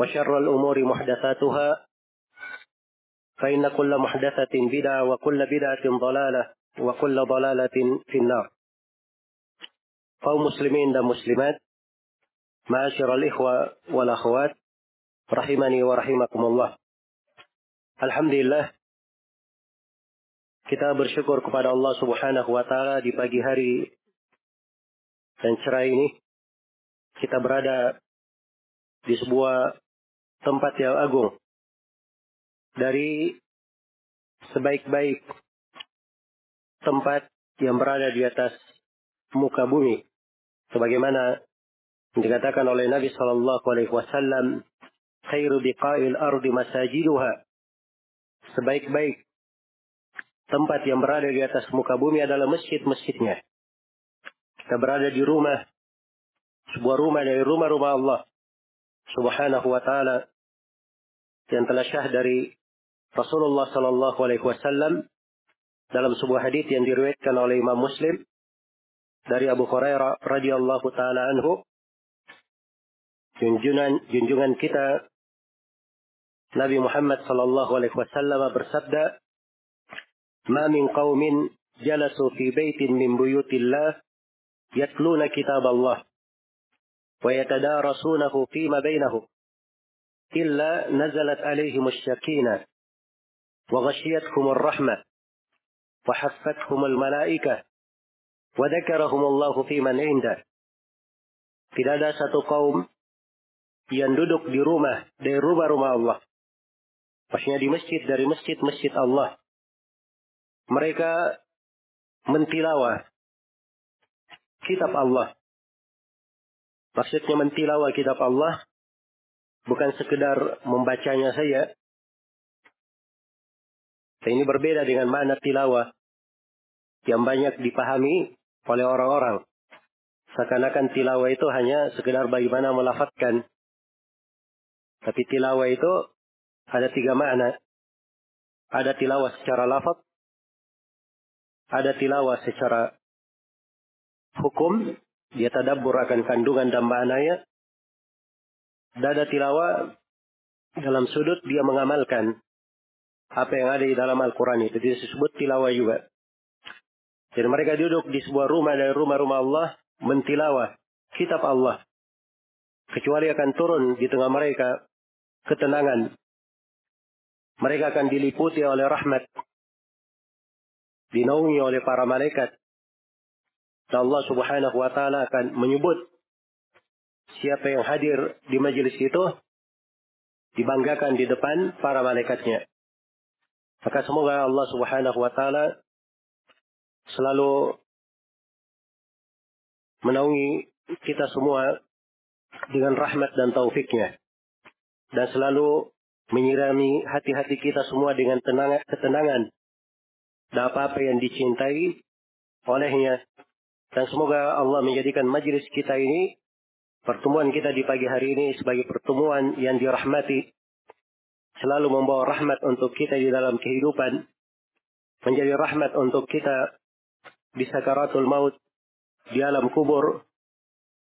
وشر الأمور محدثاتها فإن كل محدثة بدعة وكل بدعة ضلالة وكل ضلالة في النار kaum muslimin dan muslimat ma'asyiral ikhwa wal akhwat rahimani wa rahimakumullah Alhamdulillah kita bersyukur kepada Allah Subhanahu wa taala di pagi hari dan cerah ini kita berada di sebuah tempat yang agung. Dari sebaik-baik tempat yang berada di atas muka bumi. Sebagaimana dikatakan oleh Nabi Shallallahu Alaihi Wasallam khairu biqa'il ardi masajiduha. Sebaik-baik tempat yang berada di atas muka bumi adalah masjid-masjidnya. Kita berada di rumah sebuah rumah dari rumah-rumah Allah subhanahu wa ta'ala yang telah syah dari Rasulullah Sallallahu Alaihi Wasallam dalam sebuah hadis yang diriwayatkan oleh Imam Muslim dari Abu Hurairah radhiyallahu taala anhu. Junjungan junjungan kita Nabi Muhammad sallallahu alaihi wasallam bersabda "Ma min qaumin jalasu fi baitin min buyutillah yatluna kitab Allah wa yatadarasunahu fima bainahum alaihim asy-syakinah wa ghashiyatuhum ar-rahmah wa haffathum al-malaikah وذكرهم fi man indah. Tidak ada satu kaum yang duduk di rumah dari rumah-rumah Allah. Maksudnya di masjid dari masjid-masjid Allah. Mereka mentilawah kitab Allah. Maksudnya mentilawah kitab Allah bukan sekedar membacanya saja. Ini berbeda dengan mana tilawah yang banyak dipahami oleh orang-orang. Seakan-akan tilawah itu hanya sekedar bagaimana melafatkan. Tapi tilawah itu ada tiga makna. Ada tilawah secara lafaz, ada tilawah secara hukum, dia tadabbur akan kandungan dan maknanya. Dan ada tilawah dalam sudut dia mengamalkan apa yang ada di dalam Al-Quran itu. Dia disebut tilawah juga. Jadi mereka duduk di sebuah rumah dari rumah-rumah Allah mentilawah kitab Allah. Kecuali akan turun di tengah mereka ketenangan. Mereka akan diliputi oleh rahmat. Dinaungi oleh para malaikat. Dan Allah subhanahu wa ta'ala akan menyebut siapa yang hadir di majelis itu dibanggakan di depan para malaikatnya. Maka semoga Allah subhanahu wa ta'ala selalu menaungi kita semua dengan rahmat dan taufiknya. Dan selalu menyirami hati-hati kita semua dengan tenang, ketenangan. Dan apa-apa yang dicintai olehnya. Dan semoga Allah menjadikan majelis kita ini, pertemuan kita di pagi hari ini sebagai pertemuan yang dirahmati. selalu membawa rahmat untuk kita di dalam kehidupan, menjadi rahmat untuk kita di sakaratul maut, di alam kubur,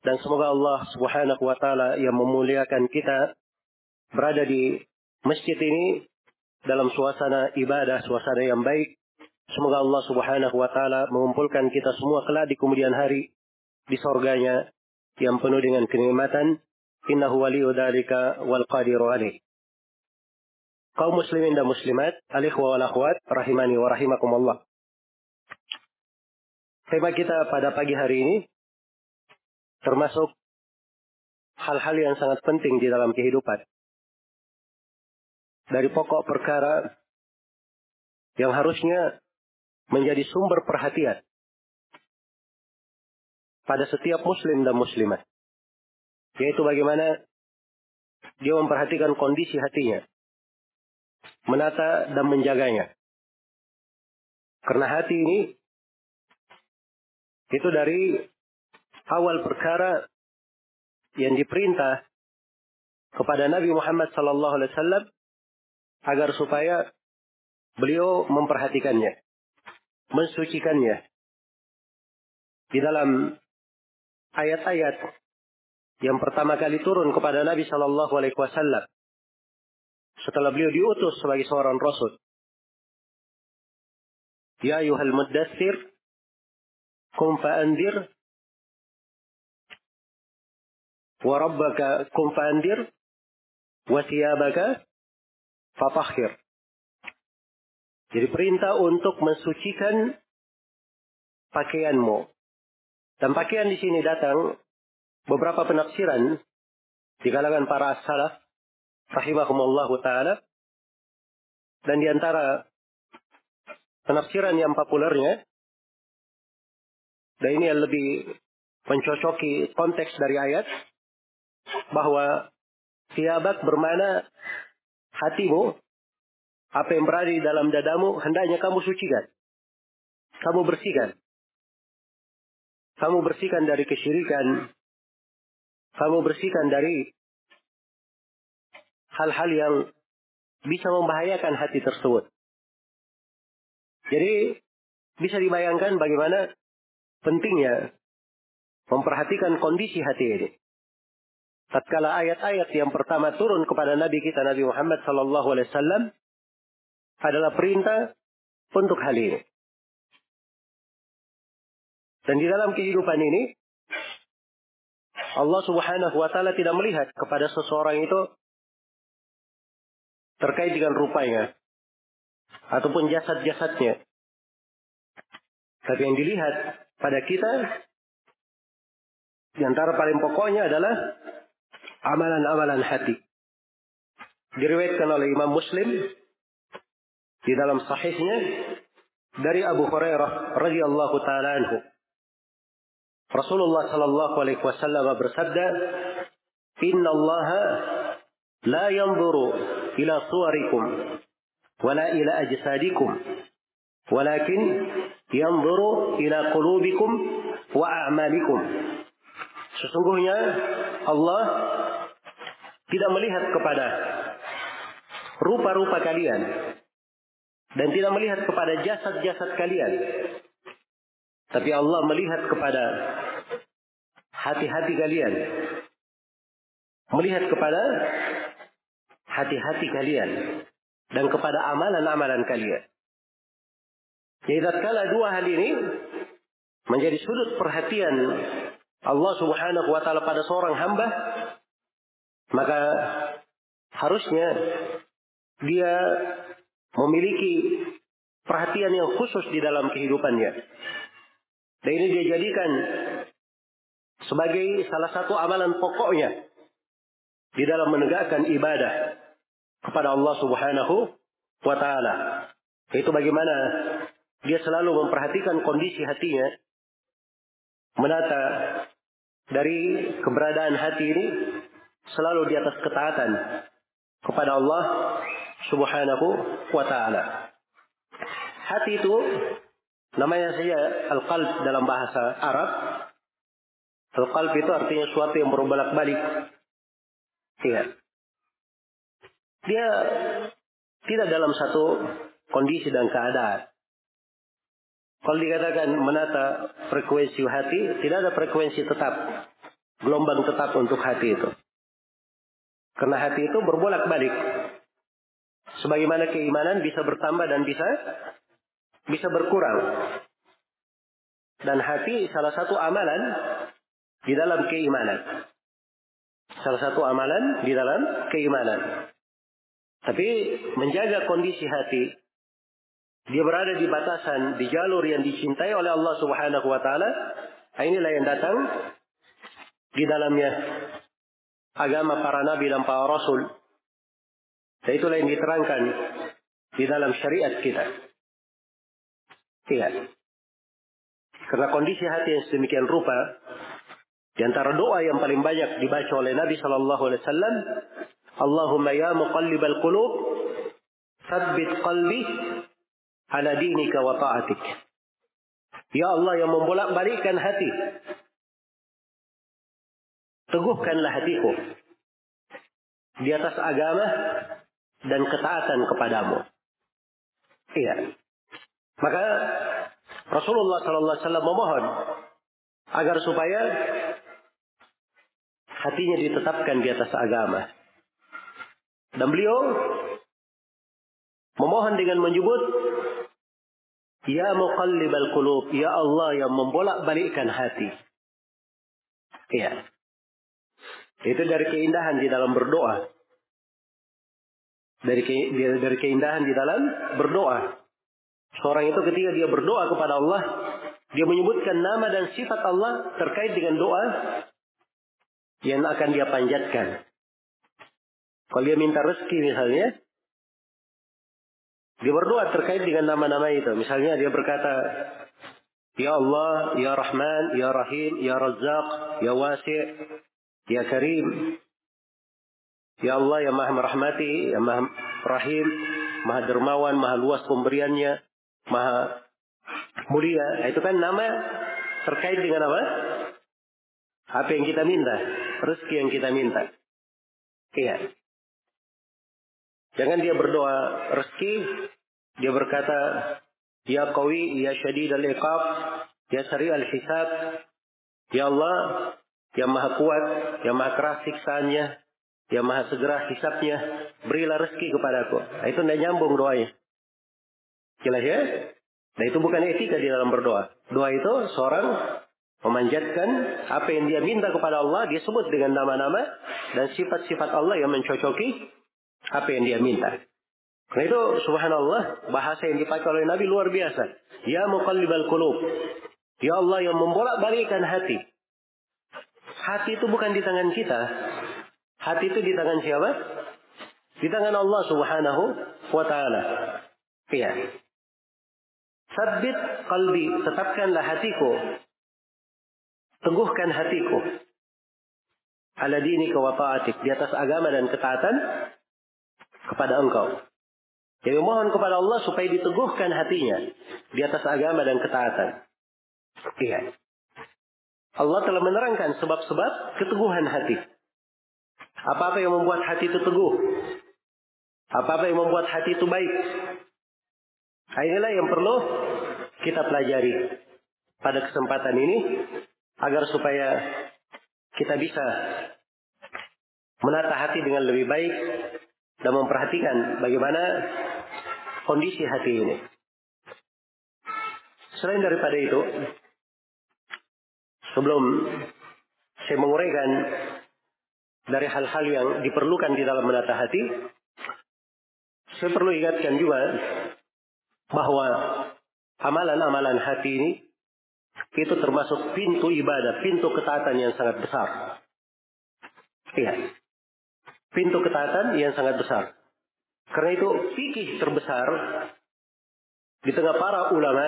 dan semoga Allah Subhanahu wa taala yang memuliakan kita berada di masjid ini dalam suasana ibadah, suasana yang baik. Semoga Allah Subhanahu wa taala mengumpulkan kita semua kelak di kemudian hari di sorganya yang penuh dengan kenikmatan. Innahu waliyu dzalika wal qadiru alaih. Kaum muslimin dan muslimat, alikhwa wal akhwat, rahimani wa rahimakumullah. Tema kita pada pagi hari ini termasuk hal-hal yang sangat penting di dalam kehidupan. Dari pokok perkara yang harusnya menjadi sumber perhatian pada setiap muslim dan muslimat. Yaitu bagaimana dia memperhatikan kondisi hatinya menata dan menjaganya. Karena hati ini itu dari awal perkara yang diperintah kepada Nabi Muhammad wasallam agar supaya beliau memperhatikannya, mensucikannya. Di dalam ayat-ayat yang pertama kali turun kepada Nabi sallallahu alaihi wasallam setelah beliau diutus sebagai seorang rasul. Ya ayuhal muddathir, kum fa'andir, wa rabbaka kum fa'andir, wa thiyabaka fatahhir. Jadi perintah untuk mensucikan pakaianmu. Dan pakaian di sini datang beberapa penafsiran di kalangan para salaf rahimahumullahu taala. Dan di antara penafsiran yang populernya dan ini yang lebih mencocoki konteks dari ayat bahwa siabak bermana hatimu apa yang berada di dalam dadamu hendaknya kamu sucikan kamu bersihkan kamu bersihkan dari kesyirikan kamu bersihkan dari hal-hal yang bisa membahayakan hati tersebut. Jadi bisa dibayangkan bagaimana pentingnya memperhatikan kondisi hati ini. Tatkala ayat-ayat yang pertama turun kepada Nabi kita Nabi Muhammad sallallahu alaihi wasallam adalah perintah untuk hal ini. Dan di dalam kehidupan ini Allah Subhanahu wa taala tidak melihat kepada seseorang itu terkait dengan rupanya ataupun jasad-jasadnya. Tapi yang dilihat pada kita di antara paling pokoknya adalah amalan-amalan hati. Diriwayatkan oleh Imam Muslim di dalam sahihnya dari Abu Hurairah radhiyallahu taala anhu. Rasulullah sallallahu alaihi wasallam bersabda, "Inna Allah la yanzuru ila suwarikum wala ila ajsadikum walakin yanzuru ila qulubikum wa a'malikum. Sesungguhnya Allah tidak melihat kepada rupa-rupa kalian dan tidak melihat kepada jasad-jasad kalian tapi Allah melihat kepada hati-hati kalian melihat kepada hati-hati kalian dan kepada amalan-amalan kalian. Jadi tatkala dua hal ini menjadi sudut perhatian Allah Subhanahu wa taala pada seorang hamba, maka harusnya dia memiliki perhatian yang khusus di dalam kehidupannya. Dan ini dia jadikan sebagai salah satu amalan pokoknya di dalam menegakkan ibadah kepada Allah Subhanahu wa taala. Itu bagaimana dia selalu memperhatikan kondisi hatinya, menata dari keberadaan hati ini selalu di atas ketaatan kepada Allah Subhanahu wa taala. Hati itu namanya saja al-qalb dalam bahasa Arab. Al-qalb itu artinya suatu yang berbolak-balik. Iya. dia tidak dalam satu kondisi dan keadaan. Kalau dikatakan menata frekuensi hati, tidak ada frekuensi tetap, gelombang tetap untuk hati itu. Karena hati itu berbolak-balik. Sebagaimana keimanan bisa bertambah dan bisa bisa berkurang. Dan hati salah satu amalan di dalam keimanan. Salah satu amalan di dalam keimanan. Tapi menjaga kondisi hati, dia berada di batasan, di jalur yang dicintai oleh Allah Subhanahu wa taala. Inilah yang datang di dalamnya agama para nabi dan para rasul. Dan itulah yang diterangkan di dalam syariat kita. Iya. Karena kondisi hati yang sedemikian rupa, di antara doa yang paling banyak dibaca oleh Nabi Shallallahu Alaihi Wasallam, Allahumma ya muqallibal qulub, sabbit qalbi ala dinika wa ta'atik. Ya Allah yang membolak-balikkan hati. Teguhkanlah hatiku di atas agama dan ketaatan kepadamu. Iya. Maka Rasulullah Sallallahu Alaihi Wasallam memohon agar supaya hatinya ditetapkan di atas agama. Dan beliau memohon dengan menyebut Ya muqallibal qulub, ya Allah yang membolak-balikkan hati. Iya. Itu dari keindahan di dalam berdoa. Dari ke, dari keindahan di dalam berdoa. Seorang itu ketika dia berdoa kepada Allah, dia menyebutkan nama dan sifat Allah terkait dengan doa yang akan dia panjatkan. Kalau dia minta rezeki misalnya, dia berdoa terkait dengan nama-nama itu. Misalnya dia berkata, Ya Allah, Ya Rahman, Ya Rahim, Ya Razzaq, Ya Wasi' Ya Karim. Ya Allah yang maha merahmati, yang maha rahim, maha dermawan, maha luas pemberiannya, maha mulia. Itu kan nama terkait dengan apa? Apa yang kita minta, rezeki yang kita minta. Iya. Jangan dia berdoa rezeki, dia berkata, Ya Qawi, Ya Syadid al-Iqab, Ya Sari al-Hisab, Ya Allah, yang maha kuat, yang maha keras siksaannya, yang maha segera hisapnya, berilah rezeki kepadaku. Nah, itu tidak nyambung doanya. Jelas ya? Nah itu bukan etika di dalam berdoa. Doa itu seorang memanjatkan apa yang dia minta kepada Allah, dia sebut dengan nama-nama dan sifat-sifat Allah yang mencocoki apa yang dia minta. Karena itu subhanallah bahasa yang dipakai oleh Nabi luar biasa. Ya muqallibal qulub. Ya Allah yang membolak-balikkan hati. Hati itu bukan di tangan kita. Hati itu di tangan siapa? Di tangan Allah Subhanahu wa taala. Iya. Sabit kalbi, tetapkanlah hatiku. Teguhkan hatiku. Ala dini wa ta'atik. Di atas agama dan ketaatan kepada engkau. Jadi mohon kepada Allah supaya diteguhkan hatinya. Di atas agama dan ketaatan. Iya. Allah telah menerangkan sebab-sebab keteguhan hati. Apa-apa yang membuat hati itu teguh. Apa-apa yang membuat hati itu baik. Nah, inilah yang perlu kita pelajari pada kesempatan ini agar supaya kita bisa menata hati dengan lebih baik dan memperhatikan bagaimana kondisi hati ini. Selain daripada itu, sebelum saya menguraikan dari hal-hal yang diperlukan di dalam menata hati, saya perlu ingatkan juga bahwa amalan-amalan hati ini itu termasuk pintu ibadah, pintu ketaatan yang sangat besar. Iya. Pintu ketaatan yang sangat besar. Karena itu fikih terbesar di tengah para ulama,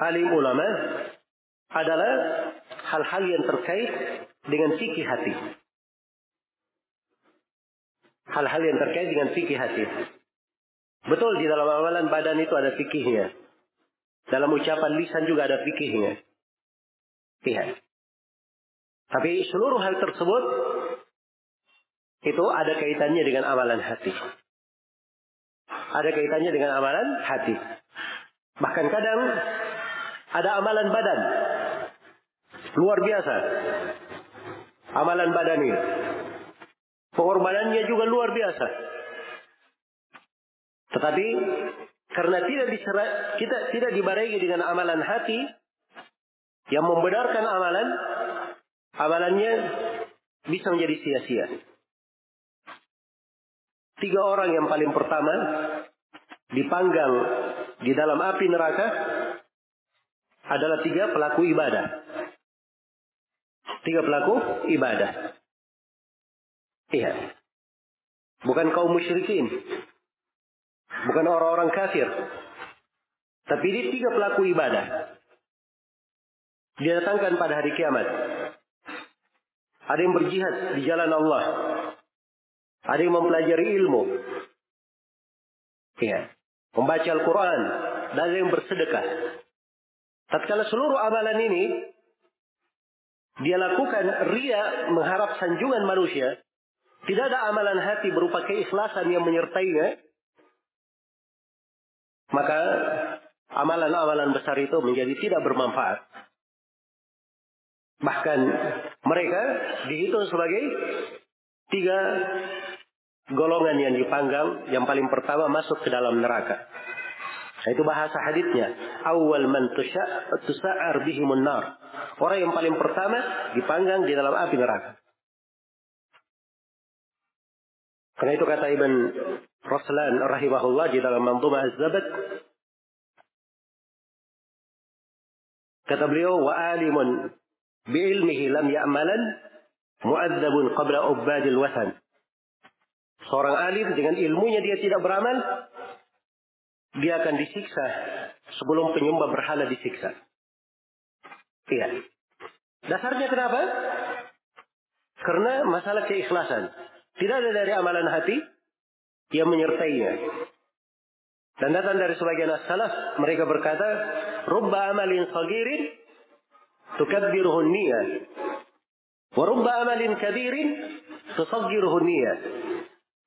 alim ulama adalah hal-hal yang terkait dengan fikih hati. Hal-hal yang terkait dengan fikih hati. Betul di dalam amalan badan itu ada fikihnya. Dalam ucapan lisan juga ada fikihnya. Iya. Tapi seluruh hal tersebut itu ada kaitannya dengan amalan hati. ada kaitannya dengan amalan hati. Bahkan kadang ada amalan badan. Luar biasa. Amalan badan ini. Pengorbanannya juga luar biasa. Tetapi karena tidak diserat, kita tidak dibarengi dengan amalan hati yang membenarkan amalan, amalannya bisa menjadi sia-sia. Tiga orang yang paling pertama dipanggang di dalam api neraka adalah tiga pelaku ibadah. Tiga pelaku ibadah. Iya. Bukan kaum musyrikin. Bukan orang-orang kafir. Tapi ini tiga pelaku ibadah. Didatangkan pada hari kiamat. Ada yang berjihad di jalan Allah. Ada yang mempelajari ilmu. Ya. Membaca Al-Quran. Dan ada yang bersedekah. Tatkala seluruh amalan ini dia lakukan ria mengharap sanjungan manusia, tidak ada amalan hati berupa keikhlasan yang menyertainya, maka amalan-amalan besar itu menjadi tidak bermanfaat. Bahkan mereka dihitung sebagai tiga golongan yang dipanggang. Yang paling pertama masuk ke dalam neraka. Nah, itu bahasa hadisnya. Awal man tusa'ar bihimun nar. Orang yang paling pertama dipanggang di dalam api neraka. Karena itu kata Ibn Raslan rahimahullah di dalam Manzumah Az-Zabat. Kata beliau, wa alimun bi'ilmihi lam ya'malan mu'adzabun qabla ubadil wasan. Seorang alim dengan ilmunya dia tidak beramal, dia akan disiksa sebelum penyembah berhala disiksa. Iya. Dasarnya kenapa? Karena masalah keikhlasan. Tidak ada dari amalan hati yang menyertainya. Dan datang dari sebagian as-salaf, mereka berkata, Rubba amalin sagirin tukabbiruhu niyah. Wa rubba amalin kabirin tusaggiruhu niyah.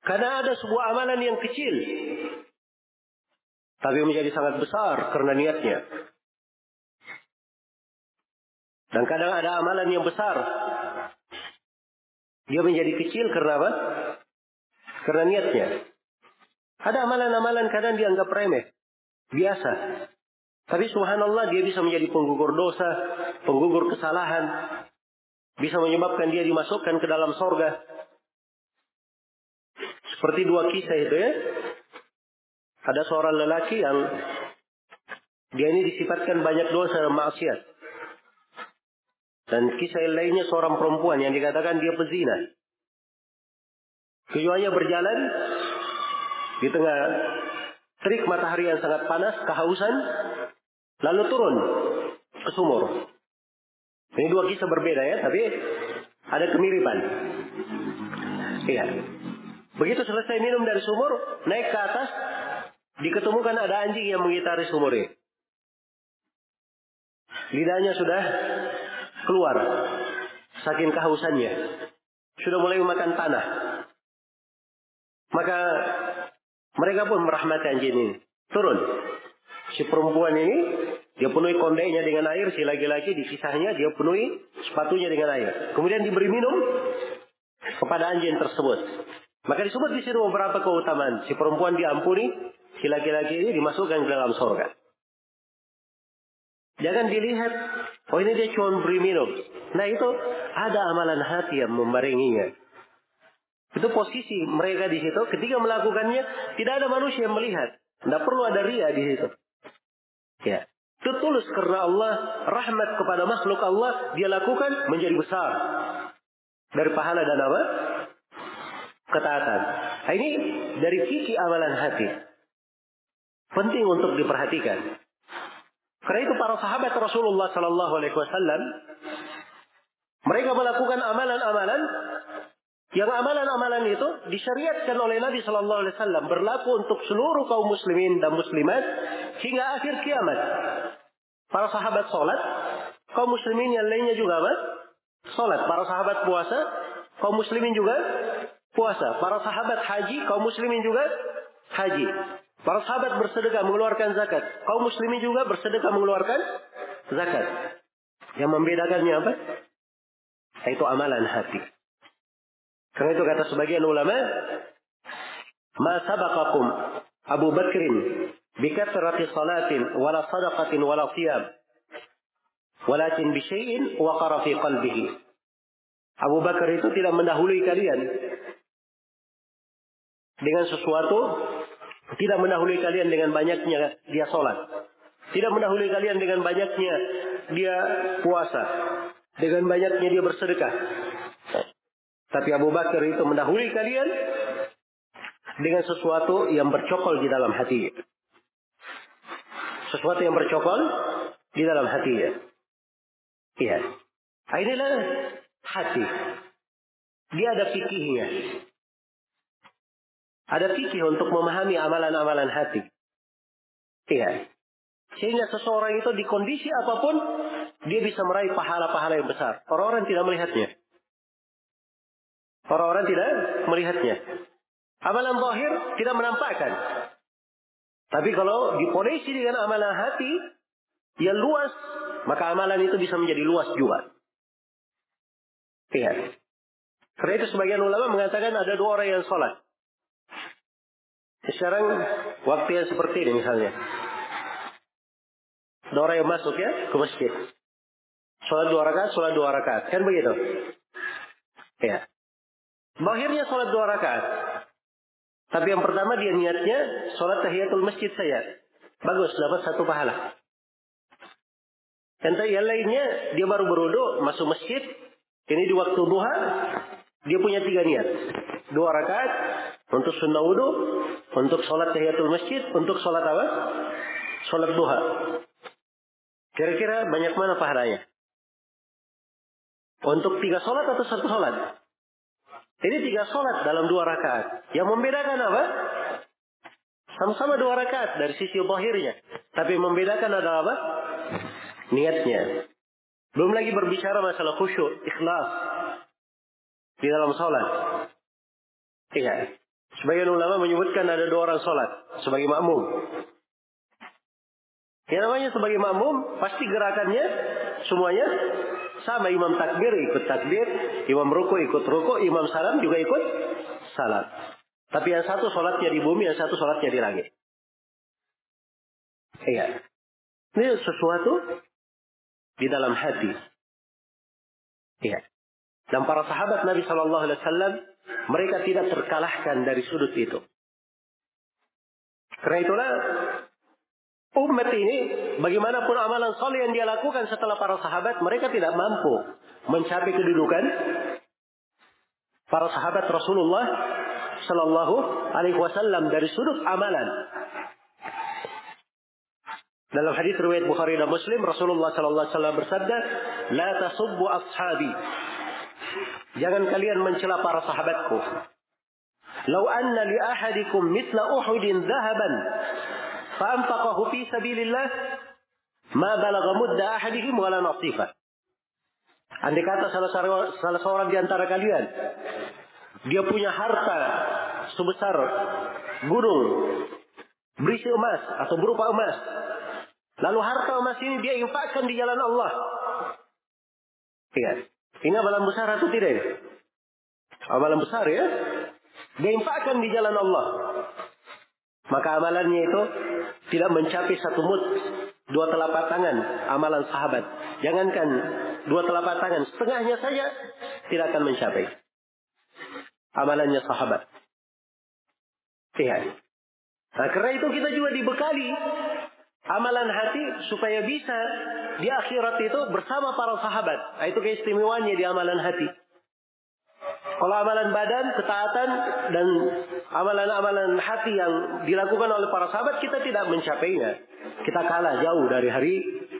Karena ada sebuah amalan yang kecil. Tapi menjadi sangat besar karena niatnya. Dan kadang ada amalan yang besar. Dia menjadi kecil karena apa? Karena niatnya. Ada amalan-amalan kadang dianggap remeh. Biasa. Tapi subhanallah dia bisa menjadi penggugur dosa, penggugur kesalahan. Bisa menyebabkan dia dimasukkan ke dalam sorga. Seperti dua kisah itu ya. Ada seorang lelaki yang dia ini disifatkan banyak dosa dan maksiat. Dan kisah lainnya seorang perempuan yang dikatakan dia pezina. Keduanya berjalan di tengah terik matahari yang sangat panas, kehausan, lalu turun ke sumur. Ini dua kisah berbeda ya, tapi ada kemiripan. Iya. Begitu selesai minum dari sumur, naik ke atas, diketemukan ada anjing yang mengitari sumur ini. Lidahnya sudah keluar saking kehausannya. Sudah mulai memakan tanah. Maka mereka pun merahmati anjing ini. Turun. Si perempuan ini dia penuhi kondenya dengan air, si laki-laki di kisahnya dia penuhi sepatunya dengan air. Kemudian diberi minum kepada anjing tersebut. Maka disebut di sini beberapa keutamaan. Si perempuan diampuni, si laki-laki ini dimasukkan ke dalam sorga. Jangan dilihat, oh ini dia cuma beri minum. Nah itu ada amalan hati yang membarenginya. Itu posisi mereka di situ. Ketika melakukannya, tidak ada manusia yang melihat. Tidak perlu ada ria di situ. Ya. Itu tulus karena Allah, rahmat kepada makhluk Allah, dia lakukan menjadi besar. Dari pahala dan apa? Ketaatan. Nah, ini dari sisi amalan hati. Penting untuk diperhatikan. Karena itu para sahabat Rasulullah Sallallahu Alaihi Wasallam mereka melakukan amalan-amalan yang amalan-amalan itu disyariatkan oleh Nabi Sallallahu Alaihi Wasallam berlaku untuk seluruh kaum muslimin dan muslimat hingga akhir kiamat. Para sahabat sholat, kaum muslimin yang lainnya juga apa? Sholat. Para sahabat puasa, kaum muslimin juga puasa. Para sahabat haji, kaum muslimin juga haji. Para sahabat bersedekah mengeluarkan zakat. Kaum muslimin juga bersedekah mengeluarkan zakat. Yang membedakannya apa? Itu amalan hati. Karena itu kata sebagian ulama, "Ma sabaqakum Abu Bakrin bikatsrati salatin wala sadaqatin wala siyam, walakin bi syai'in waqara fi qalbihi." Abu Bakar itu tidak mendahului kalian dengan sesuatu tidak mendahului kalian dengan banyaknya dia sholat. Tidak mendahului kalian dengan banyaknya dia puasa. Dengan banyaknya dia bersedekah. Tapi Abu Bakar itu mendahului kalian dengan sesuatu yang bercokol di dalam hati. Sesuatu yang bercokol di dalam hati. Iya. Inilah hati. Dia ada fikihnya. Ada fikih untuk memahami amalan-amalan hati. Iya. Sehingga seseorang itu di kondisi apa pun, dia bisa meraih pahala-pahala yang besar. Orang-orang tidak melihatnya. Orang-orang tidak melihatnya. Amalan zahir tidak menampakkan. Tapi kalau diponisi dengan amalan hati yang luas, maka amalan itu bisa menjadi luas juga. Iya. Karena itu sebagian ulama mengatakan ada dua orang yang sholat. Sekarang waktu yang seperti ini misalnya. Ada orang yang masuk ya ke masjid. Sholat dua rakaat, sholat dua rakaat. Kan begitu? Ya. Akhirnya sholat dua rakaat. Tapi yang pertama dia niatnya sholat tahiyatul masjid saya. Bagus, dapat satu pahala. Dan yang lainnya, dia baru berudu, masuk masjid. Ini di waktu duha, dia punya tiga niat. Dua rakaat, untuk sunnah wudhu, untuk sholat tahiyatul masjid, untuk sholat apa? Sholat duha. Kira-kira banyak mana pahalanya? Untuk tiga sholat atau satu sholat? Ini tiga sholat dalam dua rakaat. Yang membedakan apa? Sama-sama dua rakaat dari sisi bahirnya. Tapi membedakan adalah apa? Niatnya. Belum lagi berbicara masalah khusyuk, ikhlas. Di dalam sholat. Iya. Sebagian ulama menyebutkan ada dua orang sholat sebagai makmum. Yang namanya sebagai makmum, pasti gerakannya semuanya sama. Imam takbir ikut takbir, imam ruku ikut ruku, imam salam juga ikut salam. Tapi yang satu sholatnya di bumi, yang satu sholatnya di langit. Iya. Ini sesuatu di dalam hati. Iya. Dan para sahabat Nabi Shallallahu Alaihi Wasallam mereka tidak terkalahkan dari sudut itu. Karena itulah umat ini bagaimanapun amalan soleh yang dia lakukan setelah para sahabat mereka tidak mampu mencapai kedudukan para sahabat Rasulullah Shallallahu Alaihi Wasallam dari sudut amalan. Dalam hadis riwayat Bukhari dan Muslim Rasulullah Shallallahu Alaihi Wasallam bersabda, "La tasubbu ashabi." Jangan kalian mencela para sahabatku. Lau anna li ahadikum mitla Uhudin dhahaban fa'anfaqahu fi sabilillah ma balagha mudda ahadihim wala nasifa. Andai kata salah, salah seorang di antara kalian dia punya harta sebesar gunung berisi emas atau berupa emas. Lalu harta emas ini dia infakkan di jalan Allah. Iya. Ini amalan besar atau tidak? Amalan besar ya. Diinfakkan di jalan Allah. Maka amalannya itu tidak mencapai satu mut. Dua telapak tangan amalan sahabat. Jangankan dua telapak tangan. Setengahnya saja tidak akan mencapai. Amalannya sahabat. Lihat. Nah karena itu kita juga dibekali amalan hati supaya bisa di akhirat itu bersama para sahabat. Nah, itu keistimewaannya di amalan hati. Kalau amalan badan, ketaatan, dan amalan-amalan hati yang dilakukan oleh para sahabat, kita tidak mencapainya. Kita kalah jauh dari hari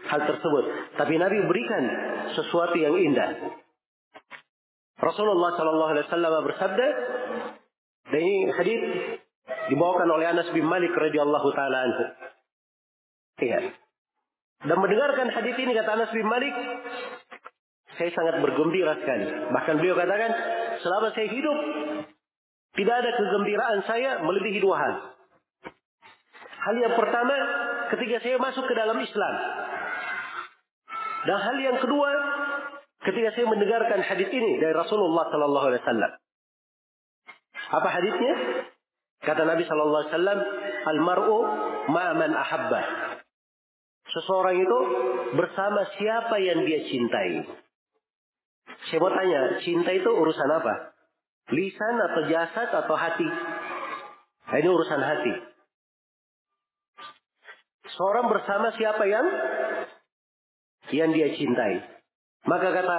hal tersebut. Tapi Nabi berikan sesuatu yang indah. Rasulullah Shallallahu Alaihi Wasallam bersabda, dan ini hadis dibawakan oleh Anas bin Malik radhiyallahu taala anhu. Iya. Dan mendengarkan hadis ini kata Anas bin Malik, saya sangat bergembira sekali. Bahkan beliau katakan, selama saya hidup, tidak ada kegembiraan saya melebihi dua hal. Hal yang pertama ketika saya masuk ke dalam Islam. Dan hal yang kedua ketika saya mendengarkan hadis ini dari Rasulullah sallallahu alaihi wasallam. Apa hadisnya? Kata Nabi sallallahu alaihi wasallam, "Al-mar'u ma'a man ahabba." Seseorang itu bersama siapa yang dia cintai. Saya mau tanya, cinta itu urusan apa? Lisan atau jasad atau hati? Nah, ini urusan hati. Seorang bersama siapa yang yang dia cintai. Maka kata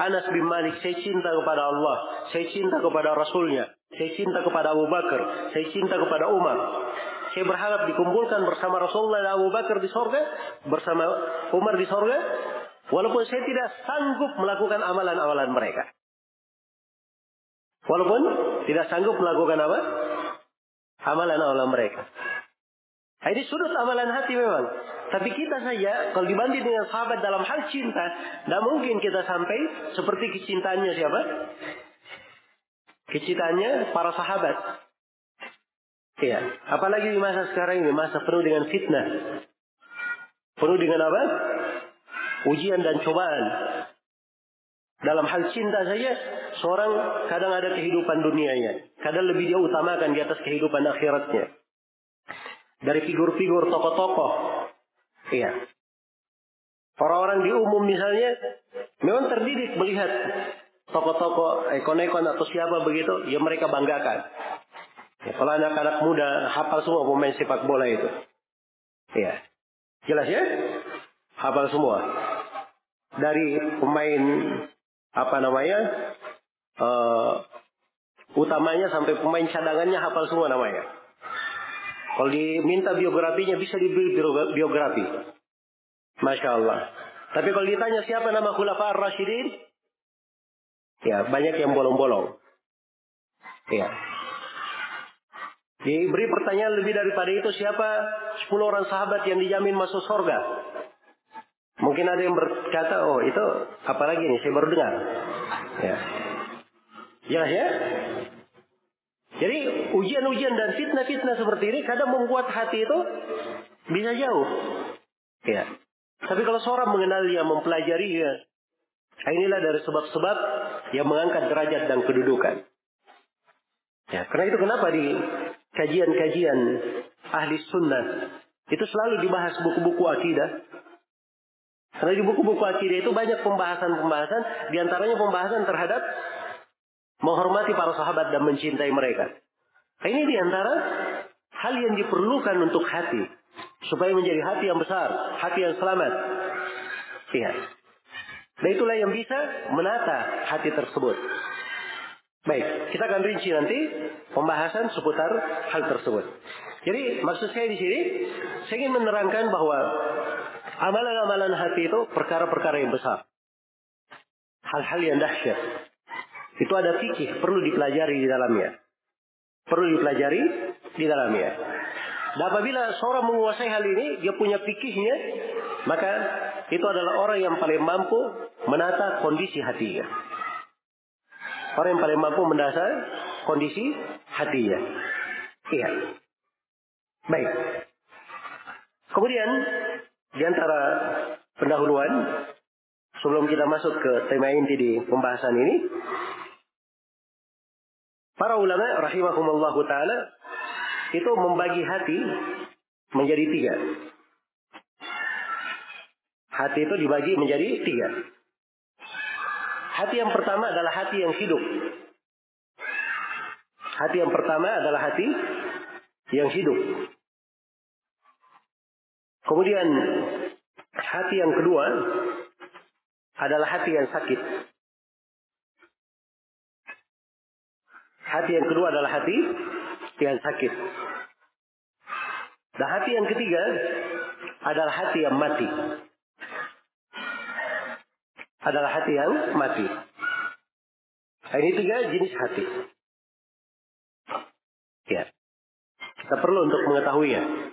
Anas bin Malik, saya cinta kepada Allah, saya cinta kepada Rasulnya, saya cinta kepada Abu Bakar, saya cinta kepada Umar. Saya berharap dikumpulkan bersama Rasulullah dan Abu Bakar di sorga, bersama Umar di sorga, walaupun saya tidak sanggup melakukan amalan-amalan mereka. Walaupun tidak sanggup melakukan apa? Amalan-amalan mereka. Nah, ini sudut amalan hati memang. Tapi kita saja, kalau dibanding dengan sahabat dalam hal cinta, tidak mungkin kita sampai seperti kecintaannya siapa? Kecintaannya para sahabat. Iya. Apalagi di masa sekarang ini, masa penuh dengan fitnah. Penuh dengan apa? Ujian dan cobaan. Dalam hal cinta saja, seorang kadang ada kehidupan dunianya. Kadang lebih dia utamakan di atas kehidupan akhiratnya. Dari figur-figur tokoh-tokoh Iya. Orang-orang di umum misalnya memang terdidik melihat toko-toko ekon-ekon atau siapa begitu, ya mereka banggakan. Ya, kalau anak-anak muda hafal semua pemain sepak bola itu. Iya. Jelas ya? Hafal semua. Dari pemain apa namanya? Uh, utamanya sampai pemain cadangannya hafal semua namanya. Kalau diminta biografinya bisa diberi biografi. Masya Allah. Tapi kalau ditanya siapa nama Khulafa Ar-Rashidin, ya banyak yang bolong-bolong. Ya. Diberi pertanyaan lebih daripada itu siapa 10 orang sahabat yang dijamin masuk surga. Mungkin ada yang berkata, oh itu apalagi nih, saya baru dengar. Ya. Jelas ya? Jadi ujian-ujian dan fitnah-fitnah seperti ini kadang membuat hati itu bisa jauh. Ya. Tapi kalau seorang mengenalnya, mempelajarinya, inilah dari sebab-sebab yang mengangkat derajat dan kedudukan. Ya, karena itu kenapa di kajian-kajian ahli sunnah itu selalu dibahas buku-buku akidah. Karena di buku-buku akidah itu banyak pembahasan-pembahasan, di antaranya pembahasan terhadap menghormati para sahabat dan mencintai mereka. Ini di antara hal yang diperlukan untuk hati supaya menjadi hati yang besar, hati yang selamat. Iya. Dan itulah yang bisa menata hati tersebut. Baik, kita akan rinci nanti pembahasan seputar hal tersebut. Jadi maksud saya di sini, saya ingin menerangkan bahwa amalan-amalan hati itu perkara-perkara yang besar. Hal-hal yang dahsyat. Itu ada fikih, perlu dipelajari di dalamnya. Perlu dipelajari di dalamnya. Dan apabila seorang menguasai hal ini, dia punya fikihnya, maka itu adalah orang yang paling mampu menata kondisi hatinya. Orang yang paling mampu menata kondisi hatinya. Iya. Baik. Kemudian, di antara pendahuluan, sebelum kita masuk ke tema inti di pembahasan ini, Para ulama rahimahumullah taala itu membagi hati menjadi tiga. Hati itu dibagi menjadi tiga. Hati yang pertama adalah hati yang hidup. Hati yang pertama adalah hati yang hidup. Kemudian hati yang kedua adalah hati yang sakit. Hati yang kedua adalah hati yang sakit. Dan hati yang ketiga adalah hati yang mati. Adalah hati yang mati. Ini tiga jenis hati. Ya. Kita perlu untuk mengetahuinya.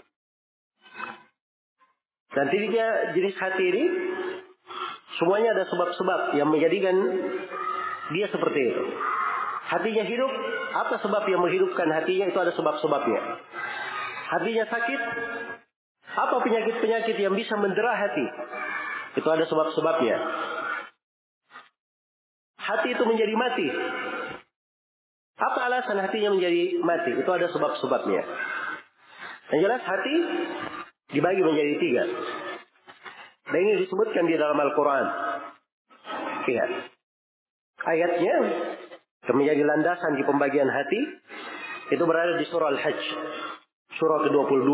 Dan tiga jenis hati ini semuanya ada sebab-sebab yang menjadikan dia seperti itu. Hatinya hidup, apa sebab yang menghidupkan hatinya itu ada sebab-sebabnya. hatinya sakit, apa penyakit-penyakit yang bisa mendera hati? Itu ada sebab-sebabnya. Hati itu menjadi mati. Apa alasan hatinya menjadi mati? Itu ada sebab-sebabnya. Yang jelas hati dibagi menjadi tiga. Dan ini disebutkan di dalam Al-Quran. Lihat. Ayatnya yang menjadi landasan di pembagian hati itu berada di surah Al-Hajj. Surah ke-22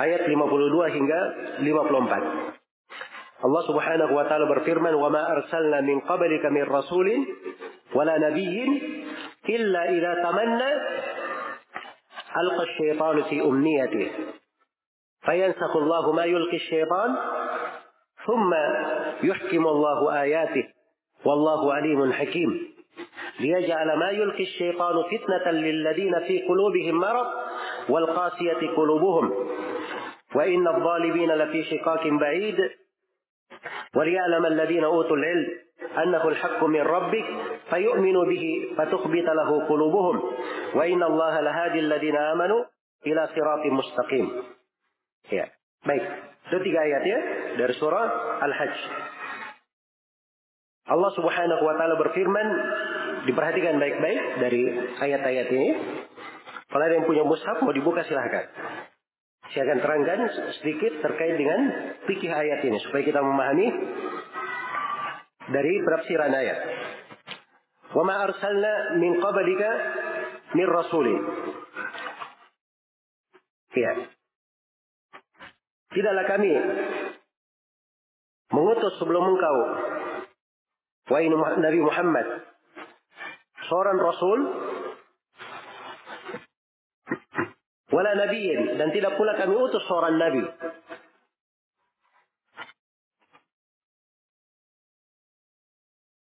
ayat 52 hingga 54. Allah Subhanahu wa taala berfirman, "Wa ma arsalna min qablika min rasulin wala nabiyyin illa idza tamanna alqa asy-syaitanu fi umniyatihi." Fayansakhu Allah ma yulqi asy-syaitan thumma yuhkimu Allah ayatihi wallahu alimun hakim. ليجعل ما يلقي الشيطان فتنة للذين في قلوبهم مرض والقاسية قلوبهم. وإن الظالمين لفي شقاق بعيد. وليعلم الذين أوتوا العلم أنه الحق من ربك فيؤمنوا به فتخبت له قلوبهم. وإن الله لهادي الذين آمنوا إلى صراط مستقيم. Ya baik itu tiga ayat ya dari surah Al-Hajj Allah Subhanahu wa taala berfirman diperhatikan baik-baik dari ayat-ayat ini kalau ada yang punya mushaf mau dibuka silahkan saya akan terangkan sedikit terkait dengan fikih ayat ini supaya kita memahami dari penafsiran ayat. Wa ma arsalna min qablika min rasulin. Ya. Tidaklah kami mengutus sebelum engkau wahai Nabi Muhammad seorang rasul wala nabiyyin dan tidak pula kami utus seorang nabi.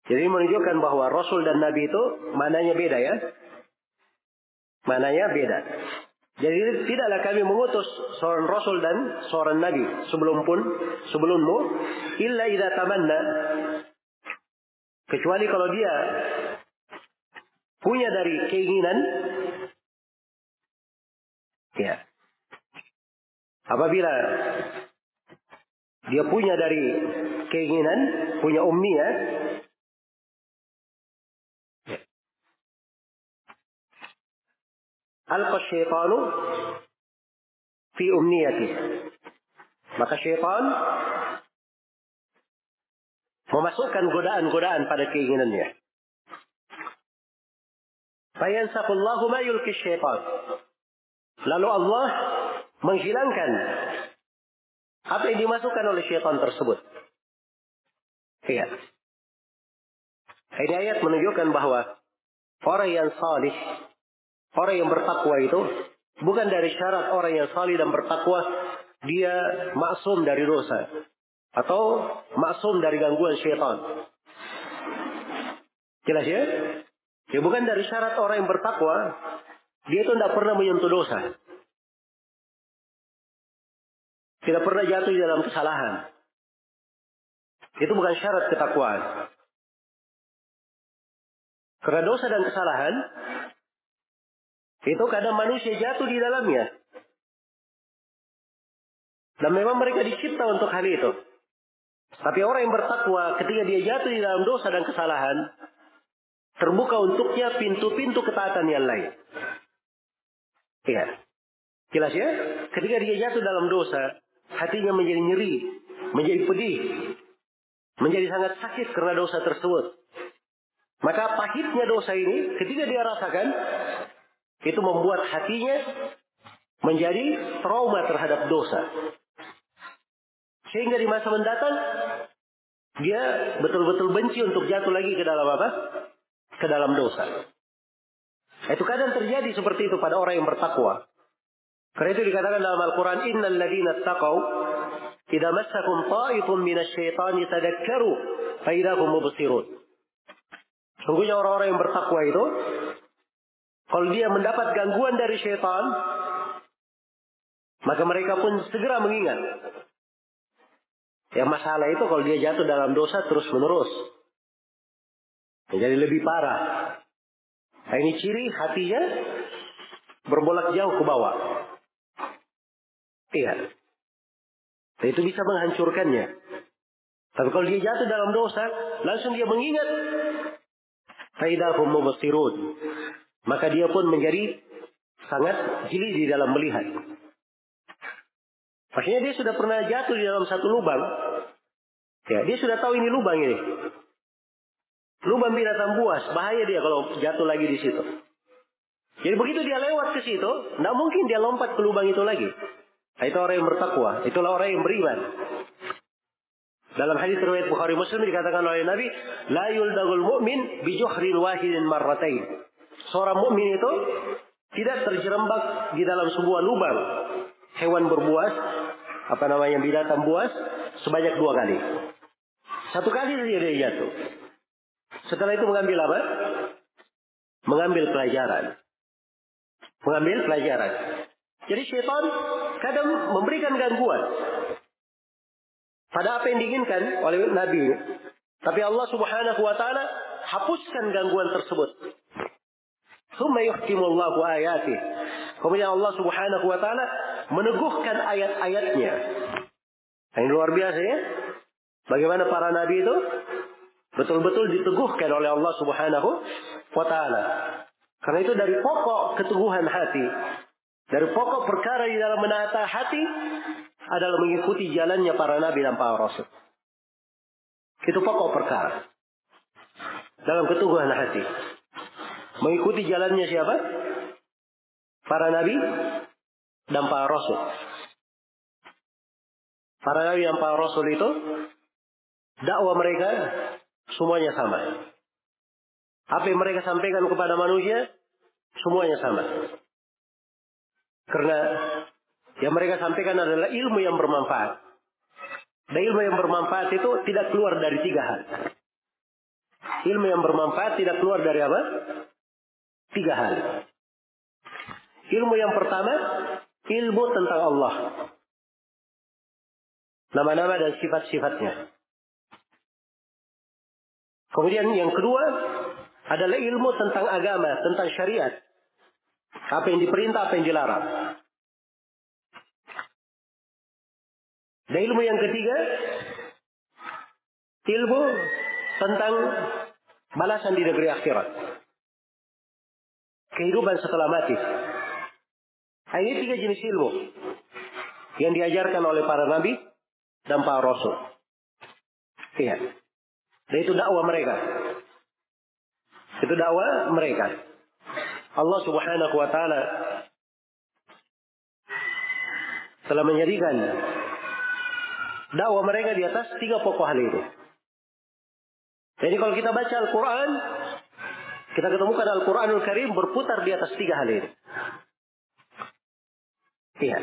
Jadi menunjukkan bahwa rasul dan nabi itu mananya beda ya. Mananya beda. Jadi tidaklah kami mengutus seorang rasul dan seorang nabi sebelum pun sebelummu illa idza tamanna kecuali kalau dia punya dari keinginan Ya. Apabila dia punya dari keinginan, punya umniya, alqa syaitanu fi umniyati. Maka syaitan memasukkan godaan-godaan pada keinginannya. Fayansaqullahu ma yulki syaitan. Lalu Allah menghilangkan apa yang dimasukkan oleh syaitan tersebut. Iya. Ini ayat menunjukkan bahwa orang yang salih, orang yang bertakwa itu bukan dari syarat orang yang salih dan bertakwa dia maksum dari dosa atau maksum dari gangguan syaitan. Jelas ya? Ya bukan dari syarat orang yang bertakwa dia itu tidak pernah menyentuh dosa. Tidak pernah jatuh dalam kesalahan. Itu bukan syarat ketakwaan. Karena dosa dan kesalahan, itu kadang manusia jatuh di dalamnya. Dan memang mereka dicipta untuk hal itu. Tapi orang yang bertakwa ketika dia jatuh di dalam dosa dan kesalahan, terbuka untuknya pintu-pintu ketaatan yang lain. Iya. Jelas ya? Ketika dia jatuh dalam dosa, hatinya menjadi nyeri, menjadi pedih, menjadi sangat sakit karena dosa tersebut. Maka pahitnya dosa ini, ketika dia rasakan, itu membuat hatinya menjadi trauma terhadap dosa. Sehingga di masa mendatang, dia betul-betul benci untuk jatuh lagi ke dalam apa? Ke dalam dosa. Itu kadang terjadi seperti itu pada orang yang bertakwa. Karena itu dikatakan dalam Al-Quran, Innal ladhina taqaw, Idza massakum ta'ifun minasyaitani tadakkaru, faidahum mubsirun. Sungguhnya orang-orang yang bertakwa itu, kalau dia mendapat gangguan dari syaitan, maka mereka pun segera mengingat. Yang masalah itu kalau dia jatuh dalam dosa terus menerus. Menjadi lebih parah. Nah, ini ciri hatinya berbolak jauh ke bawah. Iya. Dan itu bisa menghancurkannya. Tapi kalau dia jatuh dalam dosa, langsung dia mengingat. Faidahum mubasirun. Maka dia pun menjadi sangat jeli di dalam melihat. Maksudnya dia sudah pernah jatuh di dalam satu lubang. Ya, dia sudah tahu ini lubang ini. Lubang binatang buas, bahaya dia kalau jatuh lagi di situ. Jadi begitu dia lewat ke situ, tidak mungkin dia lompat ke lubang itu lagi. Nah, itu orang yang bertakwa, itulah orang yang beriman. Dalam hadis riwayat Bukhari Muslim dikatakan oleh Nabi, la yuldagul mu'min bi juhrin wahidin marratain. Seorang mukmin itu tidak terjerembab di dalam sebuah lubang hewan berbuas, apa namanya binatang buas sebanyak dua kali. Satu kali saja dia jatuh. Setelah itu mengambil apa? Mengambil pelajaran. Mengambil pelajaran. Jadi syaitan kadang memberikan gangguan. Pada apa yang diinginkan oleh Nabi. Tapi Allah subhanahu wa ta'ala hapuskan gangguan tersebut. Thumma yuhkimullahu ayatih. Kemudian Allah subhanahu wa ta'ala meneguhkan ayat-ayatnya. Ini luar biasa ya. Bagaimana para nabi itu betul-betul diteguhkan oleh Allah subhanahu wa ta'ala. Karena itu dari pokok keteguhan hati. Dari pokok perkara di dalam menata hati adalah mengikuti jalannya para nabi dan para rasul. Itu pokok perkara. Dalam keteguhan hati. Mengikuti jalannya siapa? Para nabi dan para rasul. Para nabi dan para rasul itu dakwah mereka semuanya sama. Apa yang mereka sampaikan kepada manusia semuanya sama. Karena yang mereka sampaikan adalah ilmu yang bermanfaat. Dan ilmu yang bermanfaat itu tidak keluar dari tiga hal. Ilmu yang bermanfaat tidak keluar dari apa? Tiga hal. Ilmu yang pertama, ilmu tentang Allah. Nama-nama dan sifat-sifatnya. Kemudian yang kedua adalah ilmu tentang agama, tentang syariat. Apa yang diperintah, apa yang dilarang. Dan ilmu yang ketiga, ilmu tentang balasan di negeri akhirat. Kehidupan setelah mati. Nah, ini tiga jenis ilmu yang diajarkan oleh para nabi dan para rasul. Iya. Dan itu dakwah mereka. Itu dakwah mereka. Allah Subhanahu wa taala telah menjadikan dakwah mereka di atas tiga pokok hal itu. Jadi kalau kita baca Al-Quran, kita ketemukan Al-Quranul Karim berputar di atas tiga hal ini. Iya,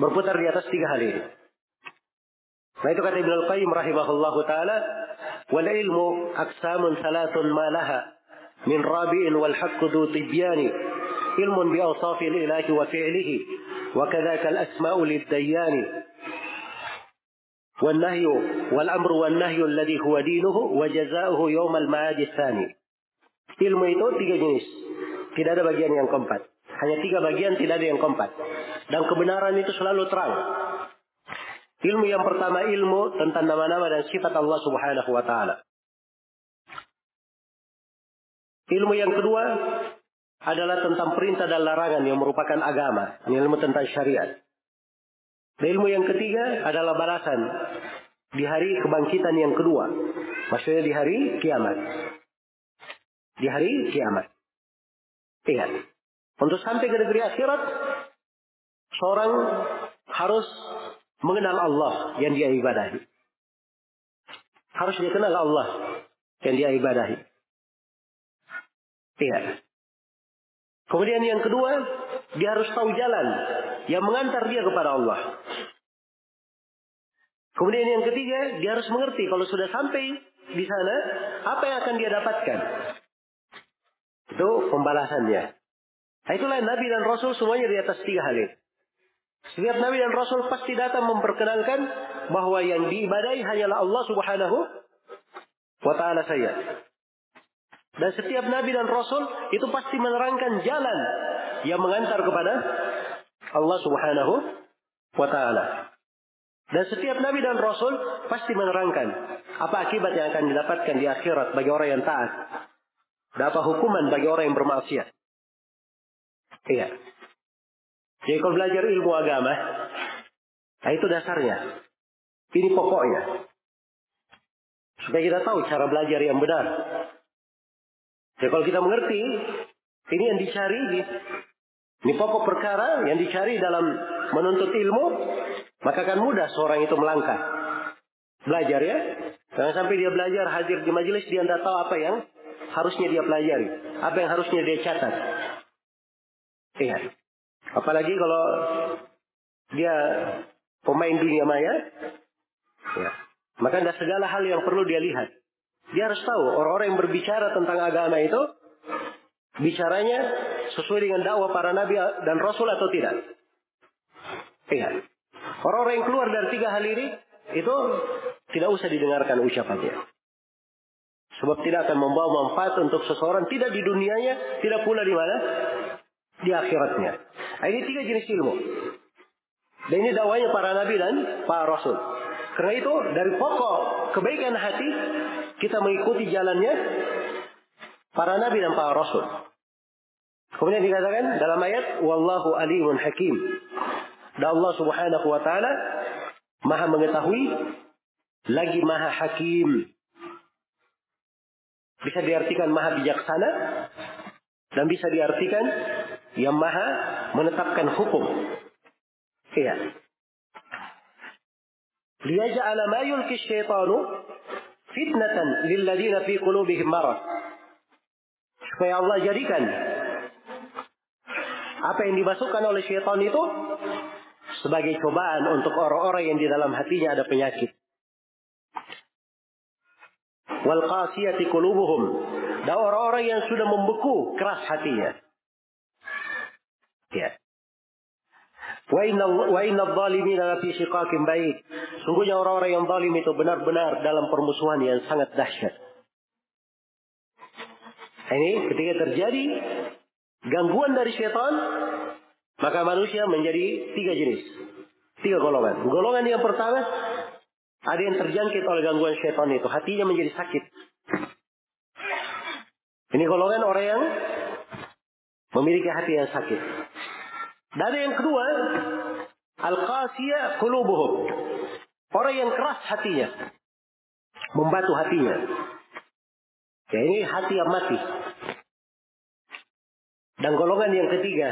berputar di atas tiga hal ini. Nah itu kata Ibnu Al-Qayyim rahimahullahu taala, "Wal ilmu aqsamun salatun ma laha min rabi'in wal haqqu du tibyani ilmun bi awsafil ilahi wa fi'lihi wa kadzaka al-asma'u lid-dayyani والنهي والأمر والنهي الذي هو دينه وجزاؤه يوم المعاد الثاني ilmu itu tiga jenis. Tidak ada bagian yang keempat. Hanya tiga bagian tidak ada yang keempat. Dan kebenaran itu selalu terang. Ilmu yang pertama ilmu tentang nama-nama dan sifat Allah subhanahu wa ta'ala. Ilmu yang kedua adalah tentang perintah dan larangan yang merupakan agama ilmu tentang syariat. Ilmu yang ketiga adalah balasan di hari kebangkitan yang kedua. Maksudnya di hari kiamat. Di hari kiamat. Ingat. Untuk sampai ke negeri akhirat, seorang harus mengenal Allah yang dia ibadahi. Harus dia kenal Allah yang dia ibadahi. Ingat. Kemudian yang kedua, dia harus tahu jalan yang mengantar dia kepada Allah. Kemudian yang ketiga, dia harus mengerti kalau sudah sampai di sana, apa yang akan dia dapatkan. Itu pembalasannya. Nah, itulah Nabi dan Rasul semuanya di atas tiga hal ini. Setiap Nabi dan Rasul pasti datang memperkenalkan bahwa yang diibadai hanyalah Allah subhanahu wa ta'ala saya. Dan setiap Nabi dan Rasul itu pasti menerangkan jalan yang mengantar kepada Allah subhanahu wa taala. Dan setiap nabi dan rasul pasti menerangkan apa akibat yang akan didapatkan di akhirat bagi orang yang taat. Dan apa hukuman bagi orang yang bermaksiat. Iya. Jadi kalau belajar ilmu agama, nah itu dasarnya. Ini pokoknya. Supaya kita tahu cara belajar yang benar. Jadi kalau kita mengerti, ini yang dicari, ini pokok perkara yang dicari dalam menuntut ilmu, maka akan mudah seorang itu melangkah. Belajar ya. Jangan sampai dia belajar hadir di majelis dia tidak tahu apa yang harusnya dia pelajari, apa yang harusnya dia catat. Iya. Apalagi kalau dia pemain dunia maya, ya. maka tidak segala hal yang perlu dia lihat. Dia harus tahu orang-orang yang berbicara tentang agama itu bicaranya sesuai dengan dakwah para nabi dan rasul atau tidak. Iya. Orang-orang yang keluar dari tiga hal ini itu tidak usah didengarkan ucapannya. Sebab tidak akan membawa manfaat untuk seseorang tidak di dunianya, tidak pula di mana? Di akhiratnya. Nah, ini tiga jenis ilmu. Dan ini dakwanya para nabi dan para rasul. Karena itu dari pokok kebaikan hati kita mengikuti jalannya para nabi dan para rasul. Kemudian dikatakan dalam ayat wallahu alimun hakim. Dan Allah Subhanahu wa taala Maha mengetahui lagi Maha Hakim. Bisa diartikan maha bijaksana dan bisa diartikan yang maha menetapkan hukum. Iya. Liyaj'ala ma yulki syaitanu fitnatan lilladina fi qulubihim marad. Supaya Allah jadikan apa yang dimasukkan oleh syaitan itu sebagai cobaan untuk orang-orang yang di dalam hatinya ada penyakit wal qasiyati qulubuhum dan orang-orang yang sudah membeku keras hatinya. Ya. Wa inna wa inna dhalimina fi shiqaqin. Sungguhnya orang-orang yang zalim itu benar-benar dalam permusuhan yang sangat dahsyat. Ini ketika terjadi gangguan dari setan, maka manusia menjadi tiga jenis. Tiga golongan. Golongan yang pertama, ada yang terjangkit oleh gangguan setan itu. Hatinya menjadi sakit. Ini golongan orang yang memiliki hati yang sakit. Dan yang kedua, al-qasiyah qulubuhum. Orang yang keras hatinya. Membatu hatinya. Ya ini hati yang mati. Dan golongan yang ketiga,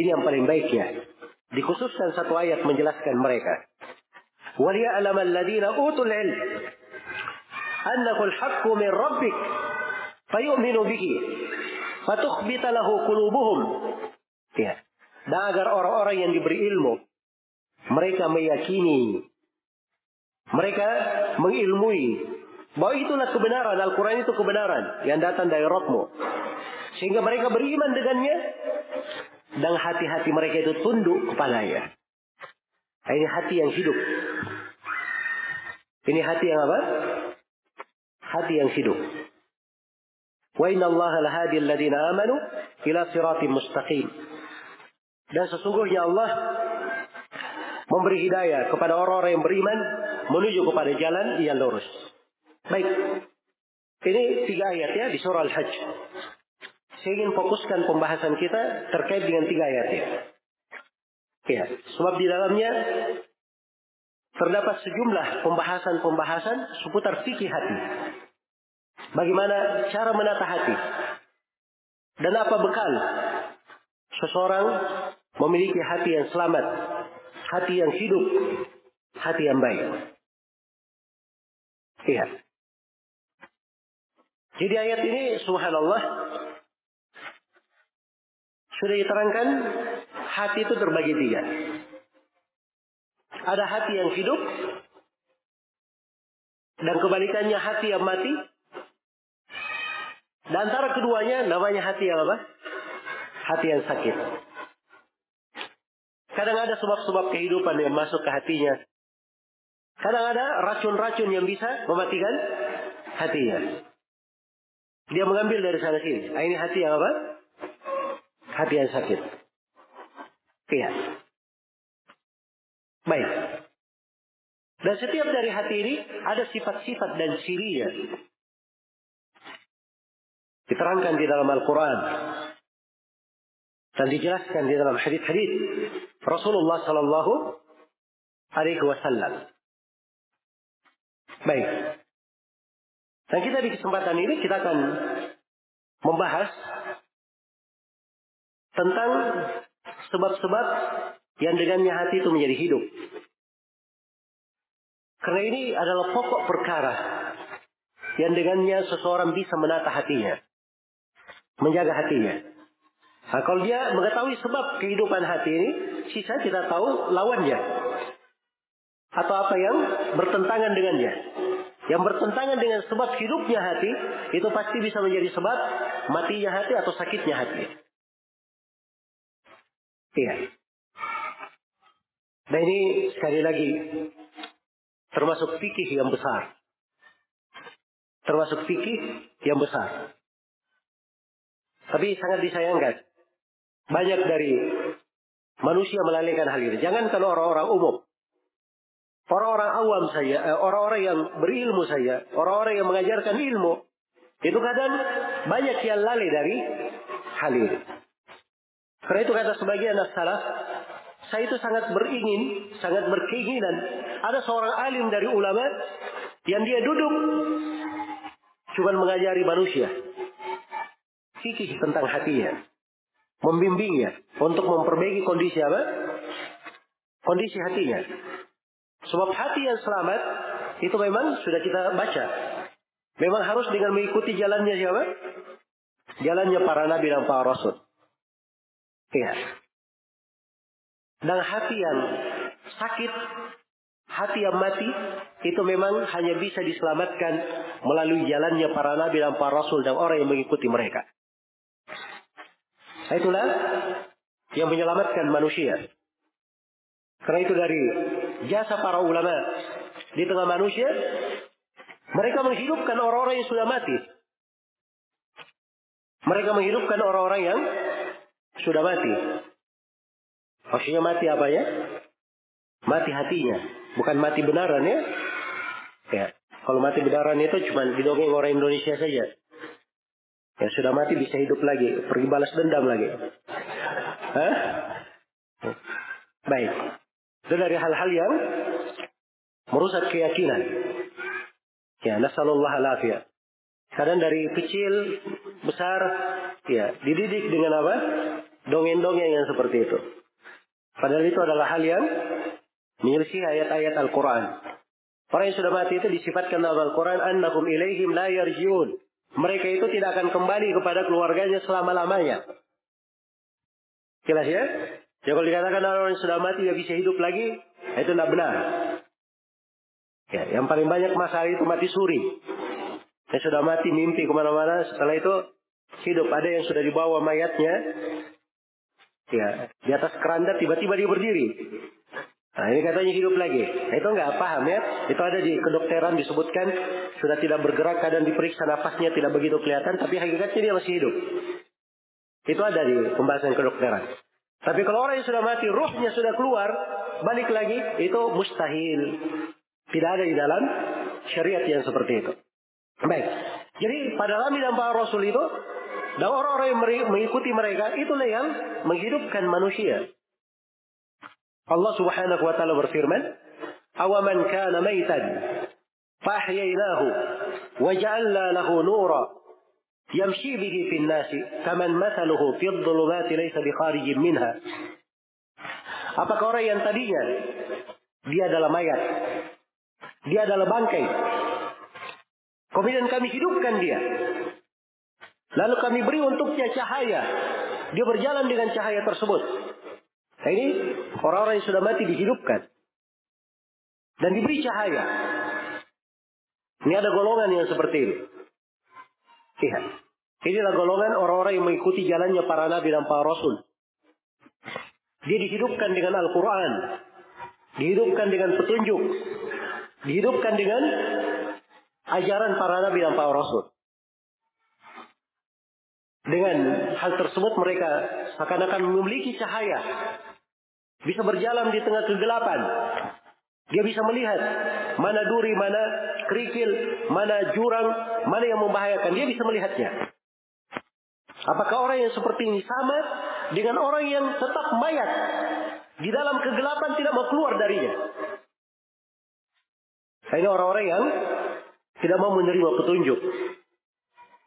ini yang paling baik ya. Dikhususkan satu ayat menjelaskan mereka. وليعلم الذين أوتوا العلم أنه الحق من ربك فيؤمن به فتخبت له قلوبهم ya. Dan agar orang-orang yang diberi ilmu mereka meyakini mereka mengilmui bahwa itulah kebenaran Al-Quran itu kebenaran yang datang dari Rabbmu sehingga mereka beriman dengannya dan hati-hati mereka itu tunduk kepadanya. Ini hati yang hidup. Ini hati yang apa? Hati yang hidup. Wa inna Allah lahadi alladhina amanu ila siratim mustaqim. Dan sesungguhnya Allah memberi hidayah kepada orang-orang yang beriman menuju kepada jalan yang lurus. Baik. Ini tiga ayat ya di surah Al-Hajj. Saya ingin fokuskan pembahasan kita terkait dengan tiga ayat ya. Ya, sebab di dalamnya terdapat sejumlah pembahasan-pembahasan seputar fikih hati. Bagaimana cara menata hati. Dan apa bekal seseorang memiliki hati yang selamat, hati yang hidup, hati yang baik. Iya. Jadi ayat ini subhanallah sudah diterangkan hati itu terbagi tiga. Ada hati yang hidup dan kebalikannya hati yang mati. Dan antara keduanya namanya hati yang apa? Hati yang sakit. Kadang ada sebab-sebab kehidupan yang masuk ke hatinya. Kadang ada racun-racun yang bisa mematikan hatinya. Dia mengambil dari sana sini. Nah, ini hati yang apa? Hati yang sakit. Iya. Baik. Dan setiap dari hati ini ada sifat-sifat dan cirinya. Diterangkan di dalam Al-Quran. Dan dijelaskan di dalam hadis-hadis Rasulullah Sallallahu Alaihi Wasallam. Baik. Dan kita di kesempatan ini kita akan membahas tentang sebab-sebab yang dengannya hati itu menjadi hidup. Karena ini adalah pokok perkara yang dengannya seseorang bisa menata hatinya, menjaga hatinya. Nah, kalau dia mengetahui sebab kehidupan hati ini, sisa kita tahu lawannya. Atau apa yang bertentangan dengannya. Yang bertentangan dengan sebab hidupnya hati, itu pasti bisa menjadi sebab matinya hati atau sakitnya hati. Iya. Nah ini sekali lagi termasuk fikih yang besar. Termasuk fikih yang besar. Tapi sangat disayangkan. Banyak dari manusia melalaikan hal ini. Jangankan orang-orang umum. Orang-orang awam saya, eh, orang-orang yang berilmu saya, orang-orang yang mengajarkan ilmu, itu kadang banyak yang lalai dari hal ini. Karena itu kata sebagian salah, saya itu sangat beringin, sangat berkeinginan. Ada seorang alim dari ulama yang dia duduk cuma mengajari manusia. Fikih tentang hatinya. Membimbingnya untuk memperbaiki kondisi apa? Kondisi hatinya. Sebab hati yang selamat itu memang sudah kita baca. Memang harus dengan mengikuti jalannya siapa? Jalannya para nabi dan para rasul. Iya. Dan hati yang sakit, hati yang mati, itu memang hanya bisa diselamatkan melalui jalannya para nabi dan para rasul dan orang yang mengikuti mereka. Nah, itulah yang menyelamatkan manusia. Karena itu dari jasa para ulama di tengah manusia, mereka menghidupkan orang-orang yang sudah mati. Mereka menghidupkan orang-orang yang sudah mati. Maksudnya mati apa ya? Mati hatinya, bukan mati benaran ya. Ya, kalau mati benaran itu cuma didongeng orang Indonesia saja. Ya sudah mati bisa hidup lagi, pergi balas dendam lagi. Hah? Baik. Itu dari hal-hal yang merusak keyakinan. Ya, nasallallahu alafiyah. Kadang dari kecil, besar, ya, dididik dengan apa? Dongeng-dongeng yang seperti itu. Padahal itu adalah hal yang menyelisih ayat-ayat Al-Quran. Orang yang sudah mati itu disifatkan dalam Al-Quran, Annakum ilaihim la yarjiun. Mereka itu tidak akan kembali kepada keluarganya selama-lamanya. Jelas ya? Ya kalau dikatakan orang yang sudah mati dia bisa hidup lagi, itu tidak benar. Ya, yang paling banyak masalah itu mati suri. Yang sudah mati mimpi ke mana-mana, setelah itu hidup. Ada yang sudah dibawa mayatnya, ya di atas keranda tiba-tiba dia berdiri. Nah ini katanya hidup lagi. Nah, itu nggak paham ya. Itu ada di kedokteran disebutkan sudah tidak bergerak kadang diperiksa nafasnya tidak begitu kelihatan tapi hakikatnya dia masih hidup. Itu ada di pembahasan kedokteran. Tapi kalau orang yang sudah mati, ruhnya sudah keluar, balik lagi, itu mustahil. Tidak ada di dalam syariat yang seperti itu. Baik. Jadi pada Nabi dan para Rasul itu, dan orang-orang yang mengikuti mereka itulah yang menghidupkan manusia. Allah Subhanahu wa taala berfirman, "Awaman kana maitan fahyaynahu wa ja'alna lahu nura yamshi bihi fil nasi kaman mathaluhu fi dhulumati laysa bikharijin minha." Apakah orang yang tadinya dia adalah mayat, dia adalah bangkai. Kemudian kami hidupkan dia lalu kami beri untuknya cahaya, dia berjalan dengan cahaya tersebut. Nah ini orang-orang yang sudah mati dihidupkan dan diberi cahaya. Ini ada golongan yang seperti ini. Lihat. Inilah golongan orang-orang yang mengikuti jalannya para nabi dan para rasul. Dia dihidupkan dengan Al-Quran. Dihidupkan dengan petunjuk. Dihidupkan dengan ajaran para nabi dan para rasul. Dengan hal tersebut mereka seakan-akan memiliki cahaya. Bisa berjalan di tengah kegelapan. Dia bisa melihat mana duri, mana kerikil, mana jurang, mana yang membahayakan. Dia bisa melihatnya. Apakah orang yang seperti ini sama dengan orang yang tetap mayat di dalam kegelapan tidak mau keluar darinya? Ini orang-orang yang tidak mau menerima petunjuk.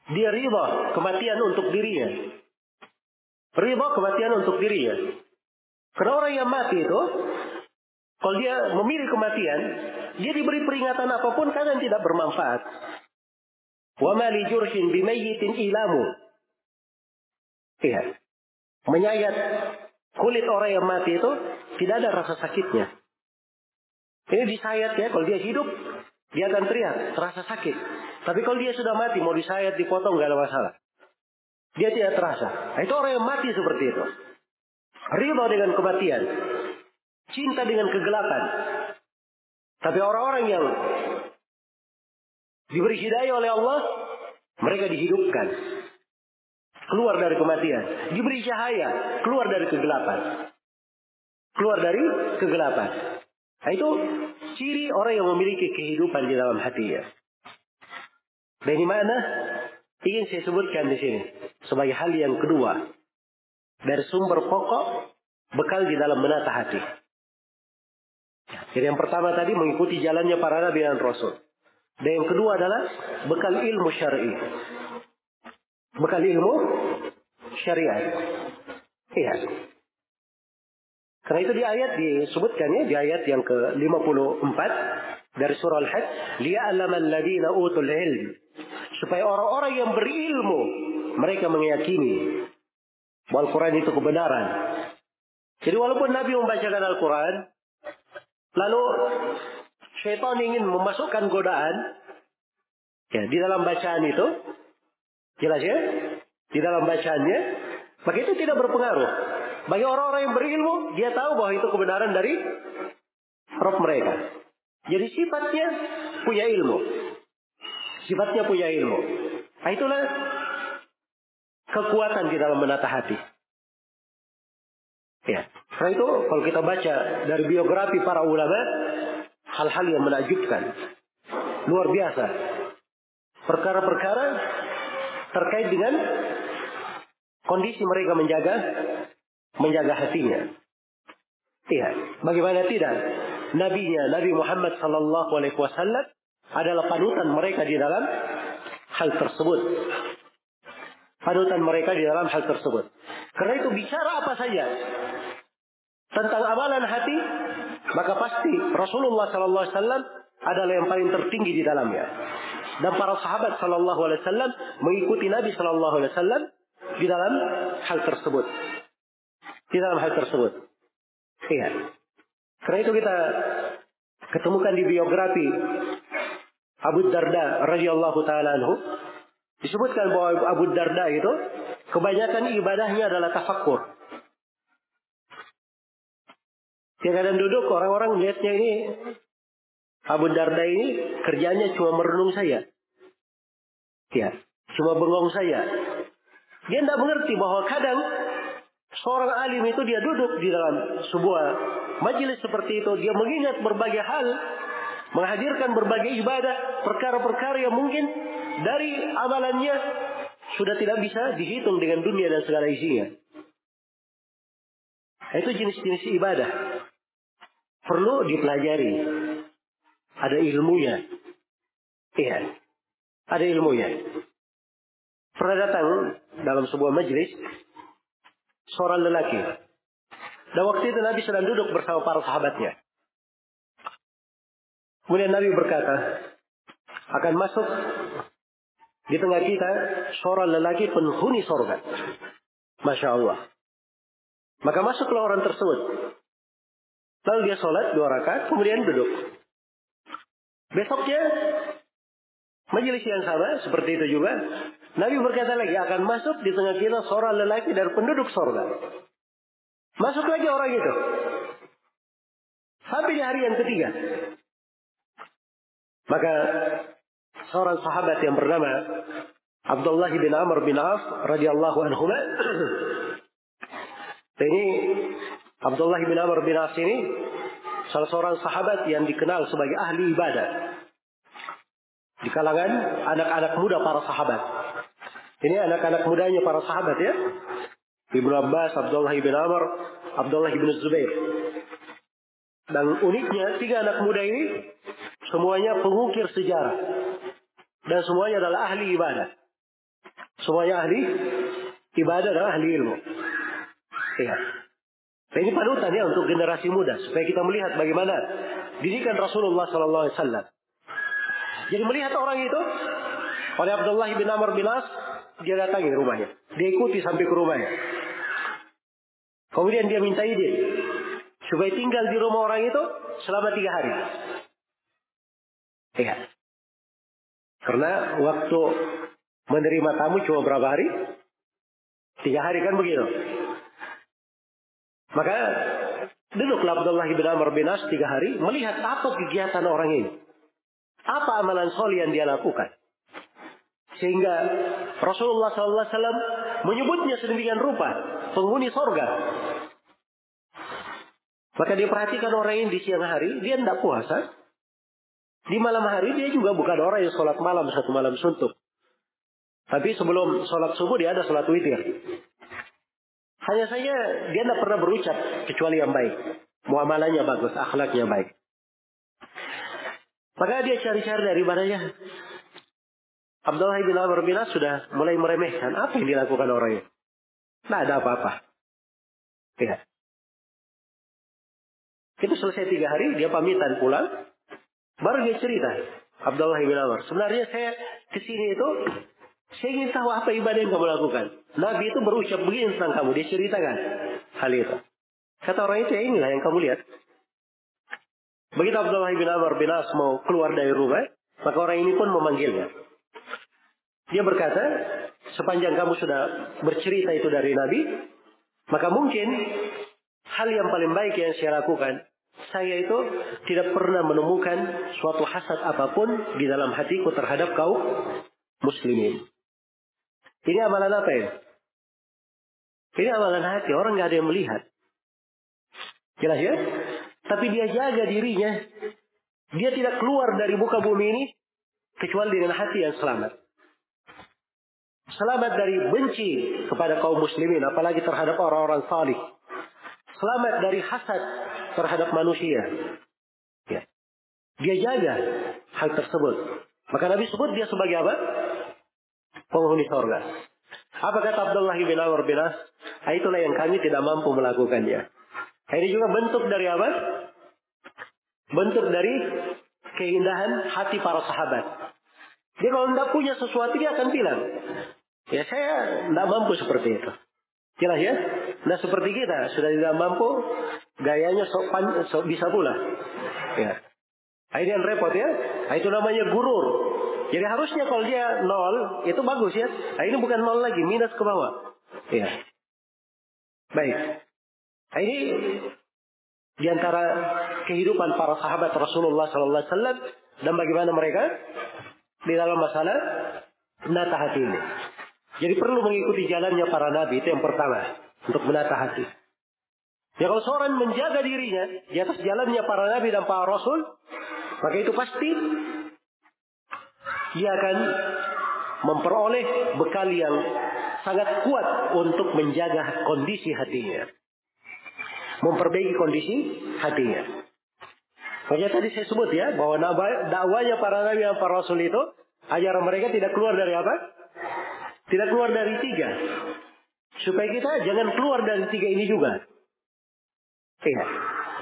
Dia riba kematian untuk dirinya. Riba kematian untuk dirinya. Karena orang yang mati itu, kalau dia memilih kematian, dia diberi peringatan apa pun kadang tidak bermanfaat. Wa ma li jurhin bimayyitin ilamu. Iya. Menyayat kulit orang yang mati itu tidak ada rasa sakitnya. Ini disayat ya, kalau dia hidup, dia akan teriak, terasa sakit. Tapi kalau dia sudah mati, mau disayat, dipotong, nggak ada masalah. Dia tidak terasa. Nah, itu orang yang mati seperti itu. Riba dengan kematian. Cinta dengan kegelapan. Tapi orang-orang yang diberi hidayah oleh Allah, mereka dihidupkan. Keluar dari kematian. Diberi cahaya. Keluar dari kegelapan. Keluar dari kegelapan. Nah itu ciri orang yang memiliki kehidupan di dalam hatinya. Dan mana ingin saya sebutkan di sini sebagai hal yang kedua dari sumber pokok bekal di dalam menata hati. Jadi yang pertama tadi mengikuti jalannya para nabi dan rasul. Dan yang kedua adalah bekal ilmu syar'i. Bekal ilmu syariat. Iya. Karena itu di ayat disebutkan ya, di ayat yang ke-54 dari surah Al-Hajj, liya'lamal ladina utul ilm. Supaya orang-orang yang berilmu mereka meyakini bahwa Al-Quran itu kebenaran. Jadi walaupun Nabi membacakan Al-Quran, lalu syaitan ingin memasukkan godaan ya di dalam bacaan itu, jelas ya, di dalam bacaannya, maka itu tidak berpengaruh. Bagi orang-orang yang berilmu, dia tahu bahwa itu kebenaran dari Rob mereka. Jadi sifatnya punya ilmu. Sifatnya punya ilmu. Nah itulah kekuatan di dalam menata hati. Ya. Karena itu kalau kita baca dari biografi para ulama, hal-hal yang menakjubkan. Luar biasa. Perkara-perkara terkait dengan kondisi mereka menjaga menjaga hatinya. Iya, bagaimana tidak? Nabinya Nabi Muhammad sallallahu alaihi wasallam adalah panutan mereka di dalam hal tersebut panutan mereka di dalam hal tersebut. Karena itu bicara apa saja tentang amalan hati, maka pasti Rasulullah Sallallahu Alaihi Wasallam adalah yang paling tertinggi di dalamnya. Dan para sahabat Sallallahu Alaihi Wasallam mengikuti Nabi Sallallahu Alaihi Wasallam di dalam hal tersebut. Di dalam hal tersebut. Iya. Karena itu kita ketemukan di biografi Abu Darda radhiyallahu taala anhu Disebutkan bahwa Abu Darda itu kebanyakan ibadahnya adalah tafakkur. Dia kadang duduk orang-orang melihatnya ini Abu Darda ini kerjanya cuma merenung saya. Ya, cuma bengong saya. Dia tidak mengerti bahwa kadang seorang alim itu dia duduk di dalam sebuah majelis seperti itu. Dia mengingat berbagai hal. Menghadirkan berbagai ibadah. Perkara-perkara yang mungkin dari amalannya sudah tidak bisa dihitung dengan dunia dan segala isinya. Itu jenis-jenis ibadah. Perlu dipelajari. Ada ilmunya. Iya. Ada ilmunya. Pernah datang dalam sebuah majelis seorang lelaki. Dan waktu itu Nabi sedang duduk bersama para sahabatnya. Kemudian Nabi berkata, akan masuk di tengah kita seorang lelaki penghuni sorga. Masya Allah. Maka masuklah orang tersebut. Lalu dia sholat dua rakaat, kemudian duduk. Besoknya, majelis yang sama, seperti itu juga. Nabi berkata lagi, akan masuk di tengah kita seorang lelaki dari penduduk sorga. Masuk lagi orang itu. Sampai di hari yang ketiga. Maka seorang sahabat yang bernama Abdullah bin Amr bin Auf radhiyallahu anhu. Ini Abdullah bin Amr bin As ini salah seorang sahabat yang dikenal sebagai ahli ibadah di kalangan anak-anak muda para sahabat. Ini anak-anak mudanya para sahabat ya. Ibnu Abbas, Abdullah bin Amr, Abdullah bin Zubair. Dan uniknya tiga anak muda ini semuanya pengukir sejarah dan semuanya adalah ahli ibadah. Semuanya ahli ibadah dan ahli ilmu. Iya. Nah, ini panutan ya untuk generasi muda supaya kita melihat bagaimana didikan Rasulullah Wasallam. Jadi melihat orang itu oleh Abdullah bin Amr bin As dia datangi rumahnya, dia ikuti sampai ke rumahnya. Kemudian dia minta izin supaya tinggal di rumah orang itu selama tiga hari. Iya. Karena waktu menerima tamu cuma berapa hari? Tiga hari kan begitu. Maka duduklah Abdullah bin Amr bin As tiga hari melihat apa kegiatan orang ini. Apa amalan soleh yang dia lakukan. Sehingga Rasulullah SAW menyebutnya sedemikian rupa. Penghuni sorga. Maka dia perhatikan orang ini di siang hari. Dia tidak puasa. Di malam hari dia juga bukan orang yang sholat malam satu malam suntuk. Tapi sebelum sholat subuh dia ada sholat witir. Hanya saja dia tidak pernah berucap kecuali yang baik. Muamalahnya bagus, akhlaknya baik. Maka dia cari-cari dari mananya. Abdullah bin Amr bin As sudah mulai meremehkan apa yang dilakukan orang ini. Tidak ada apa-apa. Ya. Itu selesai tiga hari, dia pamitan pulang. Baru dia cerita. Abdullah bin Amr. Sebenarnya saya ke sini itu saya ingin tahu apa ibadah yang kamu lakukan. Nabi itu berucap begini tentang kamu. Dia ceritakan hal itu. Kata orang itu, ya inilah yang kamu lihat. Begitu Abdullah bin Amr bin As mau keluar dari rumah, maka orang ini pun memanggilnya. Dia berkata, sepanjang kamu sudah bercerita itu dari Nabi, maka mungkin hal yang paling baik yang saya lakukan, saya itu tidak pernah menemukan suatu hasad apa pun di dalam hatiku terhadap kaum muslimin. Ini amalan apa ya? Ini amalan hati. Orang nggak ada yang melihat. Jelas ya? Tapi dia jaga dirinya. Dia tidak keluar dari muka bumi ini kecuali dengan hati yang selamat. Selamat dari benci kepada kaum muslimin, apalagi terhadap orang-orang salih. Selamat dari hasad terhadap manusia. Ya. Dia jaga hal tersebut. Maka Nabi sebut dia sebagai apa? penghuni sorga. Apa kata Abdullah bin Amr bin As? Ah, itulah yang kami tidak mampu melakukannya. Ah, ini juga bentuk dari apa? Bentuk dari keindahan hati para sahabat. Dia kalau tidak punya sesuatu dia akan bilang, ya saya tidak mampu seperti itu. Jelas ya? Nah seperti kita sudah tidak mampu, gayanya sok, sok bisa pula. Ya. Ini yang repot ya. Nah, itu namanya gurur. Jadi harusnya kalau dia nol, itu bagus ya. Nah, ini bukan nol lagi, minus ke bawah. Ya. Baik. Nah, ini di antara kehidupan para sahabat Rasulullah Sallallahu Alaihi Wasallam dan bagaimana mereka di dalam masalah menata hati ini. Jadi perlu mengikuti jalannya para nabi itu yang pertama untuk menata hati. Ya kalau seorang menjaga dirinya di atas jalannya para nabi dan para rasul, maka itu pasti dia akan memperoleh bekal yang sangat kuat untuk menjaga kondisi hatinya. Memperbaiki kondisi hatinya. Makanya tadi saya sebut ya, bahwa dakwanya para nabi dan para rasul itu, ajaran mereka tidak keluar dari apa? Tidak keluar dari tiga. Supaya kita jangan keluar dari tiga ini juga. Ya.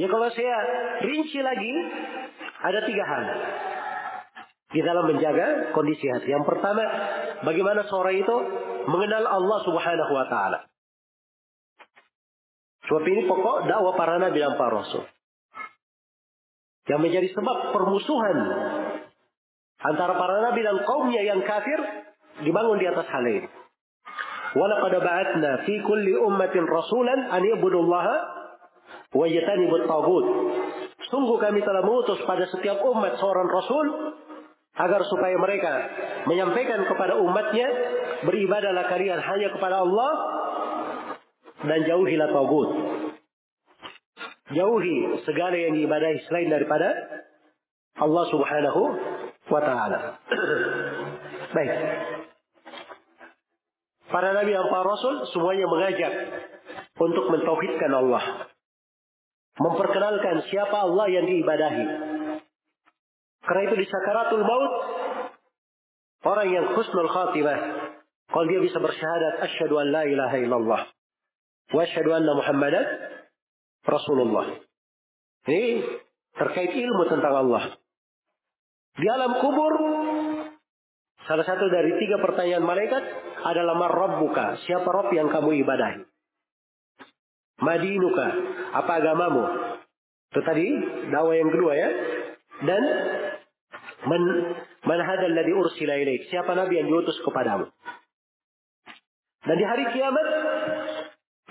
Ya kalau saya rinci lagi, ada tiga hal di dalam menjaga kondisi hati. Yang pertama, bagaimana seorang itu mengenal Allah Subhanahu wa taala. Sebab ini pokok dakwah para nabi dan para rasul. Yang menjadi sebab permusuhan antara para nabi dan kaumnya yang kafir dibangun di atas hal ini. Walaqad ba'atna fi kulli ummatin rasulan an ibudullaha wa yatanibut tagut. Sungguh kami telah mengutus pada setiap umat seorang rasul agar supaya mereka menyampaikan kepada umatnya beribadahlah kalian hanya kepada Allah dan jauhilah tagut. Jauhi segala yang diibadahi selain daripada Allah Subhanahu wa taala. Baik. Para nabi dan para rasul semuanya mengajak untuk mentauhidkan Allah. Memperkenalkan siapa Allah yang diibadahi. Karena itu di sakaratul maut orang yang husnul khatimah kalau dia bisa bersyahadat asyhadu an la ilaha illallah wa asyhadu anna muhammadan rasulullah. Ini terkait ilmu tentang Allah. Di alam kubur salah satu dari tiga pertanyaan malaikat adalah marrabbuka, siapa Rob yang kamu ibadahi? Madinuka, apa agamamu? Itu tadi dakwah yang kedua ya. Dan man man hadzal ladzi ursila ilaik? Siapa nabi yang diutus kepadamu? Dan di hari kiamat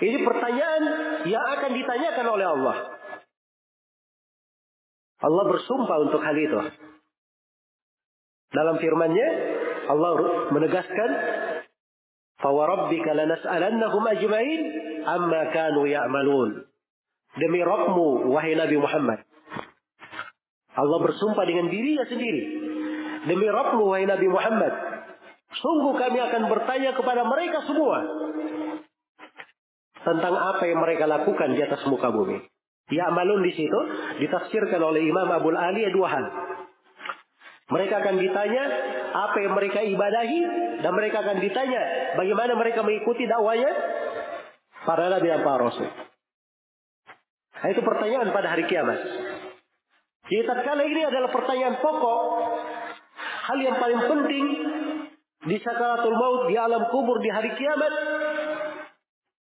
ini pertanyaan yang akan ditanyakan oleh Allah. Allah bersumpah untuk hal itu. Dalam firman-Nya Allah menegaskan فَوَرَبِّكَ لَنَسْأَلَنَّهُمْ أَجْمَعِينَ أَمَّا كَانُوا يَعْمَلُونَ Demi Rabbmu, wahai Nabi Muhammad. Allah bersumpah dengan dirinya sendiri. Demi Rabbmu, wahai Nabi Muhammad. Sungguh kami akan bertanya kepada mereka semua. Tentang apa yang mereka lakukan di atas muka bumi. Ya'malun di situ ditafsirkan oleh Imam Abu Ali dua hal. Mereka akan ditanya apa yang mereka ibadahi dan mereka akan ditanya bagaimana mereka mengikuti dakwanya para nabi dan para rasul. Nah, itu pertanyaan pada hari kiamat. Jadi tatkala ini adalah pertanyaan pokok, hal yang paling penting di sakaratul maut, di alam kubur, di hari kiamat.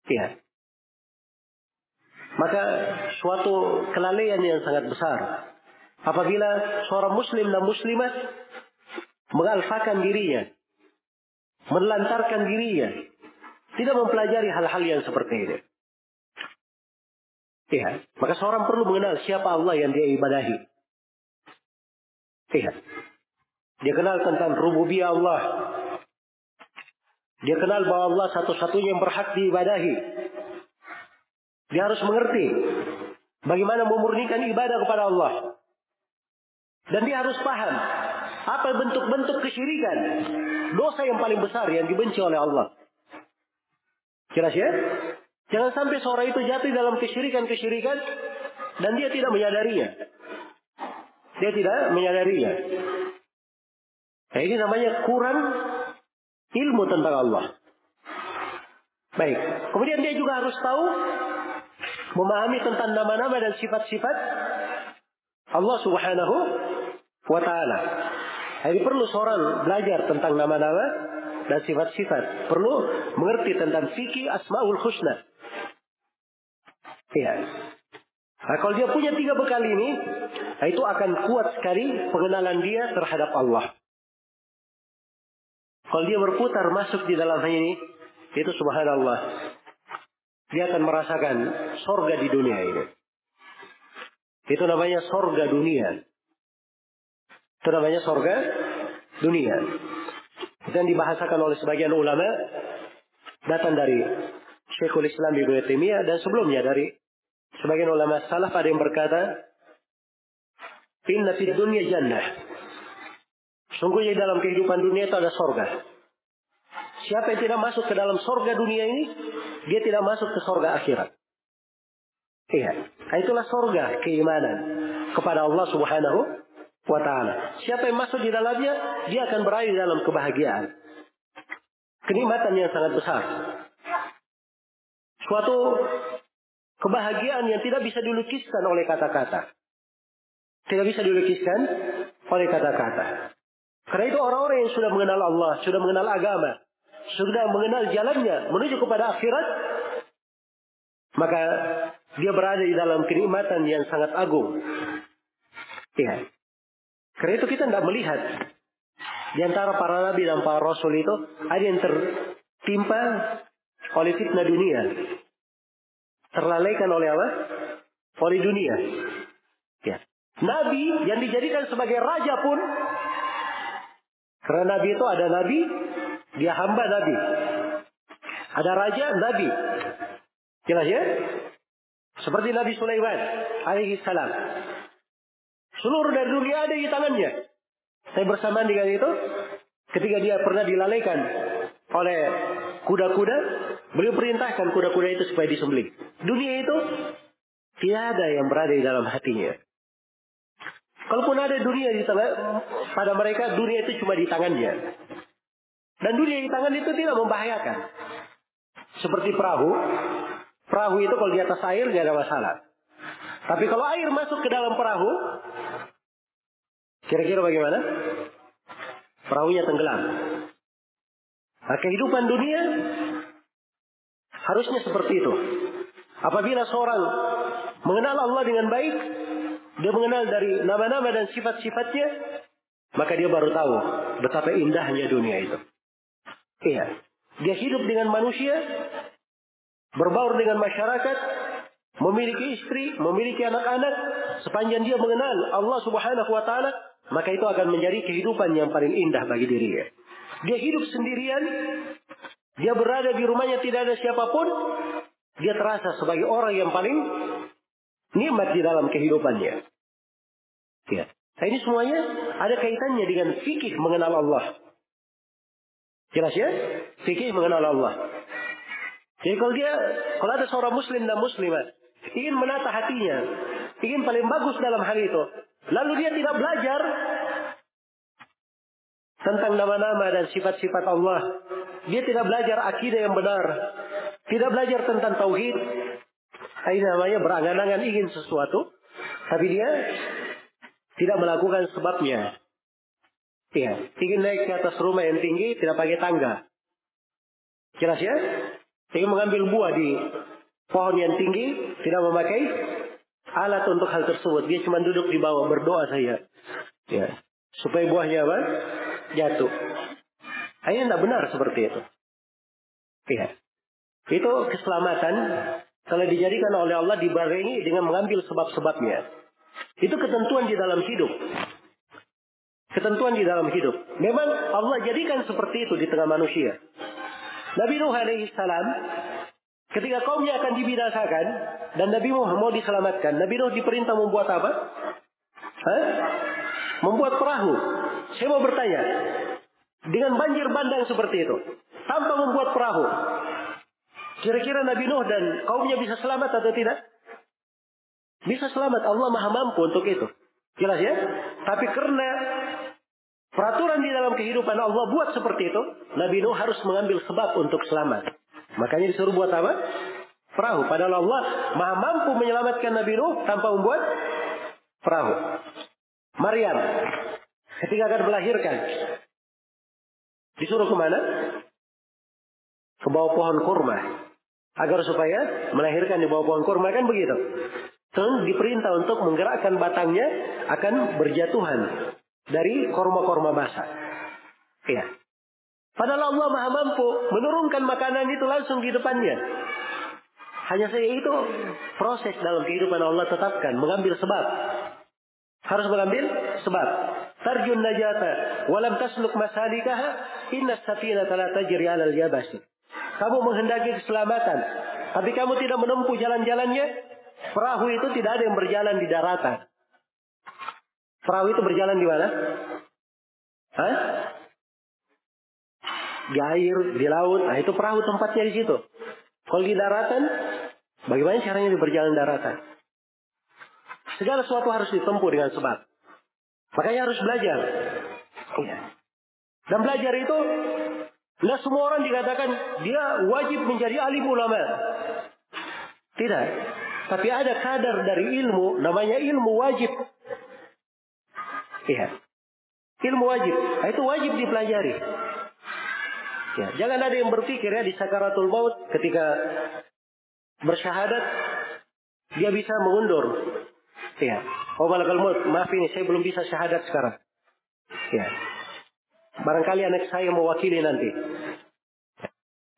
Ya. Maka suatu kelalaian yang sangat besar Apabila seorang muslim dan muslimat mengalfakan dirinya, melantarkan dirinya, tidak mempelajari hal-hal yang seperti ini. Iya, maka seorang perlu mengenal siapa Allah yang dia ibadahi. Iya. Dia kenal tentang rububiyah Allah. Dia kenal bahwa Allah satu-satunya yang berhak diibadahi. Dia harus mengerti bagaimana memurnikan ibadah kepada Allah. Dan dia harus paham apa bentuk-bentuk kesyirikan. Dosa yang paling besar yang dibenci oleh Allah. Jelas ya? Jangan sampai seorang itu jatuh dalam kesyirikan-kesyirikan dan dia tidak menyadarinya. Dia tidak menyadarinya. Nah, ini namanya kurang ilmu tentang Allah. Baik. Kemudian dia juga harus tahu memahami tentang nama-nama dan sifat-sifat Allah Subhanahu wa taala. Jadi perlu seorang belajar tentang nama-nama dan sifat-sifat. Perlu mengerti tentang fikih Asmaul Husna. Iya. Nah, kalau dia punya tiga bekal ini, nah itu akan kuat sekali pengenalan dia terhadap Allah. Kalau dia berputar masuk di dalam ini, itu subhanallah. Dia akan merasakan sorga di dunia ini. Itu namanya sorga dunia. Itu namanya sorga dunia. Dan dibahasakan oleh sebagian ulama datang dari Syekhul Islam Ibnu Taimiyah dan sebelumnya dari sebagian ulama salaf ada yang berkata Inna fid dunya jannah. Sungguhnya dalam kehidupan dunia itu ada sorga. Siapa yang tidak masuk ke dalam sorga dunia ini, dia tidak masuk ke sorga akhirat. Iya. Itulah sorga keimanan kepada Allah Subhanahu wa taala. Siapa yang masuk di dalamnya, dia akan berada di dalam kebahagiaan. Kenikmatan yang sangat besar. Suatu kebahagiaan yang tidak bisa dilukiskan oleh kata-kata. Tidak bisa dilukiskan oleh kata-kata. Karena itu orang-orang yang sudah mengenal Allah, sudah mengenal agama, sudah mengenal jalannya menuju kepada akhirat, maka dia berada di dalam kenikmatan yang sangat agung. Ya. Karena itu kita tidak melihat di antara para nabi dan para rasul itu ada yang tertimpa oleh fitnah dunia. Terlalaikan oleh apa? Oleh dunia. Ya. Nabi yang dijadikan sebagai raja pun karena nabi itu ada nabi, dia hamba nabi. Ada raja, nabi. Jelas ya? Seperti Nabi Sulaiman alaihi salam. Seluruh dari dunia ada di tangannya. Saya bersamaan dengan itu, ketika dia pernah dilalaikan oleh kuda-kuda, beliau perintahkan kuda-kuda itu supaya disembelih. Dunia itu tidak ada yang berada di dalam hatinya. Kalaupun ada dunia di tengah, pada mereka dunia itu cuma di tangannya. Dan dunia di tangan itu tidak membahayakan. Seperti perahu, perahu itu kalau di atas air tidak ada masalah. Tapi kalau air masuk ke dalam perahu, kira-kira bagaimana? Perahunya tenggelam. Nah, kehidupan dunia harusnya seperti itu. Apabila seorang mengenal Allah dengan baik, dia mengenal dari nama-nama dan sifat-sifatnya, maka dia baru tahu betapa indahnya dunia itu. Iya. Dia hidup dengan manusia, berbaur dengan masyarakat, memiliki istri, memiliki anak-anak, sepanjang dia mengenal Allah Subhanahu wa taala, maka itu akan menjadi kehidupan yang paling indah bagi dirinya. Dia hidup sendirian, dia berada di rumahnya tidak ada siapa pun, dia terasa sebagai orang yang paling nikmat di dalam kehidupannya. Ya. Nah ini semuanya ada kaitannya dengan fikih mengenal Allah. Jelas ya? Fikih mengenal Allah. Jadi kalau dia, kalau ada seorang muslim dan muslimat, ingin menata hatinya, ingin paling bagus dalam hal itu, lalu dia tidak belajar tentang nama-nama dan sifat-sifat Allah, dia tidak belajar akidah yang benar, tidak belajar tentang tauhid, ini namanya berangan-angan ingin sesuatu, tapi dia tidak melakukan sebabnya. Iya, ingin naik ke atas rumah yang tinggi tidak pakai tangga. Jelas ya? Ingin mengambil buah di pohon yang tinggi tidak memakai alat untuk hal tersebut. Dia cuma duduk di bawah berdoa saja. Ya. Supaya buahnya apa? Jatuh. Ini tidak benar seperti itu. Iya. Itu keselamatan kalau dijadikan oleh Allah dibarengi dengan mengambil sebab-sebabnya. Itu ketentuan di dalam hidup. Ketentuan di dalam hidup. Memang Allah jadikan seperti itu di tengah manusia. Nabi Nuh alaihi salam ketika kaumnya akan dibinasakan dan Nabi Nuh mau diselamatkan, Nabi Nuh diperintah membuat apa? Hah? Membuat perahu. Saya mau bertanya, dengan banjir bandang seperti itu, tanpa membuat perahu, kira-kira Nabi Nuh dan kaumnya bisa selamat atau tidak? Bisa selamat. Allah maha mampu untuk itu. Jelas ya? Tapi karena peraturan di dalam kehidupan Allah buat seperti itu, Nabi Nuh harus mengambil sebab untuk selamat. Makanya disuruh buat apa? Perahu. Padahal Allah maha mampu menyelamatkan Nabi Nuh tanpa membuat perahu. Maryam ketika akan melahirkan disuruh ke mana? Ke bawah pohon kurma agar supaya melahirkan di bawah pohon kurma kan begitu. Terus diperintah untuk menggerakkan batangnya akan berjatuhan dari korma-korma basah. Ya. Padahal Allah maha mampu menurunkan makanan itu langsung di depannya. Hanya saja itu proses dalam kehidupan Allah tetapkan. Mengambil sebab. Harus mengambil sebab. Tarjun najata. Walam tasluk masalikaha. Inna safina la tajri alal yabasi. Kamu menghendaki keselamatan. Tapi kamu tidak menempuh jalan-jalannya. Perahu itu tidak ada yang berjalan di daratan. Perahu itu berjalan di mana? Hah? Di air, di laut. Nah itu perahu tempatnya di situ. Kalau di daratan, bagaimana caranya berjalan daratan? Segala sesuatu harus ditempuh dengan sebab. Makanya harus belajar. Iya. Dan belajar itu, tidak semua orang dikatakan dia wajib menjadi alim ulama. Tidak. Tapi ada kadar dari ilmu, namanya ilmu wajib. Iya. Ilmu wajib. Nah, itu wajib dipelajari. Ya, jangan ada yang berpikir ya di sakaratul maut ketika bersyahadat dia bisa mengundur. Ya. Oh malakal maut, maaf ini saya belum bisa syahadat sekarang. Ya. Barangkali anak saya mewakili nanti.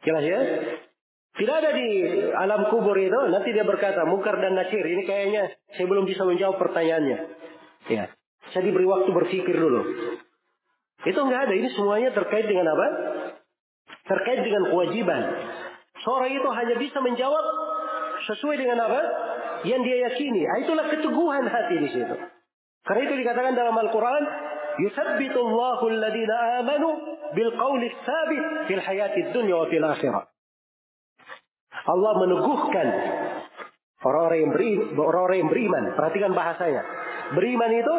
Jelas ya? Tidak ada di alam kubur itu. Nanti dia berkata, mungkar dan nakir. Ini kayaknya saya belum bisa menjawab pertanyaannya. Ya. Saya diberi waktu berpikir dulu. Itu enggak ada. Ini semuanya terkait dengan apa? Terkait dengan kewajiban. Seorang itu hanya bisa menjawab sesuai dengan apa? yang dia yakini. Ah, itulah keteguhan hati di situ. Karena itu dikatakan dalam Al-Quran, يثبت الله الذين آمنوا بالقول الثابت في الحياة الدنيا وفي الآخرة. Allah meneguhkan orang-orang yang, beriman, orang-orang yang beriman. Perhatikan bahasanya. Beriman itu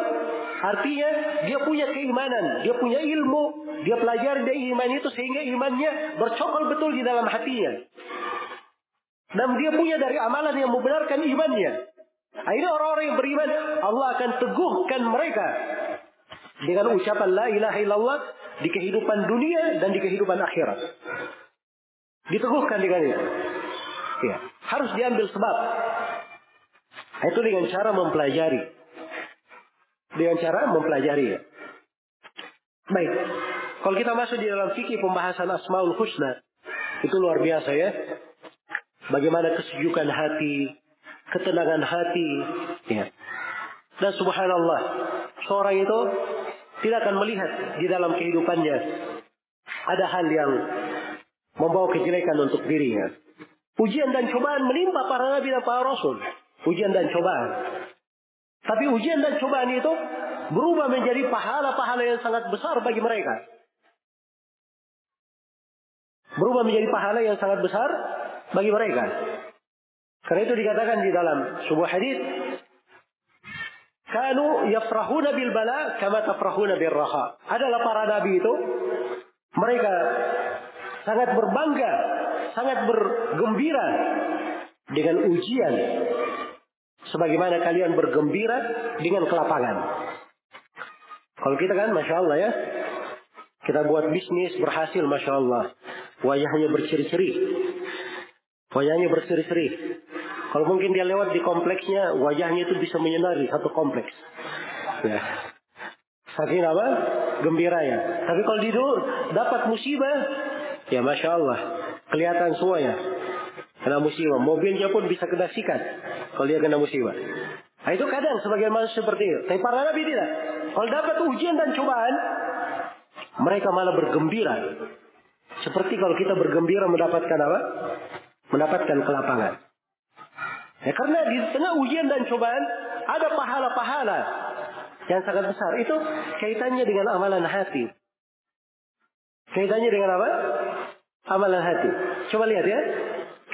artinya dia punya keimanan, dia punya ilmu, dia pelajari dari iman itu sehingga imannya bercokol betul di dalam hatinya. Dan dia punya dari amalan yang membenarkan imannya. Ini orang-orang yang beriman, Allah akan teguhkan mereka dengan ucapan la ilaha illallah di kehidupan dunia dan di kehidupan akhirat. Diteguhkan dengan itu. Ya, harus diambil sebab. Itu dengan cara mempelajari. Dengan cara mempelajari. Baik. Kalau kita masuk di dalam fikih pembahasan Asmaul Husna, itu luar biasa ya. Bagaimana kesejukan hati, ketenangan hati, ya. Dan subhanallah, seorang itu tidak akan melihat di dalam kehidupannya ada hal yang membawa kejelekan untuk dirinya. Ujian dan cobaan menimpa para nabi dan para rasul. Ujian dan cobaan. Tapi ujian dan cobaan itu berubah menjadi pahala-pahala yang sangat besar bagi mereka. Berubah menjadi pahala yang sangat besar bagi mereka. Karena itu dikatakan di dalam sebuah hadis, Kanu yafrahuna bil bala kama tafrahuna bil raha. Adalah para nabi itu mereka sangat berbangga, sangat bergembira dengan ujian sebagaimana kalian bergembira dengan kelapangan. Kalau kita kan, masya Allah ya, kita buat bisnis berhasil, masya Allah, wajahnya berseri-seri, wajahnya berseri-seri. Kalau mungkin dia lewat di kompleksnya, wajahnya itu bisa menyenari satu kompleks. Ya. Saking apa? Gembira ya. Tapi kalau di dulu dapat musibah, ya masya Allah, kelihatan semuanya. Kena musibah, mobilnya pun bisa kena sikat kalau dia kena musibah. Nah, itu kadang sebagian manusia seperti itu. Tapi para nabi tidak. Kalau dapat ujian dan cobaan, mereka malah bergembira. Seperti kalau kita bergembira mendapatkan apa? Mendapatkan kelapangan. Ya, karena di tengah ujian dan cobaan ada pahala-pahala yang sangat besar. Itu kaitannya dengan amalan hati. Kaitannya dengan apa? Amalan hati. Coba lihat ya.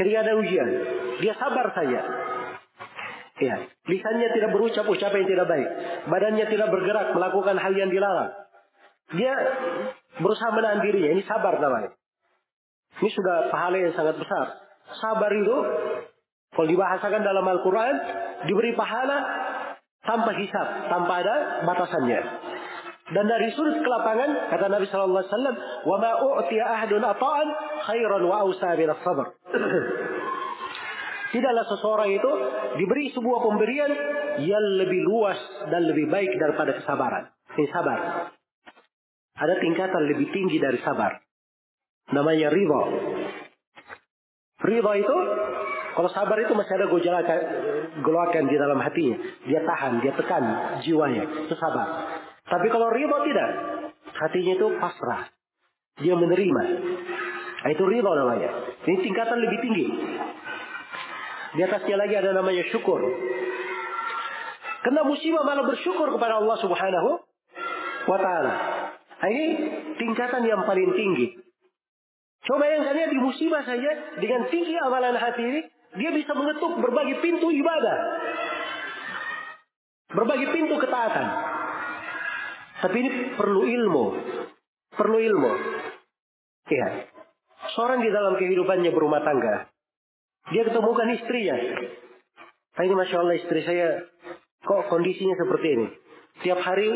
Ketika ada ujian, dia sabar saja. Ya, lisannya tidak berucap ucapan yang tidak baik. Badannya tidak bergerak melakukan hal yang dilarang. Dia berusaha menahan dirinya. Ini sabar namanya. Ini sudah pahala yang sangat besar. Sabar itu kalau dibahasakan dalam Al-Quran, diberi pahala tanpa hisap, tanpa ada batasannya. Dan dari sudut kelapangan, kata Nabi Shallallahu Alaihi Wasallam, "Wa ma u'tiya ata'an khairan wa min sabr." Tidaklah seseorang itu diberi sebuah pemberian yang lebih luas dan lebih baik daripada kesabaran. Ini sabar. Ada tingkatan lebih tinggi dari sabar. Namanya ridho. Ridho itu kalau sabar itu masih ada gejolakan, golakan di dalam hatinya. Dia tahan, dia tekan jiwanya. Itu sabar. Tapi kalau riba tidak. Hatinya itu pasrah. Dia menerima. Nah, itu riba namanya. Ini tingkatan lebih tinggi. Di atasnya lagi ada namanya syukur. Kena musibah malah bersyukur kepada Allah subhanahu wa ta'ala. Nah, ini tingkatan yang paling tinggi. Coba yang kalian di musibah saja dengan tinggi amalan hati ini, dia bisa mengetuk berbagai pintu ibadah. Berbagai pintu ketaatan. Tapi ini perlu ilmu. Perlu ilmu. Iya. Seorang di dalam kehidupannya berumah tangga. Dia ketemukan istrinya. Tapi ini Masya Allah istri saya kok kondisinya seperti ini. Tiap hari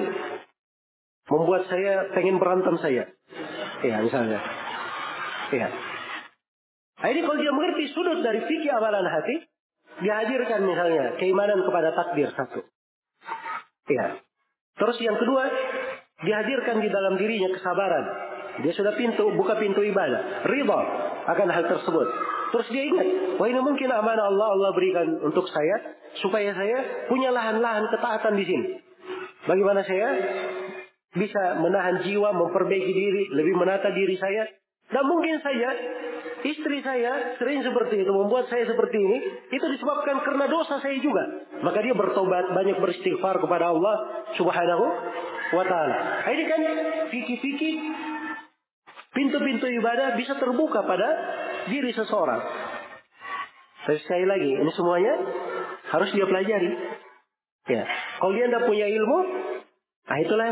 membuat saya pengen berantem saya. Iya misalnya. Iya. Nah, ini kalau dia mengerti sudut dari fikih amalan hati, dihadirkan misalnya keimanan kepada takdir satu. Ya. Terus yang kedua, dihadirkan di dalam dirinya kesabaran. Dia sudah pintu, buka pintu ibadah. Ridha akan hal tersebut. Terus dia ingat, wah ini mungkin amanah Allah Allah berikan untuk saya supaya saya punya lahan-lahan ketaatan di sini. Bagaimana saya bisa menahan jiwa, memperbaiki diri, lebih menata diri saya. Dan mungkin saja istri saya sering seperti itu, membuat saya seperti ini, itu disebabkan karena dosa saya juga. Maka dia bertobat, banyak beristighfar kepada Allah Subhanahu wa taala. Ini kan fikih-fikih pintu-pintu ibadah bisa terbuka pada diri seseorang. Tapi sekali lagi, ini semuanya harus dia pelajari. Ya, kalau dia tidak punya ilmu, nah itulah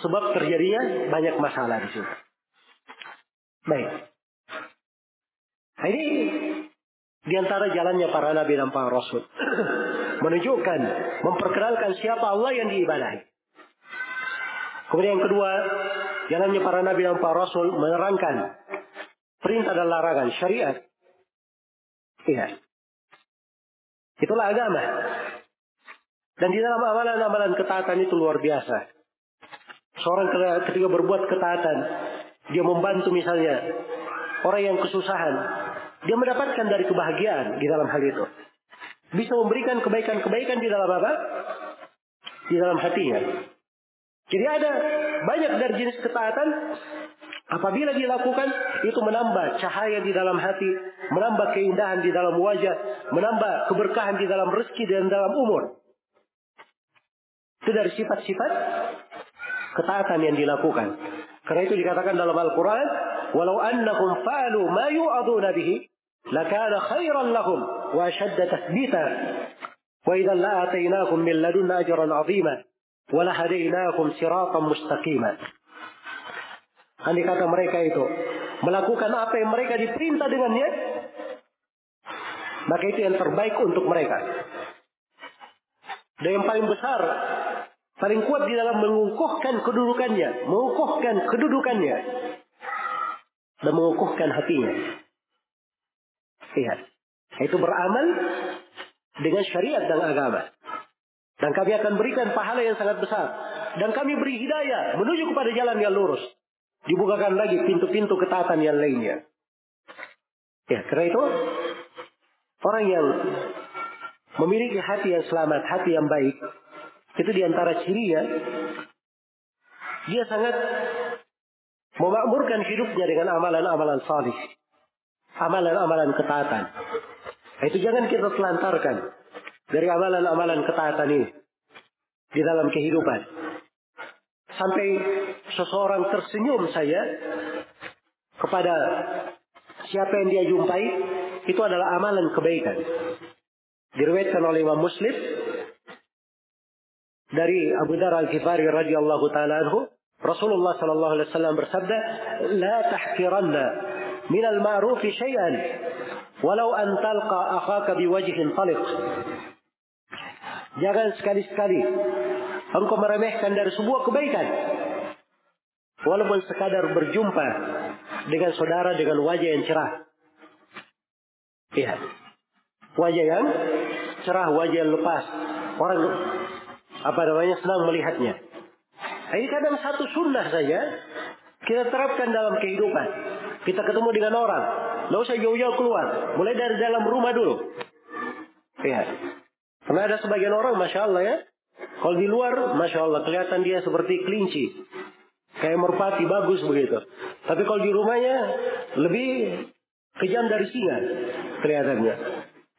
sebab terjadinya banyak masalah di situ. Baik. Nah, ini di antara jalannya para nabi dan para rasul. Menunjukkan, memperkenalkan siapa Allah yang diibadahi. Kemudian yang kedua, jalannya para nabi dan para rasul menerangkan perintah dan larangan syariat. Iya. Itulah agama. Dan di dalam amalan-amalan ketaatan itu luar biasa. Seorang ketika berbuat ketaatan, dia membantu misalnya orang yang kesusahan, dia mendapatkan dari kebahagiaan di dalam hal itu. Bisa memberikan kebaikan-kebaikan di dalam apa? Di dalam hatinya. Jadi ada banyak dari jenis ketaatan apabila dilakukan itu menambah cahaya di dalam hati, menambah keindahan di dalam wajah, menambah keberkahan di dalam rezeki dan dalam umur. Itu dari sifat-sifat ketaatan yang dilakukan. Karena itu dikatakan dalam Al-Quran, walau annahum fa'alu ma yu'aduna bihi, lakana khairan lahum wa ashadda tathbita. Wa idhan la'atainakum min ladunna ajran azima. Wa lahadainakum siratan mustaqima. Andai kata mereka itu melakukan apa yang mereka diperintah dengannya, maka itu yang terbaik untuk mereka. Dan yang paling besar paling kuat di dalam mengukuhkan kedudukannya, mengukuhkan kedudukannya, dan mengukuhkan hatinya. Lihat, itu beramal dengan syariat dan agama. Dan kami akan berikan pahala yang sangat besar. Dan kami beri hidayah menuju kepada jalan yang lurus. Dibukakan lagi pintu-pintu ketaatan yang lainnya. Ya, karena itu orang yang memiliki hati yang selamat, hati yang baik, itu di antara cirinya. Dia sangat memakmurkan hidupnya dengan amalan-amalan salih. Amalan-amalan ketaatan. Itu jangan kita telantarkan dari amalan-amalan ketaatan ini di dalam kehidupan. Sampai seseorang tersenyum saya kepada siapa yang dia jumpai, itu adalah amalan kebaikan. Diriwayatkan oleh Imam Muslim dari Abu Dar Al-Ghifari radhiyallahu taala anhu, Rasulullah sallallahu alaihi wasallam bersabda, "La tahkiranna min al-ma'ruf syai'an walau an talqa akhaka biwajhin taliq." Jangan sekali-sekali engkau meremehkan dari sebuah kebaikan. Walaupun sekadar berjumpa dengan saudara dengan wajah yang cerah. Lihat. Wajah yang cerah, wajah yang lepas. Orang apa namanya senang melihatnya. Ini kadang satu sunnah saja kita terapkan dalam kehidupan. Kita ketemu dengan orang, nggak usah jauh-jauh keluar, mulai dari dalam rumah dulu. Ya, karena ada sebagian orang, masya Allah ya, kalau di luar, masya Allah kelihatan dia seperti kelinci, kayak merpati bagus begitu. Tapi kalau di rumahnya lebih kejam dari singa kelihatannya.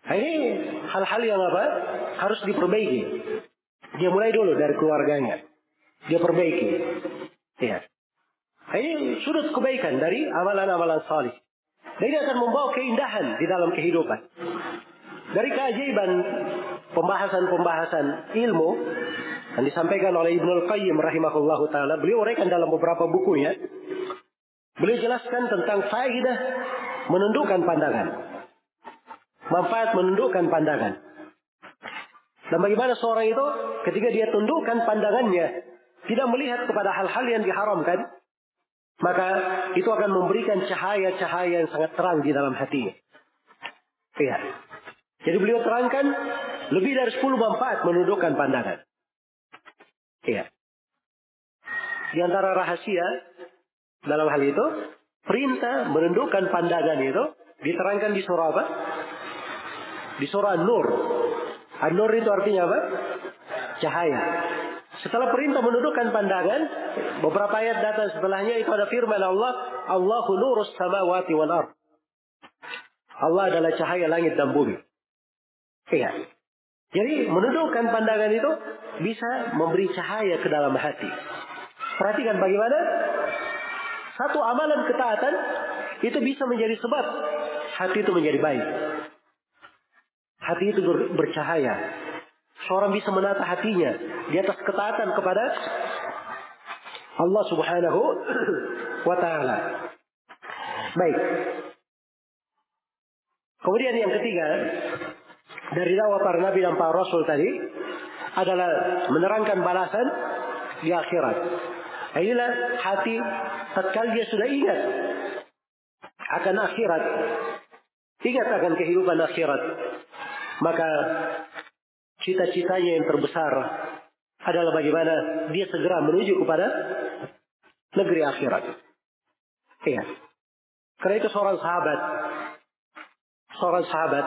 Nah, ini hal-hal yang apa? Harus diperbaiki. Dia mulai dulu dari keluarganya. Dia perbaiki. Ya. Ini sudut kebaikan dari amalan-amalan salih. Dan ini akan membawa keindahan di dalam kehidupan. Dari keajaiban pembahasan-pembahasan ilmu yang disampaikan oleh Ibnul Qayyim rahimahullah taala, beliau uraikan dalam beberapa bukunya. Beliau jelaskan tentang faidah menundukkan pandangan. Manfaat menundukkan pandangan. Dan bagaimana seorang itu ketika dia tundukkan pandangannya, tidak melihat kepada hal-hal yang diharamkan, maka itu akan memberikan cahaya-cahaya yang sangat terang di dalam hatinya. Iya. Jadi beliau terangkan lebih dari 10 manfaat menundukkan pandangan. Iya. Di antara rahasia dalam hal itu, perintah menundukkan pandangan itu diterangkan di surah apa? Di surah Nur An-nur itu artinya apa? Cahaya. Setelah perintah menundukkan pandangan, beberapa ayat datang setelahnya itu ada firman Allah, Allahu nurus samawati wal ard. Allah adalah cahaya langit dan bumi. Iya. Jadi menundukkan pandangan itu bisa memberi cahaya ke dalam hati. Perhatikan bagaimana satu amalan ketaatan itu bisa menjadi sebab hati itu menjadi baik. Hati itu ber, bercahaya. Seorang bisa menata hatinya di atas ketaatan kepada Allah Subhanahu wa taala. Baik. Kemudian yang ketiga dari dakwah para nabi dan para rasul tadi adalah menerangkan balasan di akhirat. Inilah hati tatkala dia sudah ingat akan akhirat, ingat akan kehidupan akhirat, maka cita-citanya yang terbesar adalah bagaimana dia segera menuju kepada negeri akhirat. Iya. Karena itu seorang sahabat, seorang sahabat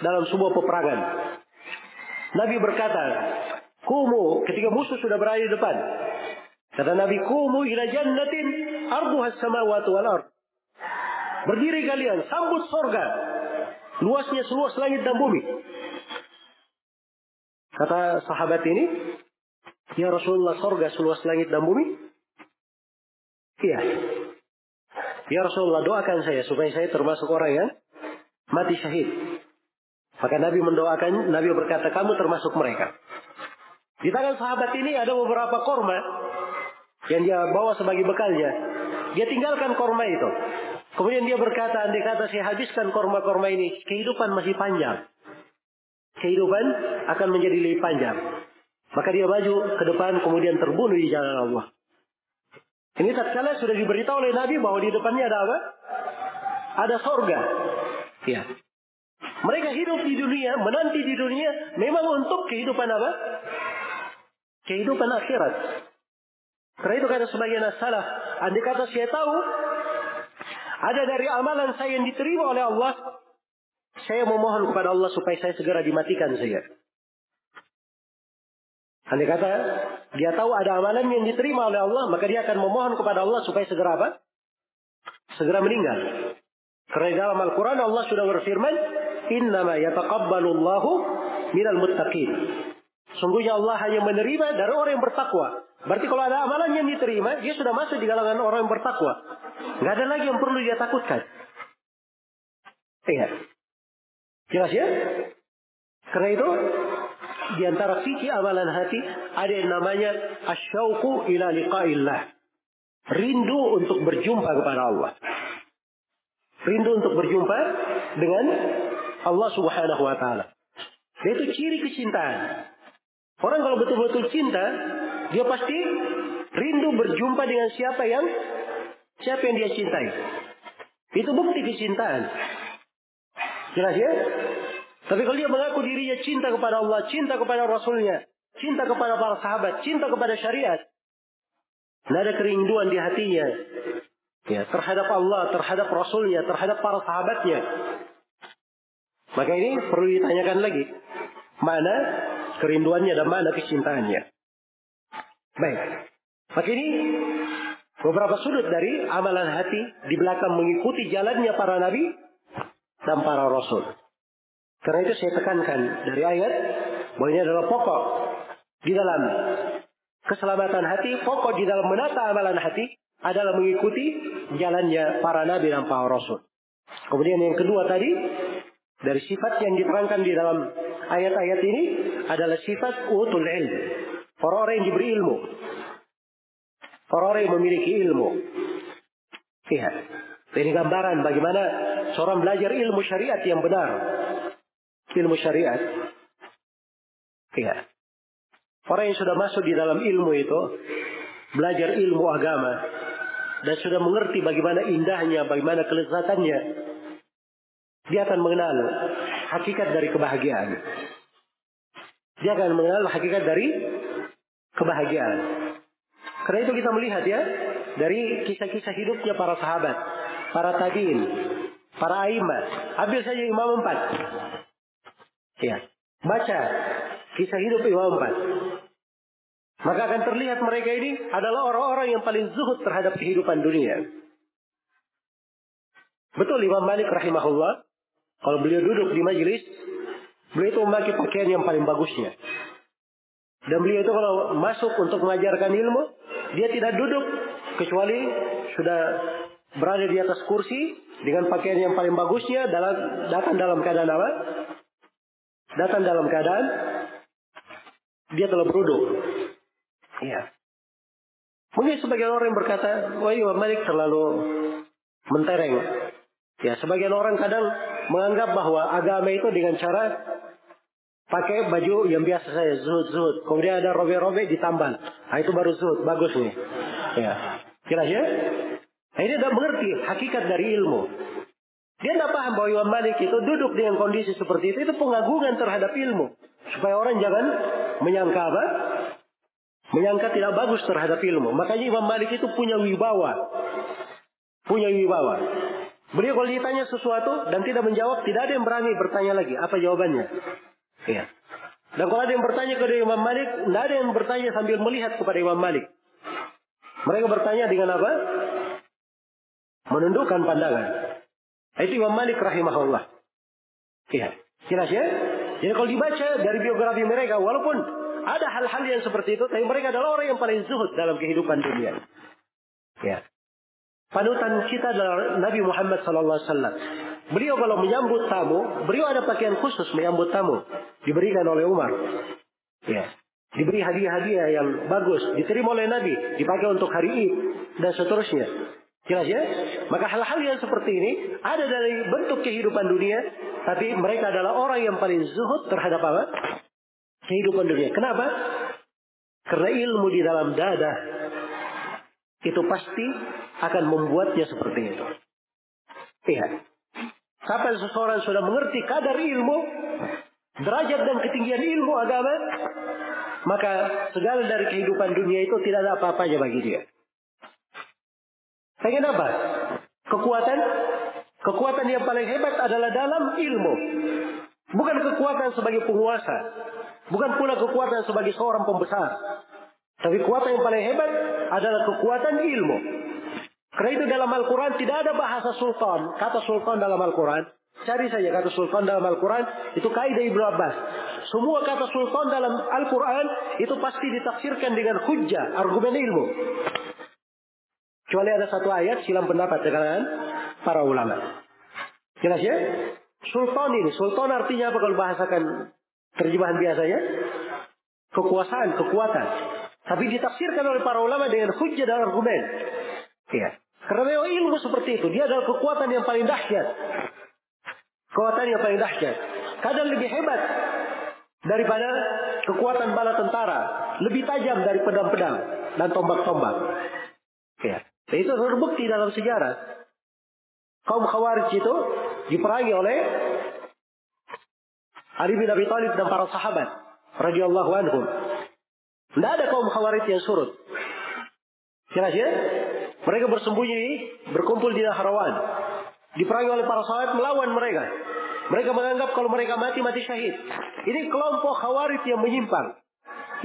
dalam sebuah peperangan, Nabi berkata, Kumu ketika musuh sudah berada di depan. Kata Nabi, Kumu ila jannatin arduha samawati wal ard. Berdiri kalian, sambut sorga. Luasnya seluas langit dan bumi. Kata sahabat ini, Ya Rasulullah sorga seluas langit dan bumi? Iya. Ya Rasulullah doakan saya supaya saya termasuk orang yang mati syahid. Maka Nabi mendoakan, Nabi berkata kamu termasuk mereka. Di tangan sahabat ini ada beberapa korma yang dia bawa sebagai bekalnya. Dia tinggalkan korma itu. Kemudian dia berkata, andai kata saya habiskan korma-korma ini, kehidupan masih panjang. Kehidupan akan menjadi lebih panjang. Maka dia maju ke depan kemudian terbunuh di jalan Allah. Ini tatkala sudah diberitahu oleh Nabi bahwa di depannya ada apa? Ada sorga. Ya. Mereka hidup di dunia, menanti di dunia, memang untuk kehidupan apa? kehidupan akhirat. Karena itu kata sebagian salah. Andai kata saya tahu ada dari amalan saya yang diterima oleh Allah, saya memohon kepada Allah supaya saya segera dimatikan saja. Andai kata dia tahu ada amalan yang diterima oleh Allah, maka dia akan memohon kepada Allah supaya segera apa? Segera meninggal. Karena dalam Al-Quran Allah sudah berfirman, Innama yataqabbalu Allahu minal muttaqin. Sungguhnya Allah hanya menerima dari orang yang bertakwa. Berarti kalau ada amalan yang diterima, dia sudah masuk di kalangan orang yang bertakwa. Gak ada lagi yang perlu dia takutkan. Iya. Jelas ya? Karena itu, di antara fikih amalan hati, ada yang namanya asyauku ila liqa'illah. Rindu untuk berjumpa kepada Allah. Rindu untuk berjumpa dengan Allah subhanahu wa ta'ala. Itu ciri kecintaan. Orang kalau betul-betul cinta, dia pasti rindu berjumpa dengan siapa yang siapa yang dia cintai. Itu bukti kecintaan. Jelas ya? Tapi kalau dia mengaku dirinya cinta kepada Allah, cinta kepada Rasulnya, cinta kepada para sahabat, cinta kepada syariat, tidak ada kerinduan di hatinya ya terhadap Allah, terhadap Rasulnya, terhadap para sahabatnya. Maka ini perlu ditanyakan lagi. Mana kerinduannya dan mana kecintaannya. Baik. Maka ini beberapa sudut dari amalan hati di belakang mengikuti jalannya para nabi dan para rasul. Karena itu saya tekankan dari ayat bahwa ini adalah pokok di dalam keselamatan hati, pokok di dalam menata amalan hati adalah mengikuti jalannya para nabi dan para rasul. Kemudian yang kedua tadi dari sifat yang diterangkan di dalam ayat-ayat ini adalah sifat utul ilm. Orang-orang yang diberi ilmu. Orang-orang yang memiliki ilmu. Iya. Ini gambaran bagaimana seorang belajar ilmu syariat yang benar. Ilmu syariat. Iya. Orang yang sudah masuk di dalam ilmu itu, belajar ilmu agama, dan sudah mengerti bagaimana indahnya, bagaimana kelezatannya, dia akan mengenal hakikat dari kebahagiaan. Dia akan mengenal hakikat dari kebahagiaan. Karena itu kita melihat ya dari kisah-kisah hidupnya para sahabat, para tabiin, para aima. Ambil saja Imam Empat. Ya, baca kisah hidup Imam Empat. Maka akan terlihat mereka ini adalah orang-orang yang paling zuhud terhadap kehidupan dunia. Betul Imam Malik rahimahullah Kalau beliau duduk di majelis, beliau itu memakai pakaian yang paling bagusnya. Dan beliau itu kalau masuk untuk mengajarkan ilmu, dia tidak duduk kecuali sudah berada di atas kursi dengan pakaian yang paling bagusnya dalam datang dalam keadaan apa? Datang dalam keadaan dia telah beruduk. Iya. Mungkin sebagian orang yang berkata, wah Imam Malik terlalu mentereng. Ya, sebagian orang kadang menganggap bahwa agama itu dengan cara pakai baju yang biasa saya zuhud zuhud. Kemudian ada robe-robe ditambal. Nah, itu baru zuhud, bagus nih. Ya. Ya? Nah, ini tidak mengerti hakikat dari ilmu. Dia tidak paham bahwa Imam Malik itu duduk dengan kondisi seperti itu. Itu pengagungan terhadap ilmu. Supaya orang jangan menyangka apa? Menyangka tidak bagus terhadap ilmu. Makanya Imam Malik itu punya wibawa. Punya wibawa. Beliau kalau ditanya sesuatu dan tidak menjawab, tidak ada yang berani bertanya lagi. Apa jawabannya? Iya. Dan kalau ada yang bertanya kepada Imam Malik, tidak ada yang bertanya sambil melihat kepada Imam Malik. Mereka bertanya dengan apa? Menundukkan pandangan. Itu Imam Malik rahimahullah. Iya. Jelas ya? Jadi kalau dibaca dari biografi mereka, walaupun ada hal-hal yang seperti itu, tapi mereka adalah orang yang paling zuhud dalam kehidupan dunia. Ya. Panutan kita adalah Nabi Muhammad wasallam. Beliau kalau menyambut tamu, beliau ada pakaian khusus menyambut tamu, diberikan oleh Umar. Ya. Diberi hadiah-hadiah yang bagus, diterima oleh Nabi, dipakai untuk hari Id dan seterusnya. Jelas ya? Maka hal-hal yang seperti ini ada dari bentuk kehidupan dunia, tapi mereka adalah orang yang paling zuhud terhadap apa? Kehidupan dunia. Kenapa? Karena ilmu di dalam dada itu pasti akan membuatnya seperti itu. Iya. Sampai seseorang sudah mengerti kadar ilmu, derajat dan ketinggian ilmu agama, maka segala dari kehidupan dunia itu tidak ada apa-apanya bagi dia. Pengen apa? Kekuatan? Kekuatan yang paling hebat adalah dalam ilmu. Bukan kekuatan sebagai penguasa. Bukan pula kekuatan sebagai seorang pembesar. Tapi kekuatan yang paling hebat adalah kekuatan ilmu. Karena itu dalam Al-Quran tidak ada bahasa sultan. Kata sultan dalam Al-Quran. Cari saja kata sultan dalam Al-Quran. Itu kaidah Ibnu Abbas. Semua kata sultan dalam Al-Quran itu pasti ditafsirkan dengan hujah, argumen ilmu. Kecuali ada satu ayat silam pendapat dengan para ulama. Jelas ya? Sultan ini, sultan artinya apa kalau bahasakan terjemahan biasanya? Kekuasaan, kekuatan. Tapi ditafsirkan oleh para ulama dengan hujah dan argumen. Ya. Karena memang ilmu seperti itu, dia adalah kekuatan yang paling dahsyat. Kekuatan yang paling dahsyat. Kadang lebih hebat daripada kekuatan bala tentara, lebih tajam dari pedang-pedang dan tombak-tombak. Ya. Dan itu terbukti dalam sejarah. Kaum Khawarij itu diperangi oleh Ali bin Abi Thalib dan para sahabat radhiyallahu anhum. Tidak ada kaum Khawarij yang surut. Jelas ya? Mereka bersembunyi, berkumpul di Nahrawan. Diperangi oleh para sahabat melawan mereka. Mereka menganggap kalau mereka mati, mati syahid. Ini kelompok khawarij yang menyimpang.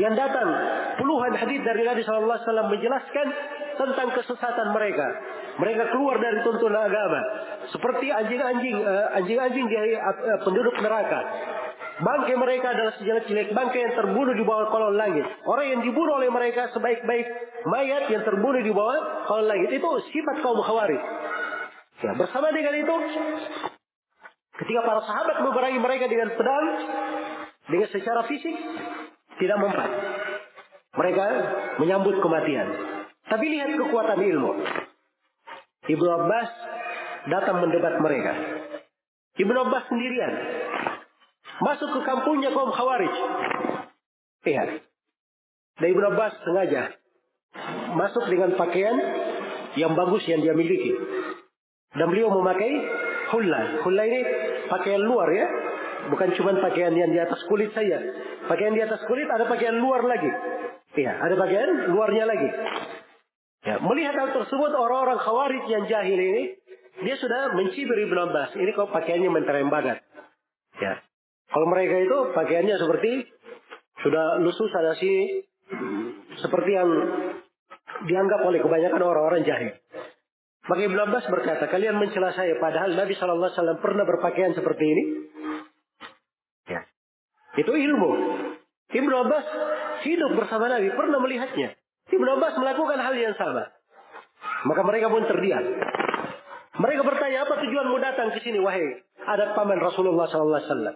Yang datang puluhan hadis dari Nabi SAW menjelaskan tentang kesesatan mereka. Mereka keluar dari tuntunan agama. Seperti anjing-anjing, uh, anjing-anjing di uh, penduduk neraka. Bangkai mereka adalah sejelek-jelek bangkai yang terbunuh di bawah kolon langit. Orang yang dibunuh oleh mereka sebaik-baik mayat yang terbunuh di bawah kolon langit. Itu sifat kaum khawarij. Ya, bersama dengan itu, ketika para sahabat memerangi mereka dengan pedang, dengan secara fisik, tidak mempan. Mereka menyambut kematian. Tapi lihat kekuatan ilmu. Ibnu Abbas datang mendebat mereka. Ibnu Abbas sendirian. Masuk ke kampungnya kaum Khawarij. Lihat. Dan Ibnu Abbas sengaja masuk dengan pakaian yang bagus yang dia miliki. Dan beliau memakai hulla. Hulla ini pakaian luar ya. Bukan cuma pakaian yang di atas kulit saja. Pakaian di atas kulit ada pakaian luar lagi. Iya, ada bagian luarnya lagi. Ya, melihat hal tersebut orang-orang khawarij yang jahil ini, dia sudah mencibir Ibn Abbas. Ini kok pakaiannya mentereng banget. Ya. Kalau mereka itu pakaiannya seperti sudah lusuh sana sini, seperti yang dianggap oleh kebanyakan orang-orang jahil. Maka Ibnu Abbas berkata, kalian mencela saya padahal Nabi Shallallahu Alaihi Wasallam pernah berpakaian seperti ini. Ya. Itu ilmu. Ibnu Abbas hidup bersama Nabi, pernah melihatnya. Ibnu Abbas melakukan hal yang sama. Maka mereka pun terdiam. Mereka bertanya, apa tujuanmu datang ke sini, wahai adat paman Rasulullah Sallallahu Alaihi Wasallam?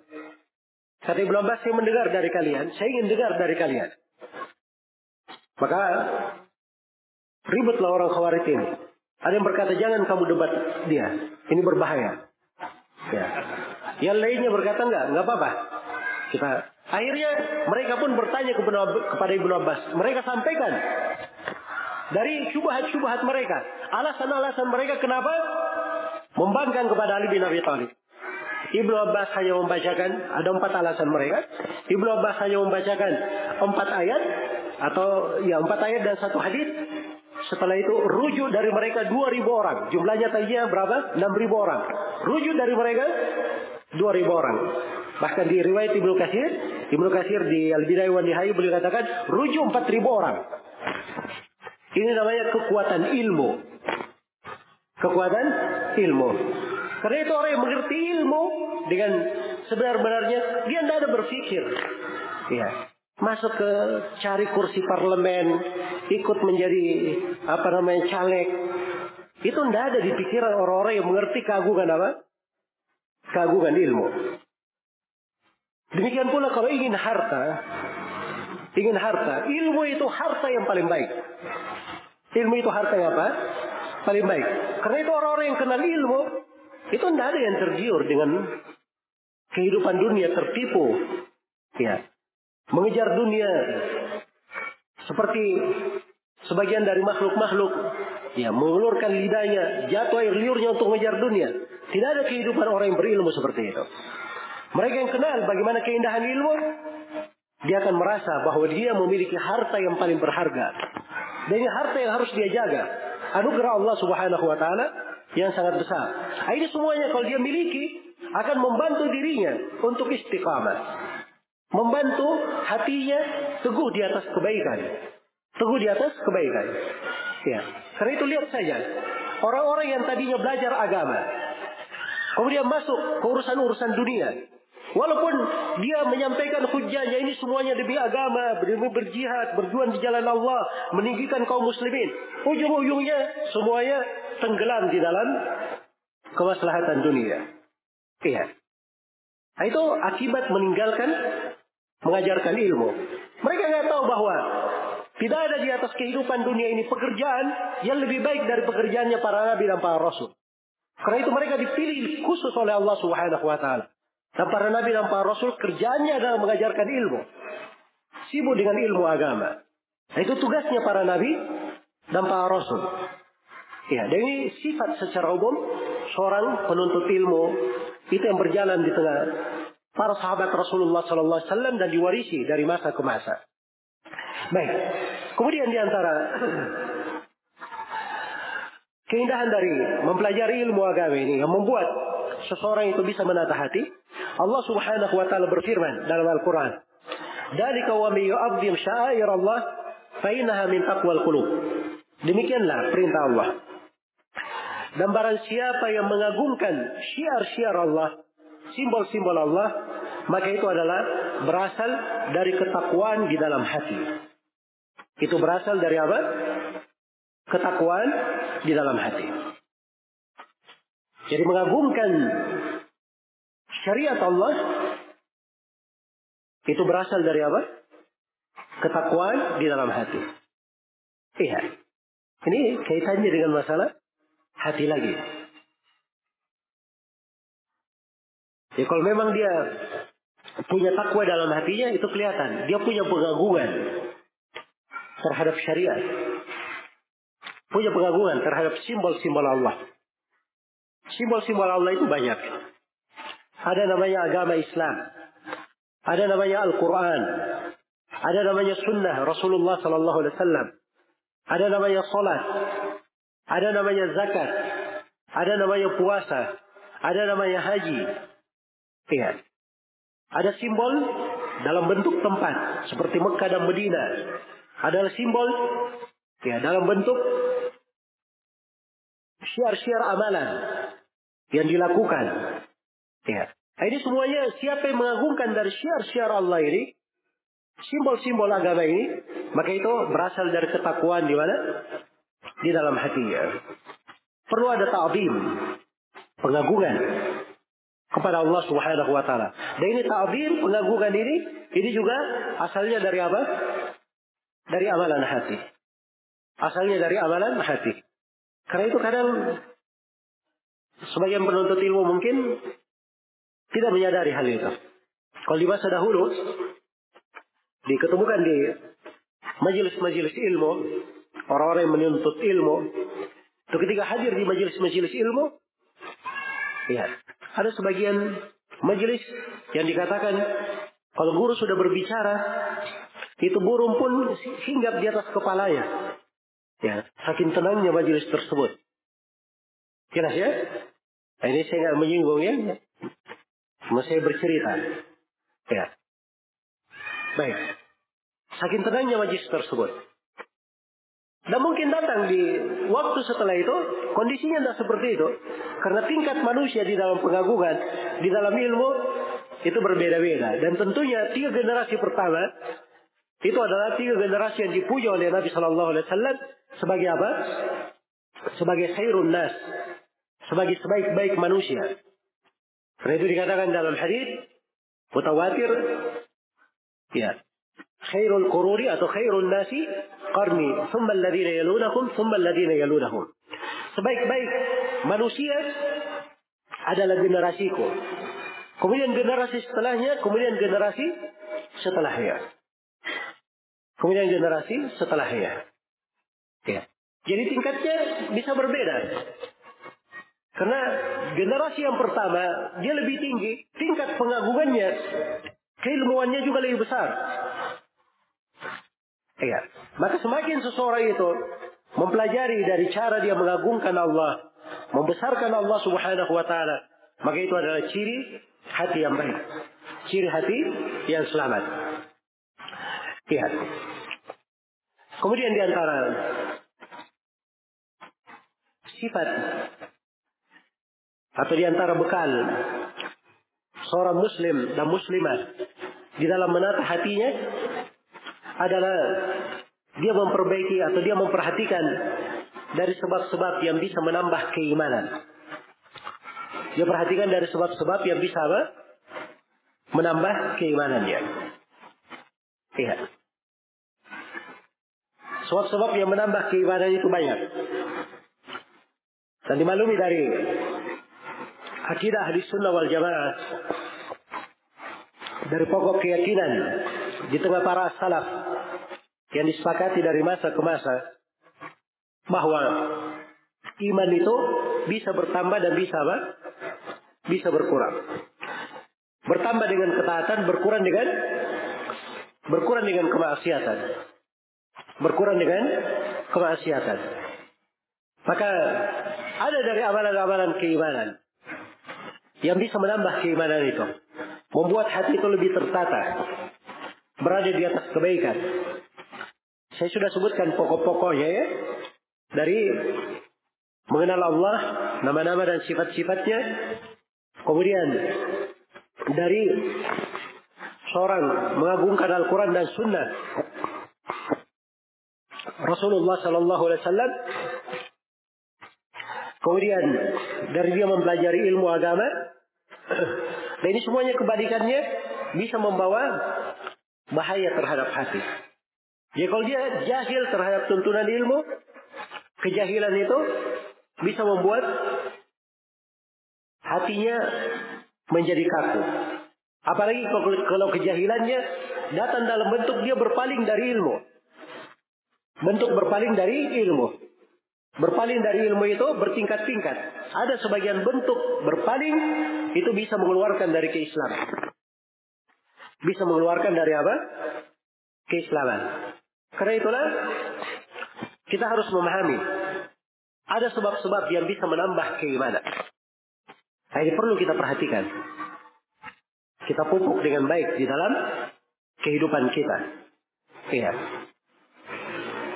Kata Ibnu Abbas, saya mendengar dari kalian, saya ingin dengar dari kalian. Maka ributlah orang khawarit ini. Ada yang berkata, jangan kamu debat dia, ini berbahaya. Ya. Yang lainnya berkata enggak, enggak apa-apa. Kita akhirnya mereka pun bertanya kepada Ibnu Abbas. Mereka sampaikan dari syubhat-syubhat mereka, alasan-alasan mereka kenapa membangkang kepada Ali bin Abi Thalib. Ibnu Abbas hanya membacakan ada empat alasan mereka. Ibnu Abbas hanya membacakan empat ayat atau ya empat ayat dan satu hadis. Setelah itu rujuk dari mereka 2000 orang. Jumlahnya tadinya berapa? 6000 orang. Rujuk dari mereka 2000 orang. Bahkan di riwayat Ibnu Katsir, Ibnu Katsir di Al-Bidayah wa Nihayah beliau katakan rujuk 4000 orang. Ini namanya kekuatan ilmu. Kekuatan ilmu. Karena itu orang yang mengerti ilmu dengan sebenar-benarnya, dia tidak ada berpikir. Ya. Masuk ke cari kursi parlemen, ikut menjadi apa namanya caleg. Itu tidak ada di pikiran orang-orang yang mengerti keagungan apa? Keagungan ilmu. Demikian pula kalau ingin harta, ingin harta, ilmu itu harta yang paling baik. Ilmu itu harta yang apa? Paling baik. Karena itu orang-orang yang kenal ilmu, itu tidak ada yang tergiur dengan kehidupan dunia tertipu. Ya. Mengejar dunia seperti sebagian dari makhluk-makhluk ya mengulurkan lidahnya, jatuh air liurnya untuk mengejar dunia. Tidak ada kehidupan orang yang berilmu seperti itu. Mereka yang kenal bagaimana keindahan ilmu, dia akan merasa bahwa dia memiliki harta yang paling berharga. Dan harta yang harus dia jaga. Anugerah Allah Subhanahu wa taala yang sangat besar. Nah, ini semuanya kalau dia miliki akan membantu dirinya untuk istiqamah. Membantu hatinya teguh di atas kebaikan. Teguh di atas kebaikan. Ya. Karena itu lihat saja. Orang-orang yang tadinya belajar agama. Kemudian masuk ke urusan-urusan dunia. Walaupun dia menyampaikan hujahnya ini semuanya demi agama, demi berjihad, berjuang di jalan Allah, meninggikan kaum muslimin. Ujung-ujungnya semuanya tenggelam di dalam kemaslahatan dunia. Iya. Nah, itu akibat meninggalkan mengajarkan ilmu. Mereka nggak tahu bahwa tidak ada di atas kehidupan dunia ini pekerjaan yang lebih baik dari pekerjaannya para nabi dan para rasul. Karena itu mereka dipilih khusus oleh Allah Subhanahu wa taala. Dan para nabi dan para rasul kerjanya adalah mengajarkan ilmu. Sibuk dengan ilmu agama. Nah, itu tugasnya para nabi dan para rasul. Ya, dan ini sifat secara umum seorang penuntut ilmu itu yang berjalan di tengah para sahabat Rasulullah Sallallahu Alaihi Wasallam dan diwarisi dari masa ke masa. Baik, kemudian di antara keindahan dari mempelajari ilmu agama ini yang membuat seseorang itu bisa menata hati, Allah Subhanahu wa taala berfirman dalam Al-Qur'an, "Dzalika wa may yu'azzim sya'air Allah fa innaha min taqwal qulub." Demikianlah perintah Allah. Dan barang siapa yang mengagungkan syiar-syiar Allah, simbol-simbol Allah, maka itu adalah berasal dari ketakwaan di dalam hati. Itu berasal dari apa? Ketakwaan di dalam hati. Jadi mengagungkan syariat Allah itu berasal dari apa? Ketakwaan di dalam hati. Iya. Ini kaitannya dengan masalah hati lagi. Ya kalau memang dia punya takwa dalam hatinya itu kelihatan. Dia punya pengagungan terhadap syariat. Punya pengagungan terhadap simbol-simbol Allah. Simbol-simbol Allah itu banyak. Ada namanya agama Islam. Ada namanya Al-Quran. Ada namanya sunnah Rasulullah Sallallahu Alaihi Wasallam. Ada namanya salat. Ada namanya zakat. Ada namanya puasa. Ada namanya haji. Iya. Ada simbol dalam bentuk tempat seperti Mekah dan Medina. Ada simbol ya dalam bentuk syiar-syiar amalan yang dilakukan. Ya. Nah, ini semuanya siapa yang mengagungkan dari syiar-syiar Allah ini, simbol-simbol agama ini, maka itu berasal dari ketakwaan di mana? Di dalam hatinya. Perlu ada ta'zim, pengagungan kepada Allah Subhanahu wa taala. Dan ini ta'zim, pengagungan ini ini juga asalnya dari apa? Dari amalan hati. Asalnya dari amalan hati. Karena itu kadang sebagian penuntut ilmu mungkin tidak menyadari hal itu. Kalau di masa dahulu diketemukan di majelis-majelis ilmu, orang-orang yang menuntut ilmu, itu ketika hadir di majelis-majelis ilmu, ya, ada sebagian majelis yang dikatakan kalau guru sudah berbicara, itu burung pun hinggap di atas kepalanya. Ya, saking tenangnya majelis tersebut. Jelas ya? Ini saya nggak menyinggung ya. Cuma saya bercerita. Ya. Baik. Saking tenangnya majelis tersebut. Dan mungkin datang di waktu setelah itu, kondisinya tidak seperti itu. Karena tingkat manusia di dalam pengagungan, di dalam ilmu, itu berbeda-beda. Dan tentunya tiga generasi pertama, itu adalah tiga generasi yang dipuja oleh Nabi Shallallahu Alaihi Wasallam sebagai apa? Sebagai khairun nas, sebagai sebaik-baik manusia. Karena itu dikatakan dalam hadis mutawatir, ya, khairul qururi atau khairun nasi qarni, thumma alladhina yalunahum, thumma alladhina yalunahum. Sebaik-baik manusia adalah generasiku. Kemudian generasi setelahnya, kemudian generasi setelahnya. Kemudian generasi setelahnya. Ya. Jadi tingkatnya bisa berbeda. Karena generasi yang pertama dia lebih tinggi, tingkat pengagungannya, keilmuannya juga lebih besar. Iya. Maka semakin seseorang itu mempelajari dari cara dia mengagungkan Allah, membesarkan Allah Subhanahu wa taala, maka itu adalah ciri hati yang baik. Ciri hati yang selamat. Iya. Kemudian di antara sifat atau di antara bekal seorang muslim dan muslimah di dalam menata hatinya adalah dia memperbaiki atau dia memperhatikan dari sebab-sebab yang bisa menambah keimanan. Dia perhatikan dari sebab-sebab yang bisa apa? Menambah keimanannya. Iya. Sebab-sebab yang menambah keimanan itu banyak. Dan dimaklumi dari akidah ahli sunnah wal jamaah dari pokok keyakinan di tengah para salaf yang disepakati dari masa ke masa bahwa iman itu bisa bertambah dan bisa apa? Bisa berkurang. Bertambah dengan ketaatan, berkurang dengan berkurang dengan kemaksiatan. Berkurang dengan kemaksiatan. Maka ada dari amalan-amalan keimanan yang bisa menambah keimanan itu. Membuat hati itu lebih tertata. Berada di atas kebaikan. Saya sudah sebutkan pokok-pokoknya ya. Dari mengenal Allah, nama-nama dan sifat-sifatnya. Kemudian dari seorang mengagungkan Al-Quran dan Sunnah. Rasulullah Sallallahu Alaihi Wasallam Kemudian dari dia mempelajari ilmu agama, dan ini semuanya kebalikannya bisa membawa bahaya terhadap hati. Jadi kalau dia jahil terhadap tuntunan ilmu, kejahilan itu bisa membuat hatinya menjadi kaku. Apalagi kalau kejahilannya datang dalam bentuk dia berpaling dari ilmu. Bentuk berpaling dari ilmu. Berpaling dari ilmu itu bertingkat-tingkat. Ada sebagian bentuk berpaling itu bisa mengeluarkan dari keislaman. Bisa mengeluarkan dari apa? Keislaman. Karena itulah kita harus memahami ada sebab-sebab yang bisa menambah keimanan. Nah, ini perlu kita perhatikan. Kita pupuk dengan baik di dalam kehidupan kita. Iya.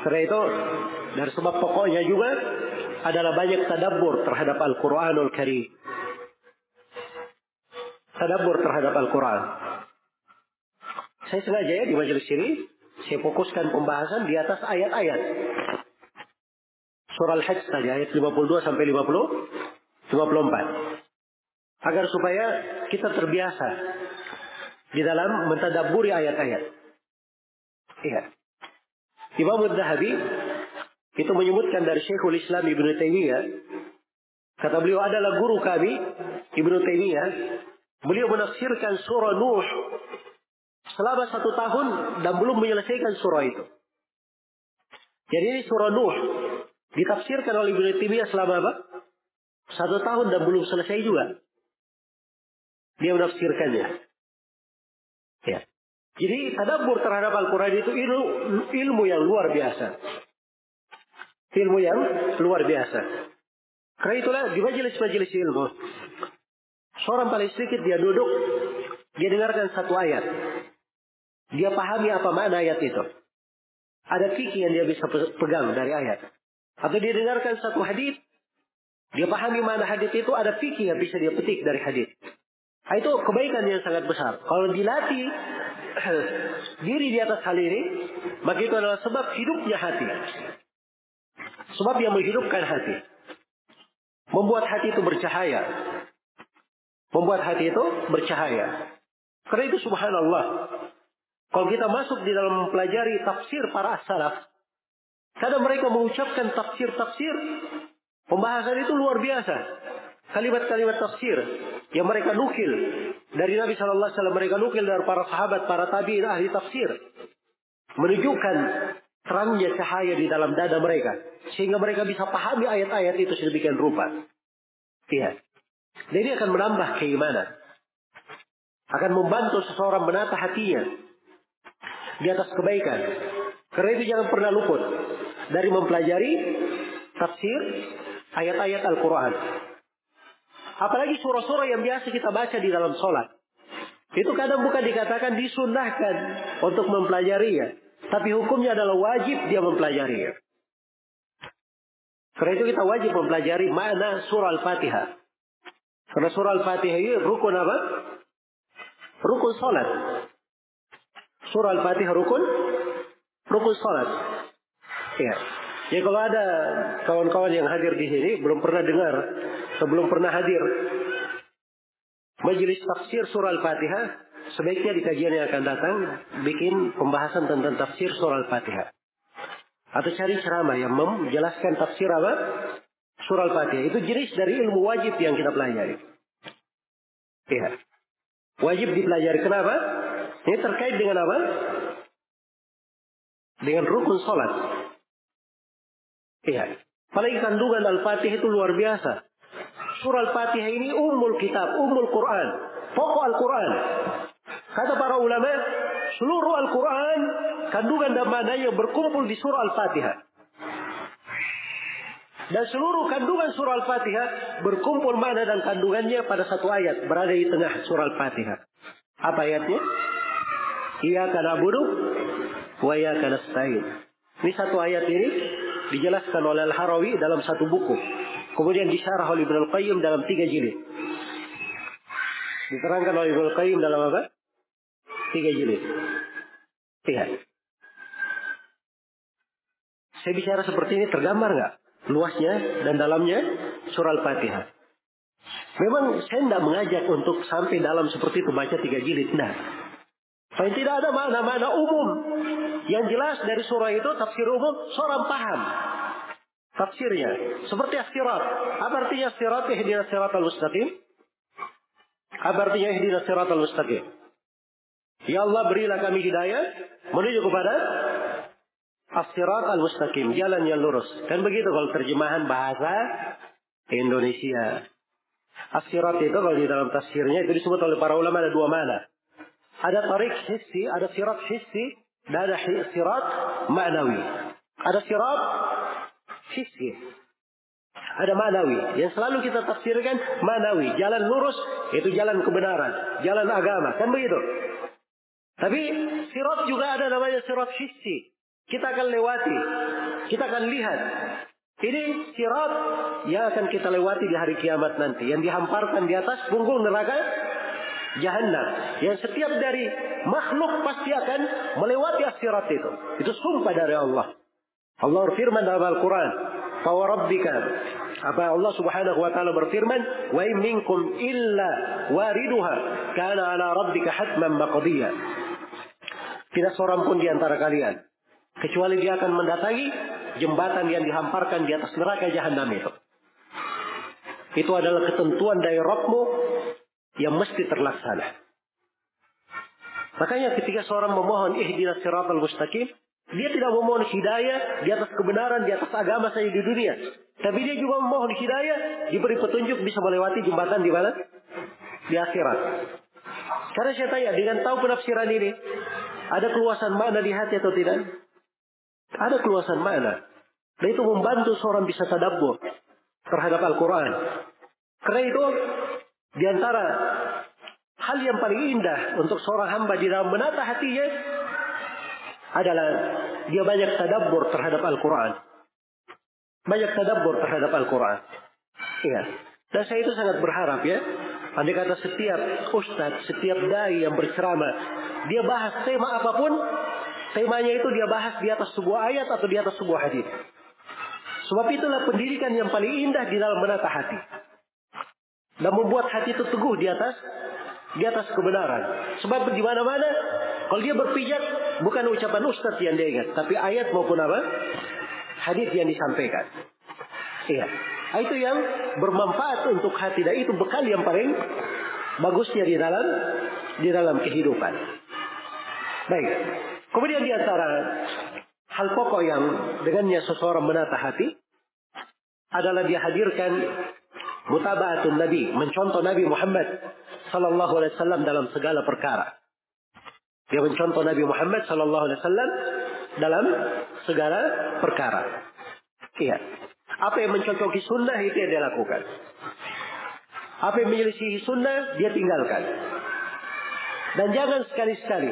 Karena itu dari sebab pokoknya juga adalah banyak tadabbur terhadap Al-Quranul Karim. Tadabbur terhadap Al-Quran. Saya sengaja ya di majelis ini, saya fokuskan pembahasan di atas ayat-ayat. Surah Al-Hajj tadi, ayat 52 sampai 50, 54. Agar supaya kita terbiasa di dalam mentadaburi ayat-ayat. Iya. Imam Zahabi itu menyebutkan dari Syekhul Islam Ibnu Taimiyah kata beliau adalah guru kami Ibnu Taimiyah beliau menafsirkan surah Nuh selama satu tahun dan belum menyelesaikan surah itu. Jadi ini surah Nuh ditafsirkan oleh Ibnu Taimiyah selama apa? Satu tahun dan belum selesai juga. Dia menafsirkannya. Ya. Jadi tadabur terhadap Al-Quran itu ilmu, ilmu yang luar biasa. Ilmu yang luar biasa. Karena itulah di majelis-majelis ilmu. Seorang paling sedikit dia duduk, dia dengarkan satu ayat. Dia pahami apa makna ayat itu. Ada fikih yang dia bisa pegang dari ayat. Atau dia dengarkan satu hadis, dia pahami mana hadis itu ada fikih yang bisa dia petik dari hadis. Nah, itu kebaikan yang sangat besar. Kalau dilatih diri di atas hal ini, maka itu adalah sebab hidupnya hati. Sebab yang menghidupkan hati. Membuat hati itu bercahaya. Membuat hati itu bercahaya. Karena itu subhanallah. Kalau kita masuk di dalam mempelajari tafsir para salaf, kadang mereka mengucapkan tafsir-tafsir, pembahasan itu luar biasa kalimat-kalimat tafsir yang mereka nukil dari Nabi Shallallahu Alaihi Wasallam mereka nukil dari para sahabat, para tabiin ahli tafsir menunjukkan terangnya cahaya di dalam dada mereka sehingga mereka bisa pahami ayat-ayat itu sedemikian rupa. Iya. Dan ini akan menambah keimanan. Akan membantu seseorang menata hatinya di atas kebaikan. Karena itu jangan pernah luput dari mempelajari tafsir ayat-ayat Al-Quran. Apalagi surah-surah yang biasa kita baca di dalam sholat. Itu kadang bukan dikatakan disunahkan untuk mempelajarinya. Tapi hukumnya adalah wajib dia mempelajarinya. Karena itu kita wajib mempelajari mana surah Al-Fatihah. Karena surah Al-Fatihah ini rukun apa? Rukun sholat. Surah Al-Fatihah rukun? Rukun sholat. Ya. Ya kalau ada kawan-kawan yang hadir di sini belum pernah dengar, sebelum pernah hadir majelis tafsir surah Al-Fatihah, sebaiknya di kajian yang akan datang bikin pembahasan tentang tafsir surah Al-Fatihah. Atau cari ceramah yang menjelaskan tafsir apa? Surah Al-Fatihah. Itu jenis dari ilmu wajib yang kita pelajari. Iya. Wajib dipelajari. Kenapa? Ini terkait dengan apa? Dengan rukun sholat. Iya. Apalagi kandungan Al-Fatihah itu luar biasa. Surah Al-Fatihah ini umul kitab, umul Quran. Pokok Al-Quran. Kata para ulama, seluruh Al-Quran, kandungan dan maknanya berkumpul di surah Al-Fatihah. Dan seluruh kandungan surah Al-Fatihah berkumpul mana dan kandungannya pada satu ayat berada di tengah surah Al-Fatihah. Apa ayatnya? Ia karena bunuh, wa ia karena Ini satu ayat ini dijelaskan oleh Al-Harawi dalam satu buku. Kemudian disyarah oleh Ibnu Al-Qayyim dalam tiga jilid. Diterangkan oleh Ibnu Al-Qayyim dalam apa? Tiga jilid. Lihat. Saya bicara seperti ini tergambar nggak? Luasnya dan dalamnya surah Al-Fatihah. Memang saya tidak mengajak untuk sampai dalam seperti itu baca tiga jilid. Nah, Paling tidak ada mana-mana umum. Yang jelas dari surah itu tafsir umum seorang paham. Tafsirnya. Seperti astirat. Apa artinya astirat? Ihdina sirat al-mustaqim. Apa artinya ihdina sirat al-mustaqim? Ya Allah berilah kami hidayah menuju kepada astirat al-mustaqim. Jalan yang lurus. Dan begitu kalau terjemahan bahasa Indonesia. Astirat itu kalau di dalam tafsirnya itu disebut oleh para ulama ada dua mana. Ada tarik hissi, ada sirat hissi, dan ada sirat ma'nawi. Ada sirat hissi. Ada ma'nawi. Yang selalu kita tafsirkan ma'nawi. Jalan lurus, itu jalan kebenaran. Jalan agama. Kan begitu? Tapi sirat juga ada namanya sirat hissi. Kita akan lewati. Kita akan lihat. Ini sirat yang akan kita lewati di hari kiamat nanti. Yang dihamparkan di atas punggung neraka jahannam. Yang setiap dari makhluk pasti akan melewati sirat itu. Itu sumpah dari Allah. Allah berfirman dalam Al-Quran. Fawarabbika. Apa Allah subhanahu wa ta'ala berfirman. Wa minkum illa wariduha. Kana ala rabbika hatman maqadiyya. Tidak seorang pun di antara kalian. Kecuali dia akan mendatangi jembatan yang dihamparkan di atas neraka jahanam itu. Itu adalah ketentuan dari Rabbmu yang mesti terlaksana. Makanya ketika seorang memohon ihdinas siratal mustaqim, dia tidak memohon hidayah di atas kebenaran, di atas agama saya di dunia. Tapi dia juga memohon hidayah, diberi petunjuk bisa melewati jembatan di mana? Di akhirat. Karena saya tanya, dengan tahu penafsiran ini, ada keluasan mana di hati atau tidak? Ada keluasan mana. Dan itu membantu seorang bisa tadabbur terhadap Al-Quran. Karena itu, di antara hal yang paling indah untuk seorang hamba di dalam menata hatinya, adalah dia banyak tadabbur terhadap Al-Quran. Banyak tadabbur terhadap Al-Quran. Iya. Dan saya itu sangat berharap ya. Andai kata setiap ustadz, setiap dai yang berceramah, dia bahas tema apa pun, temanya itu dia bahas di atas sebuah ayat atau di atas sebuah hadis. Sebab itulah pendidikan yang paling indah di dalam menata hati. Dan membuat hati itu teguh di atas di atas kebenaran. Sebab di mana-mana kalau dia berpijak bukan ucapan ustaz yang dia ingat, tapi ayat maupun apa? Hadis yang disampaikan. Iya. Nah, itu yang bermanfaat untuk hati dan itu bekal yang paling bagusnya di dalam di dalam kehidupan. Baik. Kemudian di antara hal pokok yang dengannya seseorang menata hati adalah dia hadirkan mutabaatun Nabi, mencontoh Nabi Muhammad sallallahu alaihi wasallam dalam segala perkara. Dia mencontoh Nabi Muhammad sallallahu alaihi wasallam dalam segala perkara. Iya. Apa yang mencontohi sunnah itu yang dia lakukan. Apa yang menyelisihi sunnah dia tinggalkan. Dan jangan sekali-sekali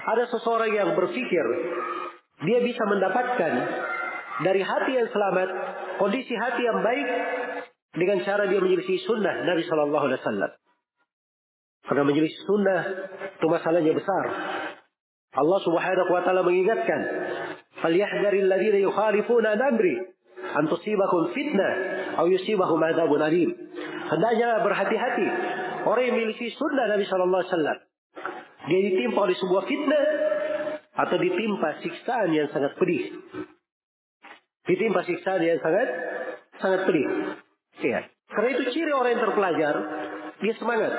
ada seseorang yang berpikir dia bisa mendapatkan dari hati yang selamat, kondisi hati yang baik dengan cara dia menyelisih sunnah Nabi Shallallahu Alaihi Wasallam. Karena menyelisih sunnah itu masalahnya besar. Allah Subhanahu wa taala mengingatkan, "Falyahdharil ladzina yukhalifuna amri an tusibahum fitnah aw yusibahum adzabun alim." Hendaknya berhati-hati orang yang memiliki sunnah Nabi sallallahu alaihi wasallam. Dia ditimpa oleh sebuah fitnah atau ditimpa siksaan yang sangat pedih. Ditimpa siksaan yang sangat sangat pedih. Ya. Karena itu ciri orang yang terpelajar, dia semangat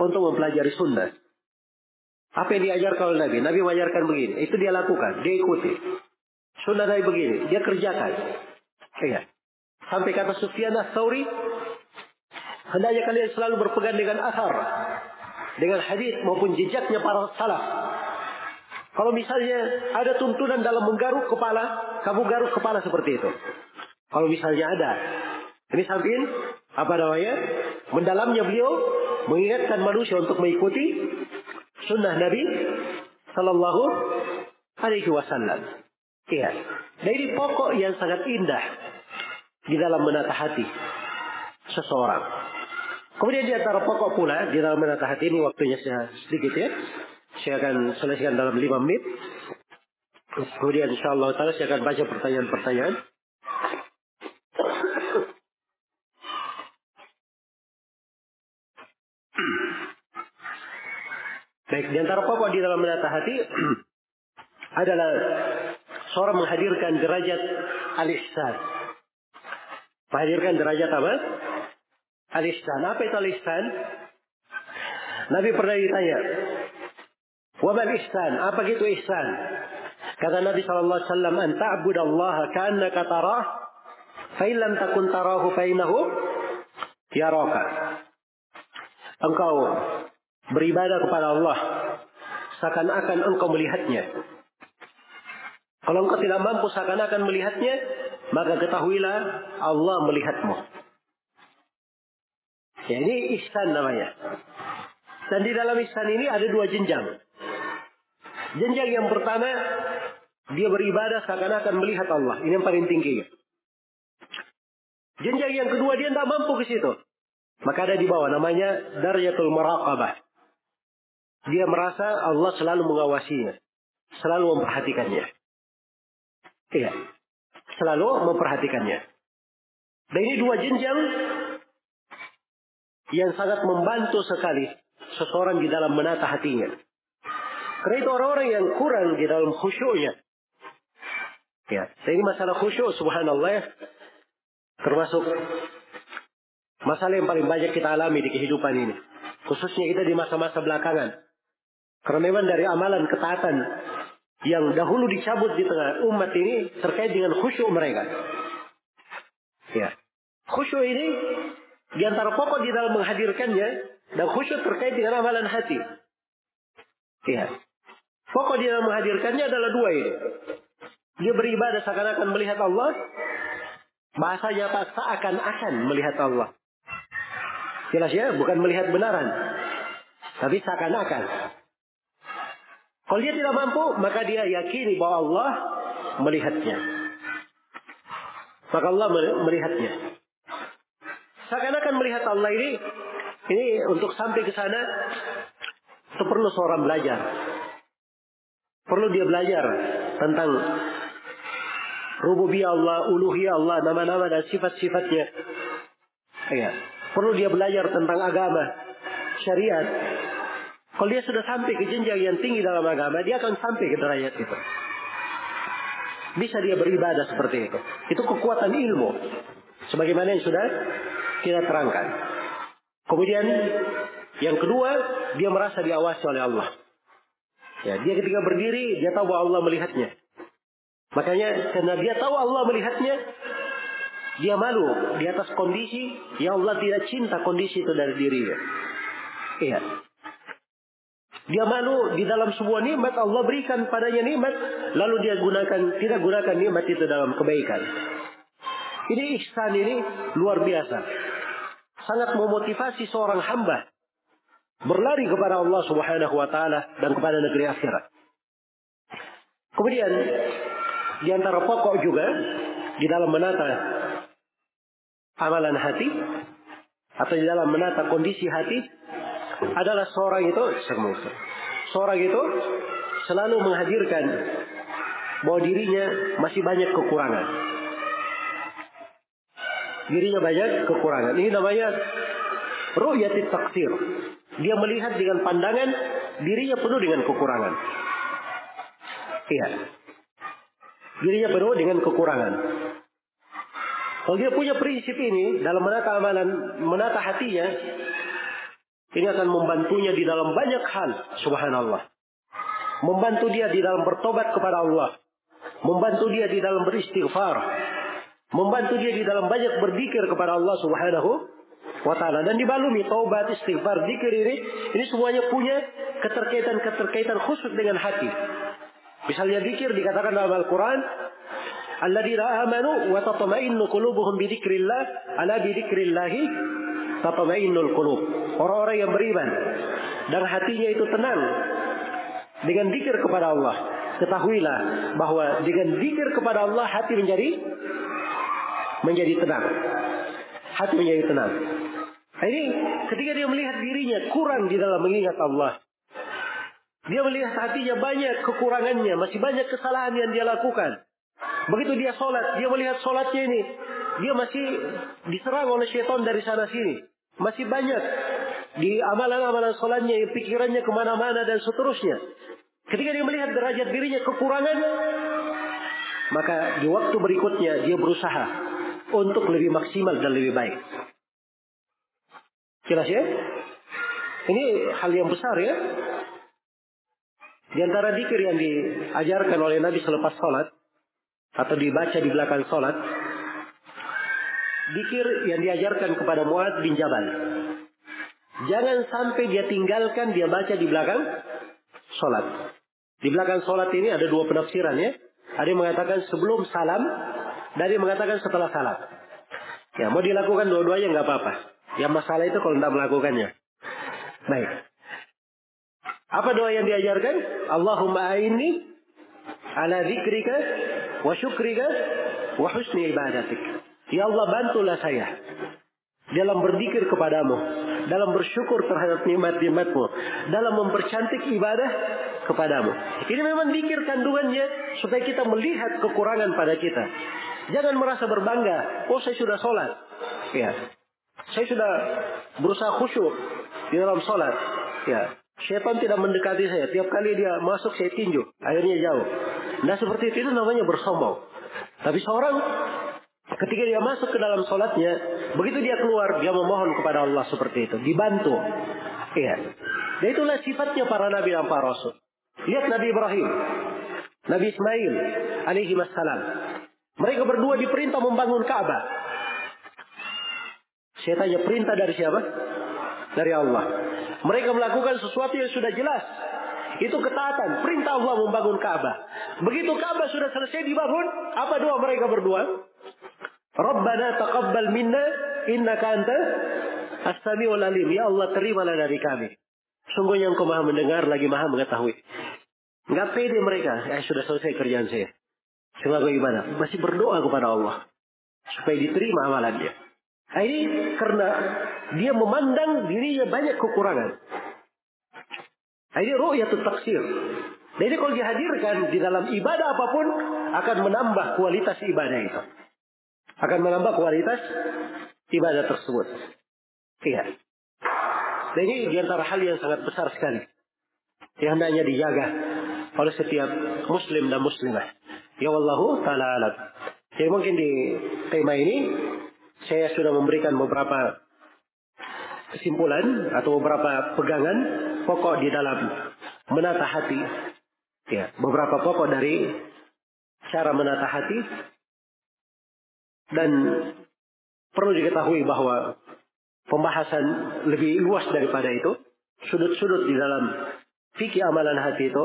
untuk mempelajari sunnah. Apa yang diajarkan oleh Nabi? Nabi mengajarkan begini. Itu dia lakukan. Dia ikuti. Sunnah Nabi begini. Dia kerjakan. Iya. Sampai kata Sufyan Ats-Tsauri, hendaknya kalian selalu berpegang dengan asar, dengan hadis maupun jejaknya para salaf. Kalau misalnya ada tuntunan dalam menggaruk kepala, kamu garuk kepala seperti itu. Kalau misalnya ada, ini samping apa namanya? Mendalamnya beliau mengingatkan manusia untuk mengikuti sunnah Nabi Sallallahu Alaihi Wasallam. Iya. Dan ini pokok yang sangat indah di dalam menata hati seseorang. Kemudian di antara pokok pula di dalam menata hati ini waktunya sedikit ya. Saya akan selesaikan dalam lima menit. Kemudian insya Allah saya akan baca pertanyaan-pertanyaan. Baik, di antara pokok di dalam menata hati adalah seorang menghadirkan derajat al-ihsan. Menghadirkan derajat apa? Al-ihsan. Apa itu al-ihsan? Nabi pernah ditanya, "Wa ihsan?" Apa itu ihsan? Kata Nabi sallallahu alaihi wasallam, "An ta'budallaha ka'annaka tarah, fa in lam takun tarahu fa innahu yaraka." Engkau beribadah kepada Allah seakan-akan engkau melihatnya. Kalau engkau tidak mampu seakan-akan melihatnya, maka ketahuilah Allah melihatmu. Ya, ini ihsan namanya. Dan di dalam ihsan ini ada dua jenjang. Jenjang yang pertama Dia beribadah seakan-akan melihat Allah. Ini yang paling tinggi. Jenjang yang kedua dia tidak mampu ke situ. Maka ada di bawah namanya daryatul maraqabah. Dia merasa Allah selalu mengawasinya. Selalu memperhatikannya. Iya. Selalu memperhatikannya. Dan ini dua jenjang yang sangat membantu sekali seseorang di dalam menata hatinya. Karena itu orang-orang yang kurang di dalam khusyuknya. Ya, ini masalah khusyuk subhanallah ya. Termasuk masalah yang paling banyak kita alami di kehidupan ini. Khususnya kita di masa-masa belakangan. Karena memang dari amalan ketaatan yang dahulu dicabut di tengah umat ini terkait dengan khusyuk mereka. Ya. Khusyuk ini di antara pokok di dalam menghadirkannya dan khusyuk terkait dengan amalan hati. Ya. Pokok di dalam menghadirkannya adalah dua ini. Dia beribadah seakan-akan melihat Allah. Bahasanya apa? Seakan-akan melihat Allah. Jelas ya, bukan melihat benaran. Tapi seakan-akan. Kalau dia tidak mampu, maka dia yakini bahwa Allah melihatnya. Maka Allah melihatnya. Seakan-akan melihat Allah ini, ini untuk sampai ke sana, itu perlu seorang belajar. Perlu dia belajar tentang rububiyah Allah, uluhiyah Allah, nama-nama dan sifat-sifatnya. Ya. Perlu dia belajar tentang agama, syariat. Kalau dia sudah sampai ke jenjang yang tinggi dalam agama, dia akan sampai ke derajat itu. Bisa dia beribadah seperti itu. Itu kekuatan ilmu. Sebagaimana yang sudah kita terangkan. Kemudian yang kedua, dia merasa diawasi oleh Allah. Ya, dia ketika berdiri, dia tahu bahwa Allah melihatnya. Makanya karena dia tahu Allah melihatnya, dia malu di atas kondisi yang Allah tidak cinta kondisi itu dari dirinya. Iya. Dia malu di dalam sebuah nikmat Allah berikan padanya nikmat, lalu dia gunakan tidak gunakan nikmat itu dalam kebaikan. Ini ihsan ini luar biasa. Sangat memotivasi seorang hamba berlari kepada Allah Subhanahu wa taala dan kepada negeri akhirat. Kemudian di antara pokok juga di dalam menata amalan hati atau di dalam menata kondisi hati adalah seorang itu seorang itu selalu menghadirkan bahwa dirinya masih banyak kekurangan. Dirinya banyak kekurangan. Ini namanya ru'yatit taksir. Dia melihat dengan pandangan dirinya penuh dengan kekurangan. Iya. Dirinya penuh dengan kekurangan. Kalau dia punya prinsip ini dalam menata amalan, menata hatinya, ini akan membantunya di dalam banyak hal, subhanallah. Membantu dia di dalam bertobat kepada Allah. Membantu dia di dalam beristighfar. Membantu dia di dalam banyak berzikir kepada Allah subhanahu wa ta'ala. Dan dibalumi taubat, istighfar, zikir ini. Ini semuanya punya keterkaitan-keterkaitan khusus dengan hati. Misalnya zikir dikatakan dalam Al-Quran. Alladzina amanu wa tatma'innu qulubuhum bi dzikrillah ala bi tatma'innul qulub. Orang-orang yang beriman dan hatinya itu tenang dengan zikir kepada Allah. Ketahuilah bahwa dengan zikir kepada Allah hati menjadi menjadi tenang. Hati menjadi tenang. Nah, ini ketika dia melihat dirinya kurang di dalam mengingat Allah. Dia melihat hatinya banyak kekurangannya, masih banyak kesalahan yang dia lakukan. Begitu dia sholat, dia melihat sholatnya ini. Dia masih diserang oleh syaitan dari sana sini. Masih banyak di amalan-amalan sholatnya, pikirannya ke mana-mana dan seterusnya. Ketika dia melihat derajat dirinya kekurangan, maka di waktu berikutnya dia berusaha untuk lebih maksimal dan lebih baik. Jelas ya? Ini hal yang besar ya. Di antara dikir yang diajarkan oleh Nabi selepas sholat, atau dibaca di belakang sholat, dikir yang diajarkan kepada Muad bin Jabal. Jangan sampai dia tinggalkan dia baca di belakang sholat. Di belakang sholat ini ada dua penafsiran ya. Ada yang mengatakan sebelum salam, yang mengatakan setelah salam. Ya, mau dilakukan dua-duanya nggak apa-apa. Yang masalah itu kalau tidak melakukannya. Baik. Apa doa yang diajarkan? Allahumma aini ala dzikrika wa syukrika wa husni ibadatik. Ya Allah bantulah saya dalam berzikir kepadamu, dalam bersyukur terhadap nikmat-nikmatmu, dalam mempercantik ibadah kepadamu. Ini memang zikir kandungannya supaya kita melihat kekurangan pada kita. Jangan merasa berbangga, oh saya sudah sholat. Ya. Saya sudah berusaha khusyuk di dalam sholat. Ya. Syaitan tidak mendekati saya. Tiap kali dia masuk saya tinju. Akhirnya jauh. Nah seperti itu, itu namanya bersombong. Tapi seorang ketika dia masuk ke dalam sholatnya, begitu dia keluar, dia memohon kepada Allah seperti itu. Dibantu. Iya. Dan itulah sifatnya para nabi dan para rasul. Lihat Nabi Ibrahim. Nabi Ismail alaihi wassalam. Mereka berdua diperintah membangun Ka'bah. Saya tanya perintah dari siapa? Dari Allah. Mereka melakukan sesuatu yang sudah jelas. Itu ketaatan. Perintah Allah membangun Ka'bah. Begitu Ka'bah sudah selesai dibangun, apa doa mereka berdua? Rabbana taqabbal minna innaka anta as-sami'ul alim. Ya Allah terimalah dari kami. Sungguhnya engkau maha mendengar lagi maha mengetahui. Enggak pede mereka. Eh sudah selesai kerjaan saya. Sebagai ibadah. Masih berdoa kepada Allah. Supaya diterima amalannya. Nah, ini karena dia memandang dirinya banyak kekurangan. Nah, ini ru'yatul taksir. Nah, ini kalau dihadirkan di dalam ibadah apa pun akan menambah kualitas ibadah itu. Akan menambah kualitas ibadah tersebut. Iya. Nah, ini di antara hal yang sangat besar sekali. Yang hendaknya dijaga oleh setiap muslim dan muslimah. Ya Allah ta'ala alam. Jadi mungkin di tema ini saya sudah memberikan beberapa kesimpulan atau beberapa pegangan pokok di dalam menata hati. Ya, beberapa pokok dari cara menata hati dan perlu diketahui bahwa pembahasan lebih luas daripada itu. Sudut-sudut di dalam fikih amalan hati itu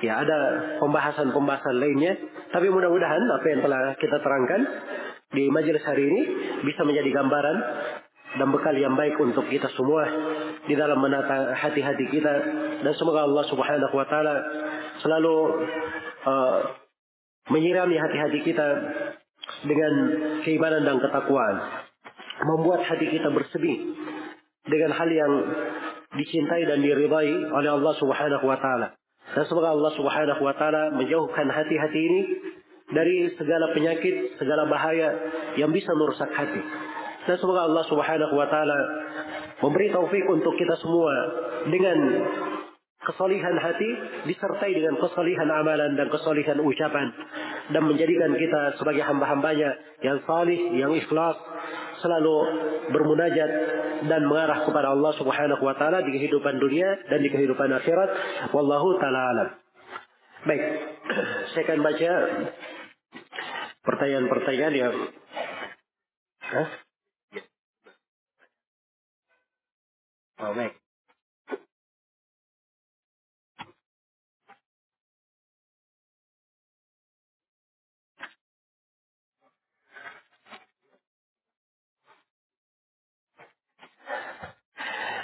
ya ada pembahasan-pembahasan lainnya. Tapi mudah-mudahan apa yang telah kita terangkan di majelis hari ini bisa menjadi gambaran dan bekal yang baik untuk kita semua di dalam menata hati-hati kita dan semoga Allah Subhanahu wa taala selalu uh, menyirami hati-hati kita dengan keimanan dan ketakwaan membuat hati kita bersemi dengan hal yang dicintai dan diridai oleh Allah Subhanahu wa taala dan semoga Allah Subhanahu wa taala menjauhkan hati-hati ini dari segala penyakit, segala bahaya yang bisa merusak hati. Dan semoga Allah Subhanahu wa taala memberi taufik untuk kita semua dengan kesolihan hati disertai dengan kesolihan amalan dan kesolihan ucapan dan menjadikan kita sebagai hamba-hambanya yang salih, yang ikhlas, selalu bermunajat dan mengarah kepada Allah Subhanahu wa taala di kehidupan dunia dan di kehidupan akhirat. Wallahu taala alam. Baik, saya akan baca pertanyaan-pertanyaan yang Hah? Oh, baik.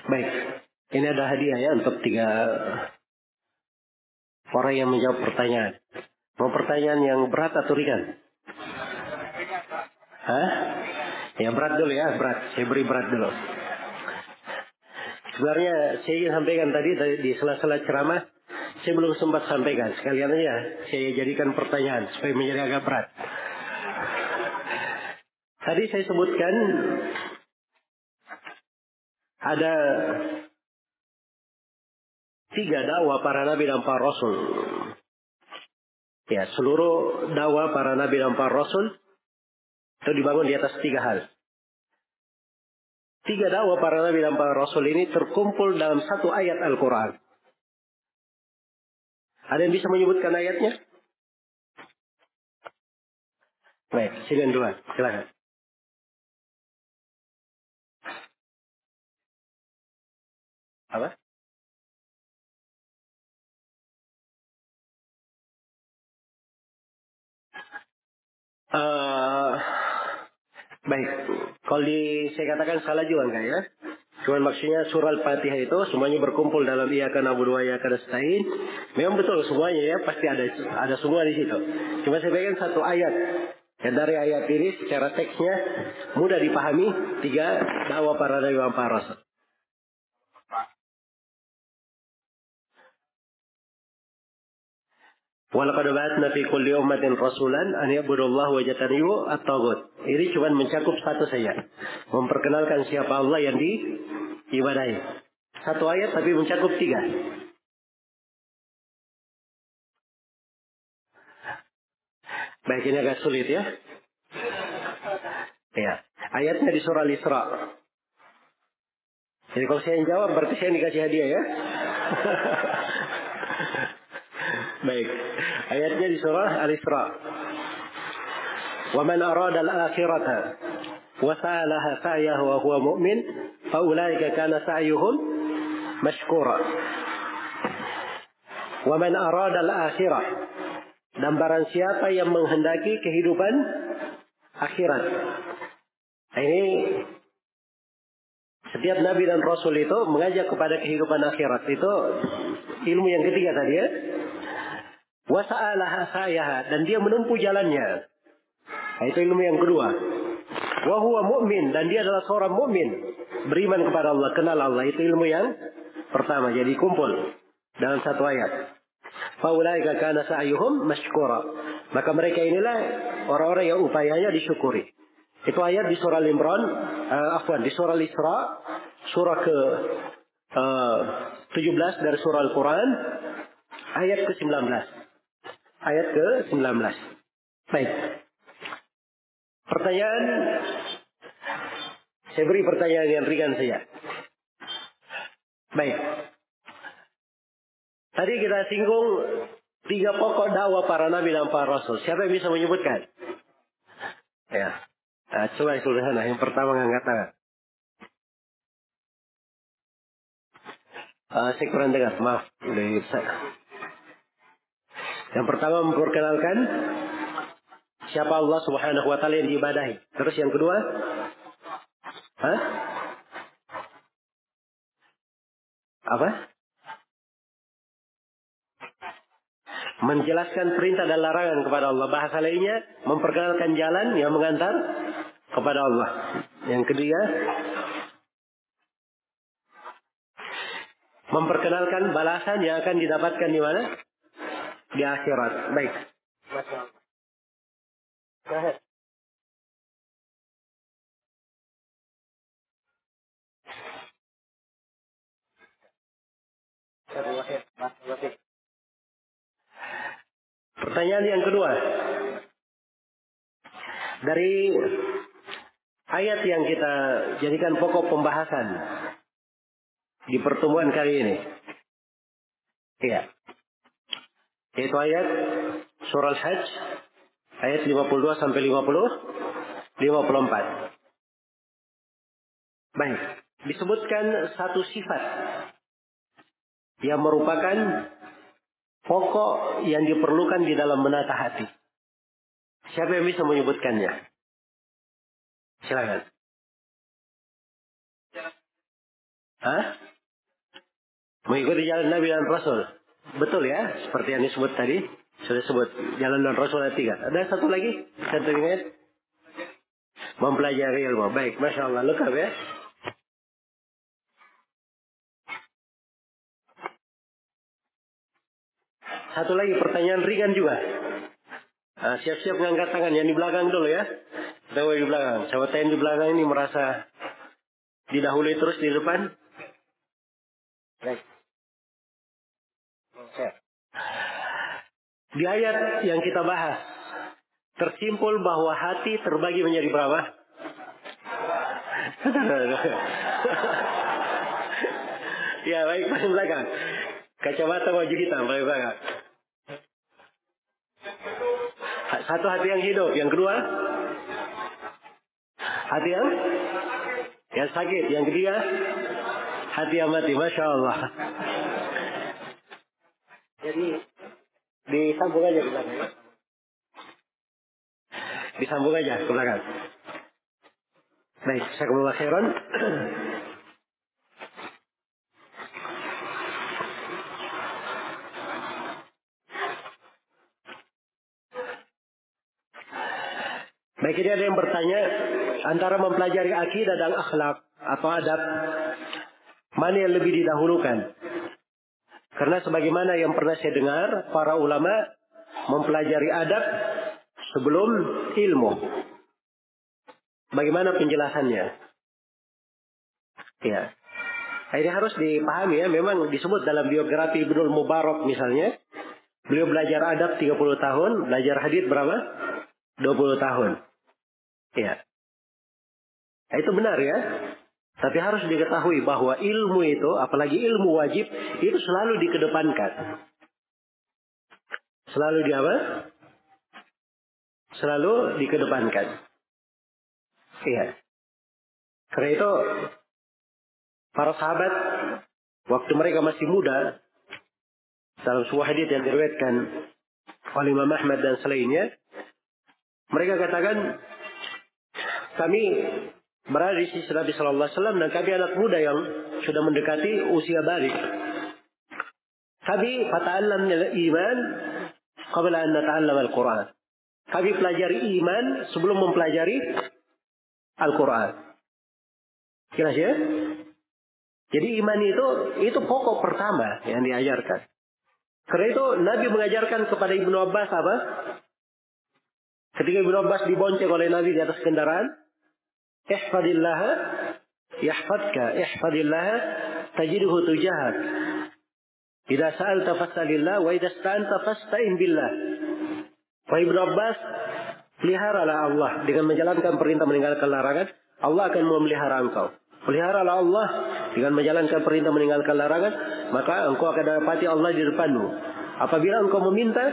Baik, ini ada hadiah ya untuk tiga orang yang menjawab pertanyaan. Mau pertanyaan yang berat atau ringan? Hah? Yang berat dulu ya, berat. Saya beri berat dulu. Sebenarnya saya ingin sampaikan tadi di sela-sela ceramah, saya belum sempat sampaikan. Sekalian aja saya jadikan pertanyaan supaya menjadi agak berat. Tadi saya sebutkan ada tiga dakwah para nabi dan para rasul. Ya, seluruh dakwah para nabi dan para rasul itu dibangun di atas tiga hal. Tiga dakwah para nabi dan para rasul ini terkumpul dalam satu ayat Al-Quran. Ada yang bisa menyebutkan ayatnya? Baik, sini dua, silakan. Apa? Uh, baik, kalau di, saya katakan salah juga enggak ya? Cuman maksudnya surah Al-Fatihah itu semuanya berkumpul dalam iya karena berdua iya karena. Memang betul semuanya ya pasti ada ada semua di situ. Cuma saya bagikan satu ayat. Ya dari ayat ini secara teksnya mudah dipahami tiga dakwah para nabi para rasul. Walaqad ba'atna fi kulli ummatin rasulan an ya'budullaha wa yajtanibu at-taghut. Ini cuma mencakup satu saja. Memperkenalkan siapa Allah yang diibadahi. Satu ayat tapi mencakup tiga. Baik ini agak sulit ya. Ya. Ayatnya di surah Al-Isra. Jadi kalau saya yang jawab berarti saya yang dikasih hadiah ya. Baik. Ayatnya di surah Al-Isra. ومن أراد الآخرة وسألها سعيه وهو مؤمن فأولئك كان سعيهم مشكورا ومن أراد الآخرة dan barang siapa yang menghendaki kehidupan akhirat. Nah, ini setiap nabi dan rasul itu mengajak kepada kehidupan akhirat. Itu ilmu yang ketiga tadi ya. Wasa'alaha sayaha. Dan dia menempuh jalannya. Nah, itu ilmu yang kedua. Wahuwa mu'min. Dan dia adalah seorang mu'min. Beriman kepada Allah. Kenal Allah. Itu ilmu yang pertama. Jadi kumpul. Dalam satu ayat. Faulaika kana sa'yuhum mashkura. Maka mereka inilah orang-orang yang upayanya disyukuri. Itu ayat di surah Al-Imran, uh, afwan, di surah Al-Isra, surah ke uh, 17 dari surah Al-Quran, ayat ke-19 ayat ke-19. Baik. Pertanyaan saya beri pertanyaan yang ringan saja. Baik. Tadi kita singgung tiga pokok dakwah para nabi dan para rasul. Siapa yang bisa menyebutkan? Ya. Nah, coba yang sederhana. Yang pertama ngangkat tangan. Uh, saya kurang dengar. Maaf. Yang pertama memperkenalkan siapa Allah Subhanahu wa taala yang diibadahi. Terus yang kedua? Hah? Apa? Menjelaskan perintah dan larangan kepada Allah. Bahasa lainnya memperkenalkan jalan yang mengantar kepada Allah. Yang ketiga, memperkenalkan balasan yang akan didapatkan di mana? Di akhirat. Baik. Pertanyaan yang kedua. Dari ayat yang kita jadikan pokok pembahasan di pertemuan kali ini. Iya. Yaitu ayat surah Al-Hajj ayat 52 sampai 50 54. Baik, disebutkan satu sifat yang merupakan pokok yang diperlukan di dalam menata hati. Siapa yang bisa menyebutkannya? Silakan. Hah? Mengikuti jalan Nabi dan Rasul. Betul ya, seperti yang disebut tadi. Sudah sebut jalan dan Rasul ada tiga. Ada satu lagi? Satu ingat? Mempelajari ilmu. Baik, Masya Allah. Lengkap ya. Satu lagi pertanyaan ringan juga. Nah, siap-siap mengangkat tangan. Yang di belakang dulu ya. Kita di belakang. Sahabat yang di belakang ini merasa didahului terus di depan. Baik. Di ayat yang kita bahas, tersimpul bahwa hati terbagi menjadi berapa? ya baik paling belakang. Kacamata wajah hitam paling belakang. Satu hati yang hidup, yang kedua hati yang yang sakit, yang ketiga hati yang mati. Masya Allah. Jadi Disambung aja ke belakang ya. Disambung aja ke belakang. Baik, saya kembali ke Baik, ini ada yang bertanya antara mempelajari akidah dan akhlak atau adab, mana yang lebih didahulukan? Karena sebagaimana yang pernah saya dengar para ulama mempelajari adab sebelum ilmu. Bagaimana penjelasannya? Ya. Ini harus dipahami ya, memang disebut dalam biografi Ibnul Mubarak misalnya, beliau belajar adab 30 tahun, belajar hadis berapa? 20 tahun. Ya. Nah, itu benar ya. Tapi harus diketahui bahwa ilmu itu, apalagi ilmu wajib, itu selalu dikedepankan. Selalu di apa? Selalu dikedepankan. Iya. Karena itu, para sahabat, waktu mereka masih muda, dalam sebuah hadis yang diriwayatkan oleh Imam Ahmad dan selainnya, mereka katakan, kami berada di sisi Nabi Shallallahu Alaihi Wasallam dan kami anak muda yang sudah mendekati usia balik. Kami fata'allam iman qabla an nata'allam al-Quran. Kami pelajari iman sebelum mempelajari Al-Quran. Jelas ya? Jadi iman itu itu pokok pertama yang diajarkan. Karena itu Nabi mengajarkan kepada Ibnu Abbas apa? Ketika Ibnu Abbas dibonceng oleh Nabi di atas kendaraan, ihfadillah yahfadka ihfadillah tajidhu tujahak Idza sa'alta fas'alillah wa idza sta'anta fasta'in billah. Wa Ibnu Abbas peliharalah Allah dengan menjalankan perintah meninggalkan larangan, Allah akan memelihara engkau. Peliharalah Allah dengan menjalankan perintah meninggalkan larangan, maka engkau akan dapati Allah di depanmu. Apabila engkau meminta,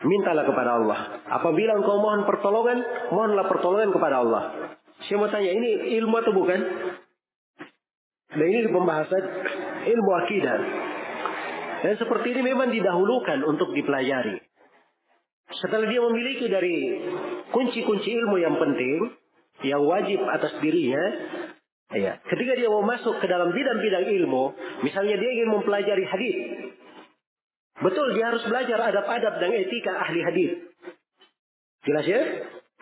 Mintalah kepada Allah. Apabila engkau mohon pertolongan, mohonlah pertolongan kepada Allah. Saya mau tanya, ini ilmu atau bukan? Dan ini pembahasan ilmu akidah. Dan seperti ini memang didahulukan untuk dipelajari. Setelah dia memiliki dari kunci-kunci ilmu yang penting, yang wajib atas dirinya, ya, ketika dia mau masuk ke dalam bidang-bidang ilmu, misalnya dia ingin mempelajari hadis, Betul dia harus belajar adab-adab dan etika ahli hadis. Jelas ya?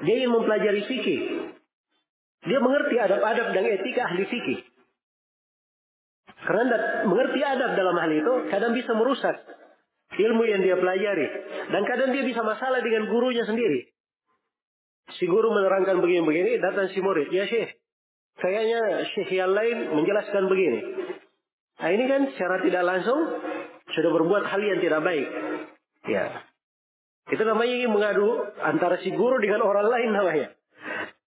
Dia ingin mempelajari fikih. Dia mengerti adab-adab dan etika ahli fikih. Karena mengerti adab dalam hal itu kadang bisa merusak ilmu yang dia pelajari. Dan kadang dia bisa masalah dengan gurunya sendiri. Si guru menerangkan begini-begini, datang si murid. Ya syekh, kayaknya syekh yang lain menjelaskan begini. Nah ini kan secara tidak langsung sudah berbuat hal yang tidak baik. Ya. Itu namanya ingin mengadu antara si guru dengan orang lain namanya.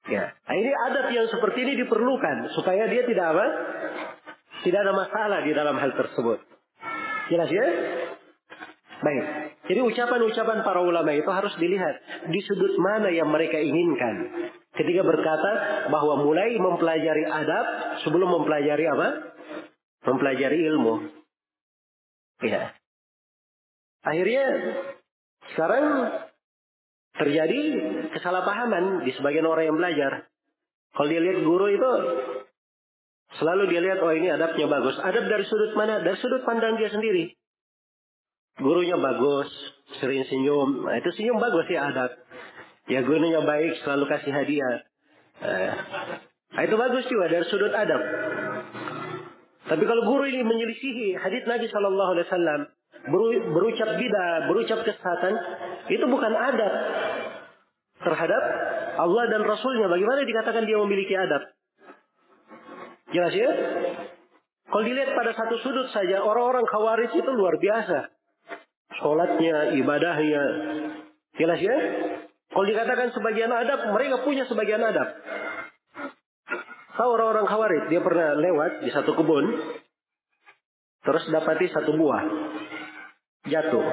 Ya. Nah, ini adat yang seperti ini diperlukan supaya dia tidak apa? Tidak ada masalah di dalam hal tersebut. Jelas ya? Baik. Jadi ucapan-ucapan para ulama itu harus dilihat di sudut mana yang mereka inginkan. Ketika berkata bahwa mulai mempelajari adab sebelum mempelajari apa? Mempelajari ilmu. Ya. Akhirnya sekarang terjadi kesalahpahaman di sebagian orang yang belajar. Kalau dia lihat guru itu selalu dia lihat oh ini adabnya bagus. Adab dari sudut mana? Dari sudut pandang dia sendiri. Gurunya bagus, sering senyum. Nah, itu senyum bagus ya adab. Ya gurunya baik, selalu kasih hadiah. Nah, itu bagus juga dari sudut adab. Tapi kalau guru ini menyelisihi hadis Nabi Shallallahu Alaihi Wasallam, berucap bidah, berucap kesesatan, itu bukan adab terhadap Allah dan Rasulnya. Bagaimana dikatakan dia memiliki adab? Jelas ya? Kalau dilihat pada satu sudut saja, orang-orang khawarij itu luar biasa. Sholatnya, ibadahnya. Jelas ya? Kalau dikatakan sebagian adab, mereka punya sebagian adab. Tahu orang-orang khawarid, dia pernah lewat di satu kebun, terus dapati satu buah jatuh.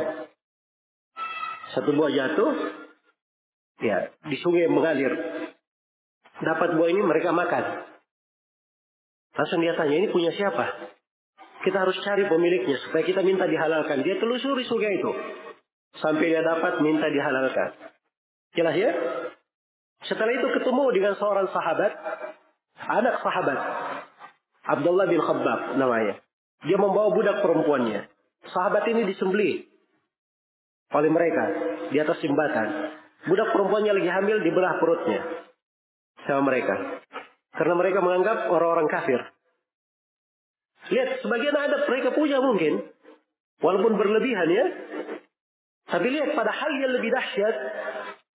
Satu buah jatuh, ya di sungai mengalir. Dapat buah ini mereka makan. Langsung dia tanya, ini punya siapa? Kita harus cari pemiliknya supaya kita minta dihalalkan. Dia telusuri sungai itu. Sampai dia dapat minta dihalalkan. Jelas ya? Setelah itu ketemu dengan seorang sahabat anak sahabat Abdullah bin Khabbab namanya. Dia membawa budak perempuannya. Sahabat ini disembelih oleh mereka di atas jembatan. budak perempuannya lagi hamil dibelah perutnya sama mereka. Karena mereka menganggap orang-orang kafir. Lihat, sebagian adat mereka punya mungkin. Walaupun berlebihan ya. Tapi lihat, pada hal yang lebih dahsyat,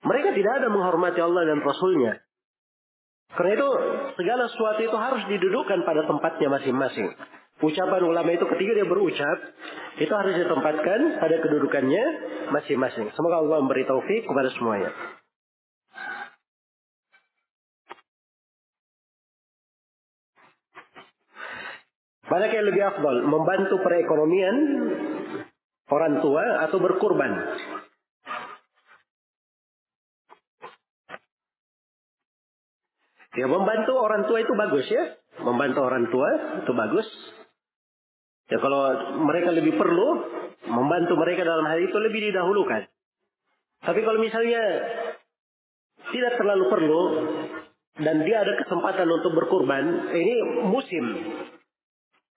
mereka tidak ada menghormati Allah dan Rasulnya. Karena itu, segala sesuatu itu harus didudukkan pada tempatnya masing-masing. Ucapan ulama itu ketika dia berucap, itu harus ditempatkan pada kedudukannya masing-masing. Semoga Allah memberi taufik kepada semuanya. Mana yang lebih afdal? Membantu perekonomian orang tua atau berkurban? Ya membantu orang tua itu bagus ya. Membantu orang tua itu bagus. Ya kalau mereka lebih perlu, membantu mereka dalam hal itu lebih didahulukan. Tapi kalau misalnya tidak terlalu perlu dan dia ada kesempatan untuk berkurban, ini musim.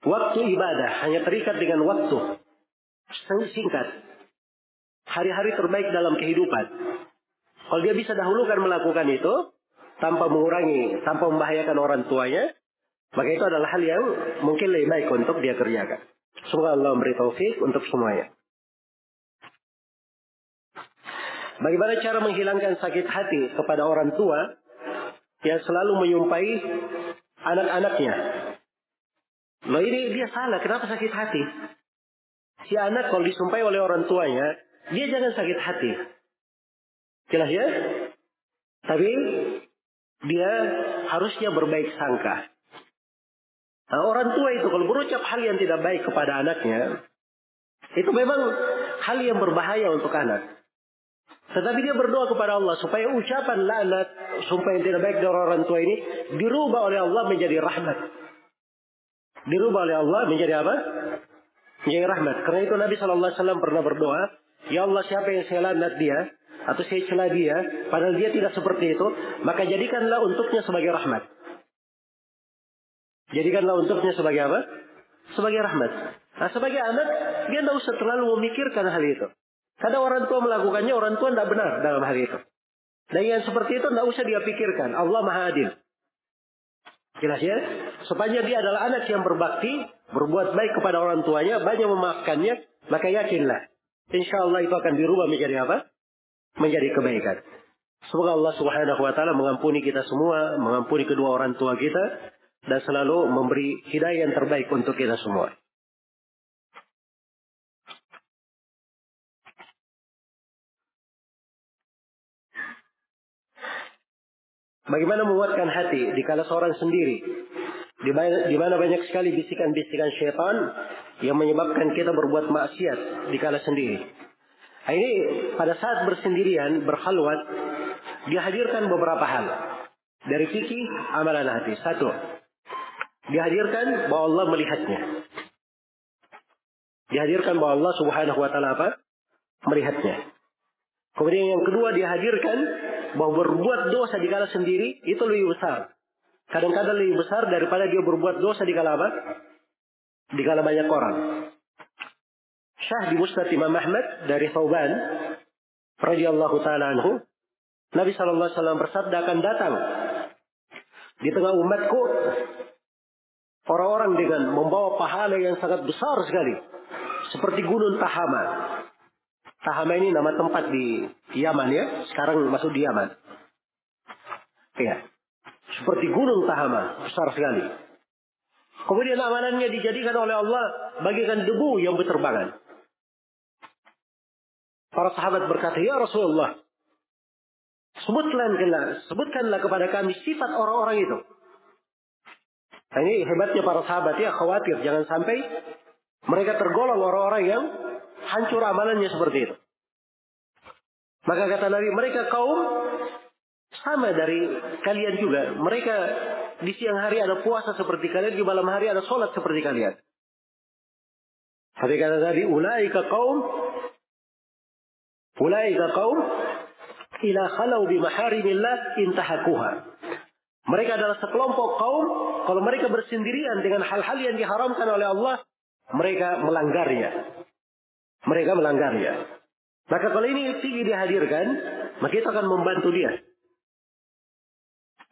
Waktu ibadah hanya terikat dengan waktu. Sangat singkat. Hari-hari terbaik dalam kehidupan. Kalau dia bisa dahulukan melakukan itu, tanpa mengurangi, tanpa membahayakan orang tuanya, maka itu adalah hal yang mungkin lebih baik untuk dia kerjakan. Semoga Allah memberi taufik untuk semuanya. Bagaimana cara menghilangkan sakit hati kepada orang tua yang selalu menyumpai anak-anaknya? Loh ini dia salah, kenapa sakit hati? Si anak kalau disumpahi oleh orang tuanya, dia jangan sakit hati. Jelas ya? Tapi dia harusnya berbaik sangka. Nah, orang tua itu kalau berucap hal yang tidak baik kepada anaknya, itu memang hal yang berbahaya untuk anak. Tetapi dia berdoa kepada Allah supaya ucapan laknat, sumpah yang tidak baik dari orang tua ini dirubah oleh Allah menjadi rahmat. Dirubah oleh Allah menjadi apa? Menjadi rahmat. Karena itu Nabi Wasallam pernah berdoa, Ya Allah siapa yang saya laknat dia atau saya celah dia, padahal dia tidak seperti itu, maka jadikanlah untuknya sebagai rahmat. Jadikanlah untuknya sebagai apa? Sebagai rahmat. Nah, sebagai anak, dia tidak usah terlalu memikirkan hal itu. Karena orang tua melakukannya, orang tua tidak benar dalam hal itu. Dan yang seperti itu tidak usah dia pikirkan. Allah Maha Adil. Jelas ya? Sepanjang dia adalah anak yang berbakti, berbuat baik kepada orang tuanya, banyak memaafkannya, maka yakinlah. Insya Allah itu akan dirubah menjadi apa? Menjadi kebaikan. Semoga Allah Subhanahu wa taala mengampuni kita semua, mengampuni kedua orang tua kita dan selalu memberi hidayah yang terbaik untuk kita semua. Bagaimana menguatkan hati di kala seorang sendiri? Di mana banyak sekali bisikan-bisikan syaitan yang menyebabkan kita berbuat maksiat di kala sendiri. Nah, ini pada saat bersendirian, berhalwat, dihadirkan beberapa hal. Dari fikih amalan hati. Satu, Dihadirkan bahwa Allah melihatnya. Dihadirkan bahwa Allah subhanahu wa ta'ala apa? Melihatnya. Kemudian yang kedua dihadirkan bahwa berbuat dosa di kala sendiri itu lebih besar. Kadang-kadang lebih besar daripada dia berbuat dosa di kala apa? Di kala banyak orang. Syah di Musnad Imam Ahmad dari Thauban radhiyallahu taala anhu Nabi sallallahu alaihi wasallam bersabda akan datang di tengah umatku Orang-orang dengan membawa pahala yang sangat besar sekali. Seperti gunung Tahama. Tahama ini nama tempat di Yaman ya. Sekarang masuk di Yaman. Ya. Seperti gunung Tahama. Besar sekali. Kemudian amalannya dijadikan oleh Allah bagikan debu yang berterbangan. Para sahabat berkata, Ya Rasulullah, sebutkanlah, sebutkanlah kepada kami sifat orang-orang itu. Nah, ini hebatnya para sahabat ya khawatir jangan sampai mereka tergolong orang-orang yang hancur amalannya seperti itu. Maka kata Nabi, mereka kaum sama dari kalian juga. Mereka di siang hari ada puasa seperti kalian, di malam hari ada sholat seperti kalian. Tapi kata Nabi, ulaika kaum Mereka adalah sekelompok kaum, kalau mereka bersendirian dengan hal-hal yang diharamkan oleh Allah, mereka melanggarnya. Mereka melanggarnya. Maka kalau ini tinggi dihadirkan, maka itu akan membantu dia.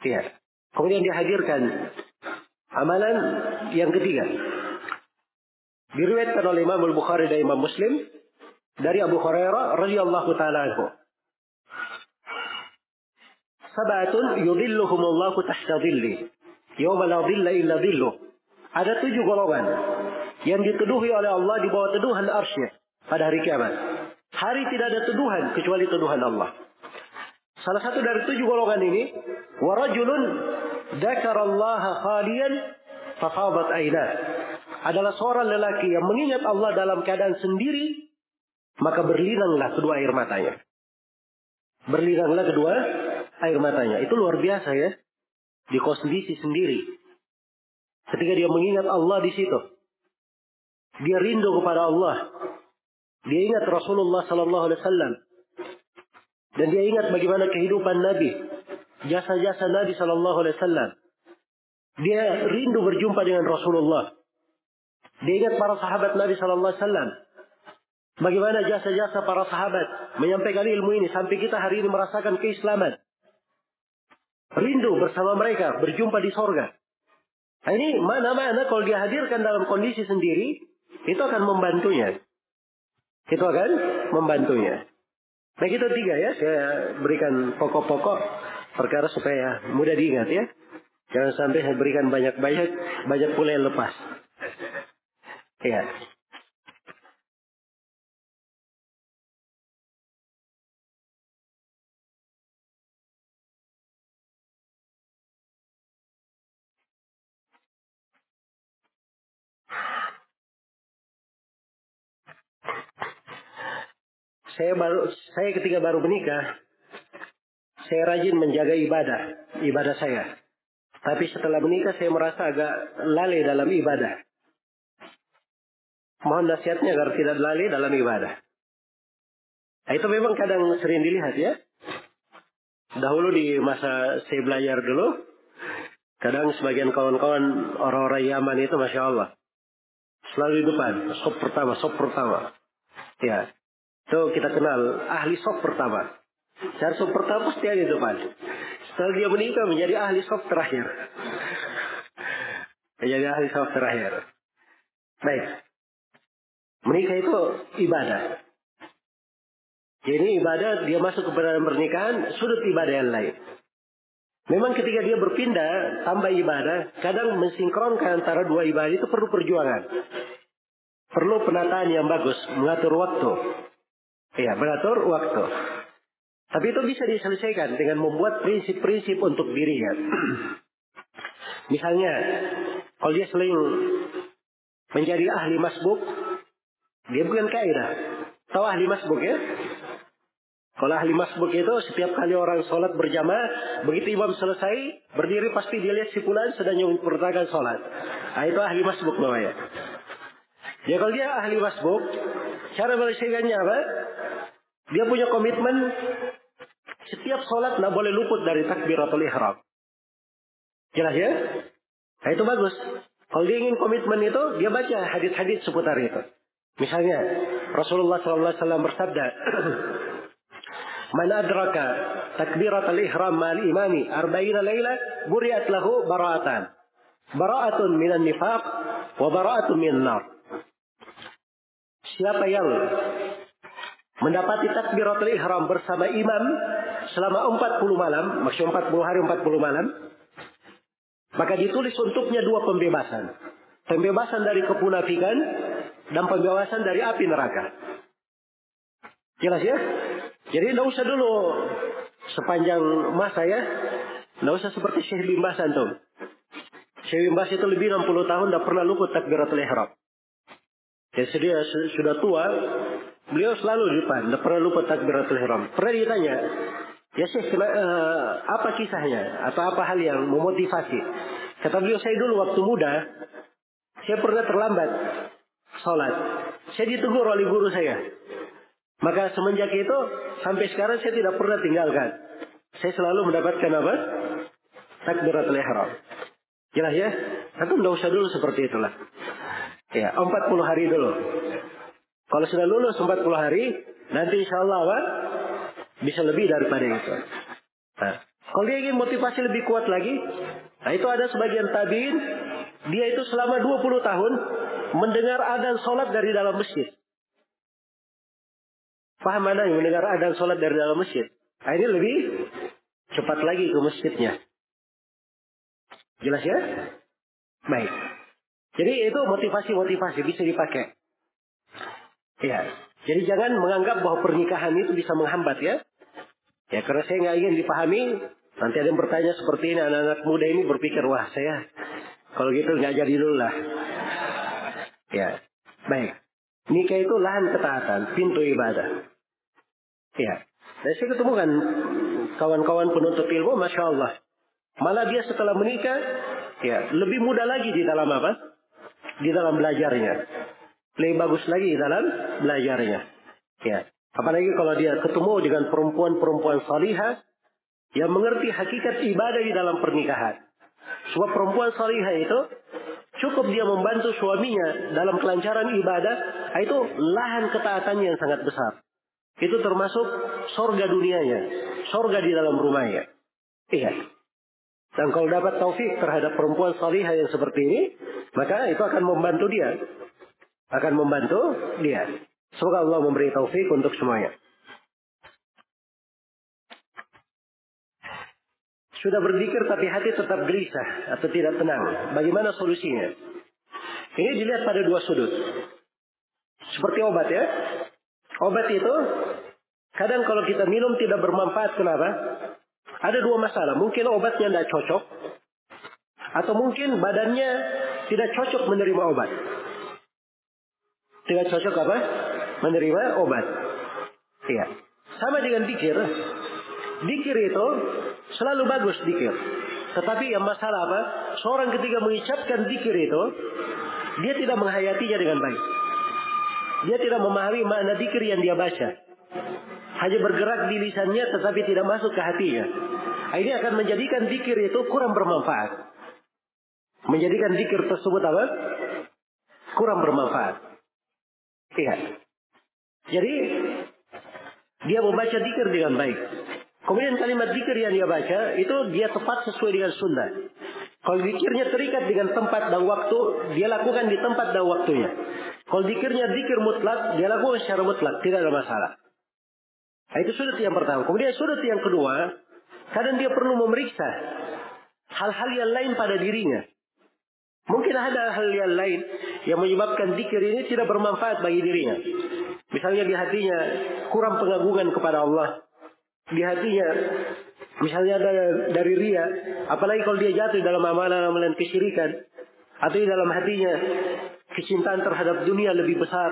Iya. Kemudian dihadirkan amalan yang ketiga. Diriwayatkan oleh Imam Al-Bukhari dan Imam Muslim dari Abu Hurairah radhiyallahu taala anhu. Sabatun yudhilluhumullahu tahta dhilli. Yawma la dhilla illa dhilluh. Ada tujuh golongan yang diteduhi oleh Allah di bawah teduhan arsy pada hari kiamat. Hari tidak ada teduhan kecuali teduhan Allah. Salah satu dari tujuh golongan ini, warajulun dzakarallaha khalian fafadat ainah. Adalah seorang lelaki yang mengingat Allah dalam keadaan sendiri, maka berlinanglah kedua air matanya. Berlinanglah kedua air matanya. Itu luar biasa ya. Di kondisi sendiri. Ketika dia mengingat Allah di situ. Dia rindu kepada Allah. Dia ingat Rasulullah Sallallahu Alaihi Wasallam. Dan dia ingat bagaimana kehidupan Nabi. Jasa-jasa Nabi Sallallahu Alaihi Wasallam. Dia rindu berjumpa dengan Rasulullah. Dia ingat para sahabat Nabi Sallallahu Alaihi Wasallam. Bagaimana jasa-jasa para sahabat menyampaikan ilmu ini sampai kita hari ini merasakan keislaman. Rindu bersama mereka, berjumpa di sorga. Nah, ini mana-mana kalau dia hadirkan dalam kondisi sendiri, itu akan membantunya. Itu akan membantunya. Nah itu tiga ya, saya berikan pokok-pokok perkara supaya mudah diingat ya. Jangan sampai saya berikan banyak-banyak, banyak pula yang lepas. Ya. Saya baru saya ketika baru menikah, saya rajin menjaga ibadah, ibadah saya. Tapi setelah menikah saya merasa agak lalai dalam ibadah. Mohon nasihatnya agar tidak lalai dalam ibadah. Nah, itu memang kadang sering dilihat ya. Dahulu di masa saya belajar dulu, kadang sebagian kawan-kawan orang-orang Yaman itu Masya Allah. Selalu di depan, sop pertama, sop pertama. Ya, itu kita kenal ahli sop pertama. Cara sop pertama pasti ada di depan. Setelah dia menikah menjadi ahli sop terakhir. menjadi ahli sop terakhir. Baik. Menikah itu ibadah. Jadi ibadah dia masuk kepada pernikahan sudut ibadah yang lain. Memang ketika dia berpindah tambah ibadah, kadang mensinkronkan antara dua ibadah itu perlu perjuangan. Perlu penataan yang bagus, mengatur waktu. Iya, mengatur waktu. Tapi itu bisa diselesaikan dengan membuat prinsip-prinsip untuk dirinya. Misalnya, kalau dia sering menjadi ahli masbuk, dia bukan kaidah. Tahu ahli masbuk ya? Kalau ahli masbuk itu setiap kali orang sholat berjamaah, begitu imam selesai, berdiri pasti dia lihat si fulan sedang menyempurnakan sholat. Nah, itu ahli masbuk namanya. Ya kalau dia ahli masbuk, cara menyelesaikannya apa? Dia punya komitmen setiap sholat nggak boleh luput dari takbiratul ihram. Jelas ya? Nah itu bagus. Kalau dia ingin komitmen itu, dia baca hadis-hadis seputar itu. Misalnya, Rasulullah SAW bersabda, Man adraka takbiratul ihram mal imami arba'ina layla, buriat lahu bara'atan. Bara'atun minan nifaq, wa bara'atun minan nar. Siapa yang mendapati takbiratul ihram bersama imam selama 40 malam, maksudnya 40 hari 40 malam, maka ditulis untuknya dua pembebasan. Pembebasan dari kepunafikan dan pembebasan dari api neraka. Jelas ya? Jadi tidak usah dulu sepanjang masa ya. Tidak usah seperti Syekh bin Bas antum. Syekh bin Bas itu lebih 60 tahun tidak pernah luput takbiratul ihram. Jadi sudah tua, beliau selalu di depan, tidak pernah lupa takbiratul ihram. Pernah ditanya, ya Syekh, uh, apa kisahnya? Atau apa hal yang memotivasi? Kata beliau, saya dulu waktu muda, saya pernah terlambat sholat. Saya ditegur oleh guru saya. Maka semenjak itu, sampai sekarang saya tidak pernah tinggalkan. Saya selalu mendapatkan apa? Takbiratul ihram. Jelas ya? Tapi tidak usah dulu seperti itulah. Ya, 40 hari dulu. Kalau sudah lulus 40 hari, nanti insya Allah apa? Bisa lebih daripada itu. Nah, kalau dia ingin motivasi lebih kuat lagi, nah itu ada sebagian tabiin, dia itu selama 20 tahun mendengar adan sholat dari dalam masjid. Paham mana yang mendengar adan sholat dari dalam masjid? Nah, ini lebih cepat lagi ke masjidnya. Jelas ya? Baik. Jadi itu motivasi-motivasi bisa dipakai. Ya. Jadi jangan menganggap bahwa pernikahan itu bisa menghambat ya. Ya karena saya nggak ingin dipahami. Nanti ada yang bertanya seperti ini anak-anak muda ini berpikir wah saya kalau gitu nggak jadi dulu lah. Ya. Baik. Nikah itu lahan ketaatan, pintu ibadah. Ya. Dan saya ketemu kan kawan-kawan penuntut ilmu, masya Allah. Malah dia setelah menikah, ya lebih mudah lagi di dalam apa? Di dalam belajarnya lebih bagus lagi dalam belajarnya. Ya. Apalagi kalau dia ketemu dengan perempuan-perempuan salihah yang mengerti hakikat ibadah di dalam pernikahan. Sebab perempuan salihah itu cukup dia membantu suaminya dalam kelancaran ibadah, itu lahan ketaatannya yang sangat besar. Itu termasuk sorga dunianya, sorga di dalam rumahnya. Iya. Dan kalau dapat taufik terhadap perempuan salihah yang seperti ini, maka itu akan membantu dia akan membantu dia. Semoga Allah memberi taufik untuk semuanya. Sudah berzikir tapi hati tetap gelisah atau tidak tenang. Bagaimana solusinya? Ini dilihat pada dua sudut. Seperti obat ya. Obat itu kadang kalau kita minum tidak bermanfaat. Kenapa? Ada dua masalah. Mungkin obatnya tidak cocok. Atau mungkin badannya tidak cocok menerima obat. Tidak cocok apa? Menerima obat. Iya. Sama dengan dikir. Dikir itu selalu bagus dikir. Tetapi yang masalah apa? Seorang ketika mengucapkan dikir itu, dia tidak menghayatinya dengan baik. Dia tidak memahami makna dikir yang dia baca. Hanya bergerak di lisannya tetapi tidak masuk ke hatinya. Ini akan menjadikan dikir itu kurang bermanfaat. Menjadikan dikir tersebut apa? Kurang bermanfaat. Iya. Jadi dia membaca dikir dengan baik. Kemudian kalimat dikir yang dia baca itu dia tepat sesuai dengan sunnah. Kalau dikirnya terikat dengan tempat dan waktu, dia lakukan di tempat dan waktunya. Kalau dikirnya dikir mutlak, dia lakukan secara mutlak, tidak ada masalah. Nah, itu sudut yang pertama. Kemudian sudut yang kedua, kadang dia perlu memeriksa hal-hal yang lain pada dirinya. Mungkin ada hal yang lain yang menyebabkan zikir ini tidak bermanfaat bagi dirinya. Misalnya di hatinya kurang pengagungan kepada Allah. Di hatinya misalnya ada dari ria, apalagi kalau dia jatuh dalam amalan-amalan kesyirikan atau di dalam hatinya kecintaan terhadap dunia lebih besar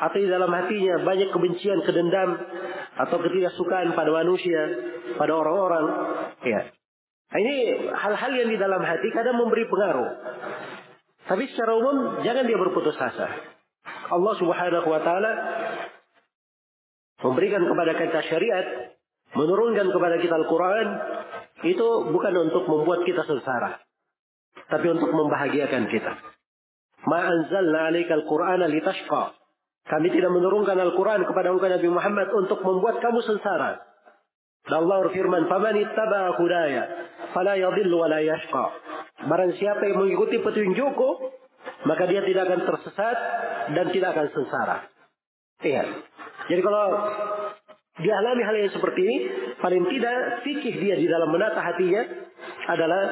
atau di dalam hatinya banyak kebencian, kedendam atau ketidaksukaan pada manusia, pada orang-orang, ya. Nah, ini hal-hal yang di dalam hati kadang memberi pengaruh. Tapi secara umum jangan dia berputus asa. Allah Subhanahu wa taala memberikan kepada kita syariat, menurunkan kepada kita Al-Qur'an itu bukan untuk membuat kita sengsara, tapi untuk membahagiakan kita. Ma anzalna 'alaikal Qur'ana litashqa. Kami tidak menurunkan Al-Quran kepada engkau Nabi Muhammad untuk membuat kamu sengsara. Dan Allah berfirman, "Faman ittaba hudaya, fala yadhillu wa la yashqa." Barang siapa yang mengikuti petunjukku, maka dia tidak akan tersesat dan tidak akan sengsara. Iya. Jadi kalau dia alami hal yang seperti ini, paling tidak fikih dia di dalam menata hatinya adalah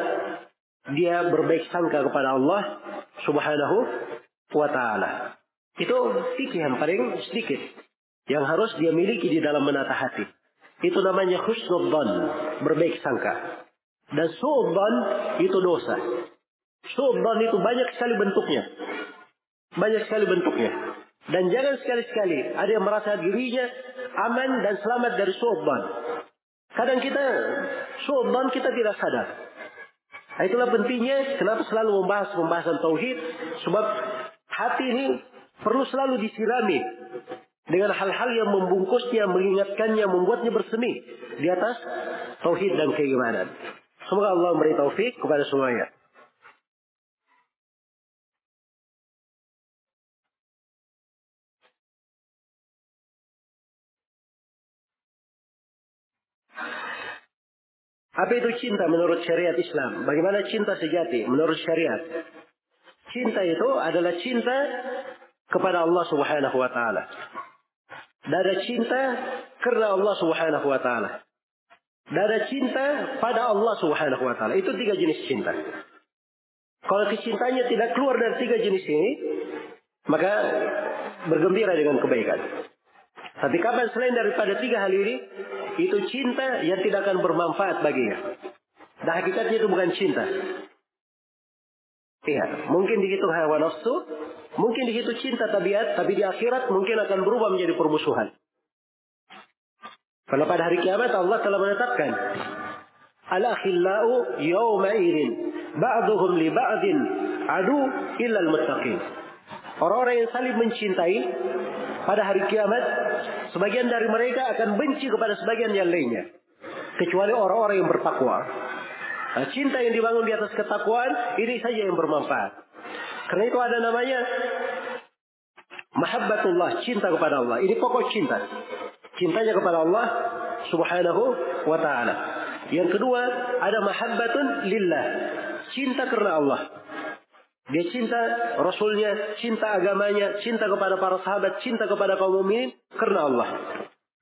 dia berbaik sangka kepada Allah Subhanahu wa taala. Itu fikih yang paling sedikit yang harus dia miliki di dalam menata hati. Itu namanya husnudzan, berbaik sangka. Dan su'udzan itu dosa. Su'udzan itu banyak sekali bentuknya. Banyak sekali bentuknya. Dan jangan sekali-sekali ada yang merasa dirinya aman dan selamat dari su'udzan. Kadang kita su'udzan kita tidak sadar. Nah, itulah pentingnya kenapa selalu membahas pembahasan tauhid sebab hati ini perlu selalu disirami dengan hal-hal yang membungkusnya, mengingatkannya, membuatnya bersemi di atas tauhid dan keimanan. Semoga Allah memberi taufik kepada semuanya. Apa itu cinta menurut syariat Islam? Bagaimana cinta sejati menurut syariat? Cinta itu adalah cinta kepada Allah Subhanahu wa taala. Dan ada cinta karena Allah Subhanahu wa taala. Dan cinta pada Allah Subhanahu wa taala. Itu tiga jenis cinta. Kalau kecintanya tidak keluar dari tiga jenis ini, maka bergembira dengan kebaikan. Tapi kapan selain daripada tiga hal ini, itu cinta yang tidak akan bermanfaat baginya. Dan hakikatnya itu bukan cinta. Iya, mungkin dihitung hawa nafsu, mungkin dihitung cinta tabiat, tapi di akhirat mungkin akan berubah menjadi permusuhan. Karena pada hari kiamat Allah telah menetapkan Al-akhillau yawma irin ba'duhum li ba'din adu illa al-muttaqin. Orang-orang yang saling mencintai pada hari kiamat, sebagian dari mereka akan benci kepada sebagian yang lainnya. Kecuali orang-orang yang bertakwa. Nah, cinta yang dibangun di atas ketakwaan, ini saja yang bermanfaat. Karena itu ada namanya mahabbatullah, cinta kepada Allah. Ini pokok cinta. Cintanya kepada Allah subhanahu wa ta'ala. Yang kedua, ada mahabbatun lillah. Cinta karena Allah. Dia cinta Rasulnya, cinta agamanya, cinta kepada para sahabat, cinta kepada kaum mukminin karena Allah.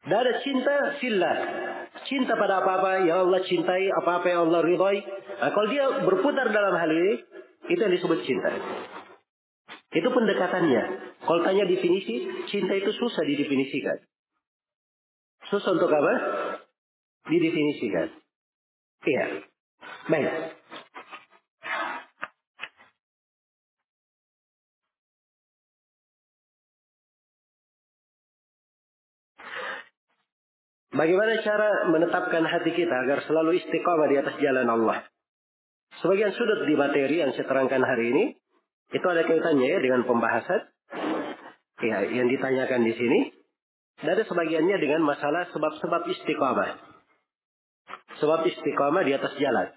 Dan ada cinta fillah. Cinta pada apa-apa yang Allah cintai, apa-apa yang Allah ridhoi. Nah, kalau dia berputar dalam hal ini, itu yang disebut cinta. Itu pendekatannya. Kalau tanya definisi, cinta itu susah didefinisikan. Susah untuk apa? Didefinisikan. Iya. Baik. Bagaimana cara menetapkan hati kita agar selalu istiqamah di atas jalan Allah? Sebagian sudut di materi yang saya terangkan hari ini, itu ada kaitannya ya dengan pembahasan ya, yang ditanyakan di sini. Dan ada sebagiannya dengan masalah sebab-sebab istiqamah. Sebab istiqamah di atas jalan.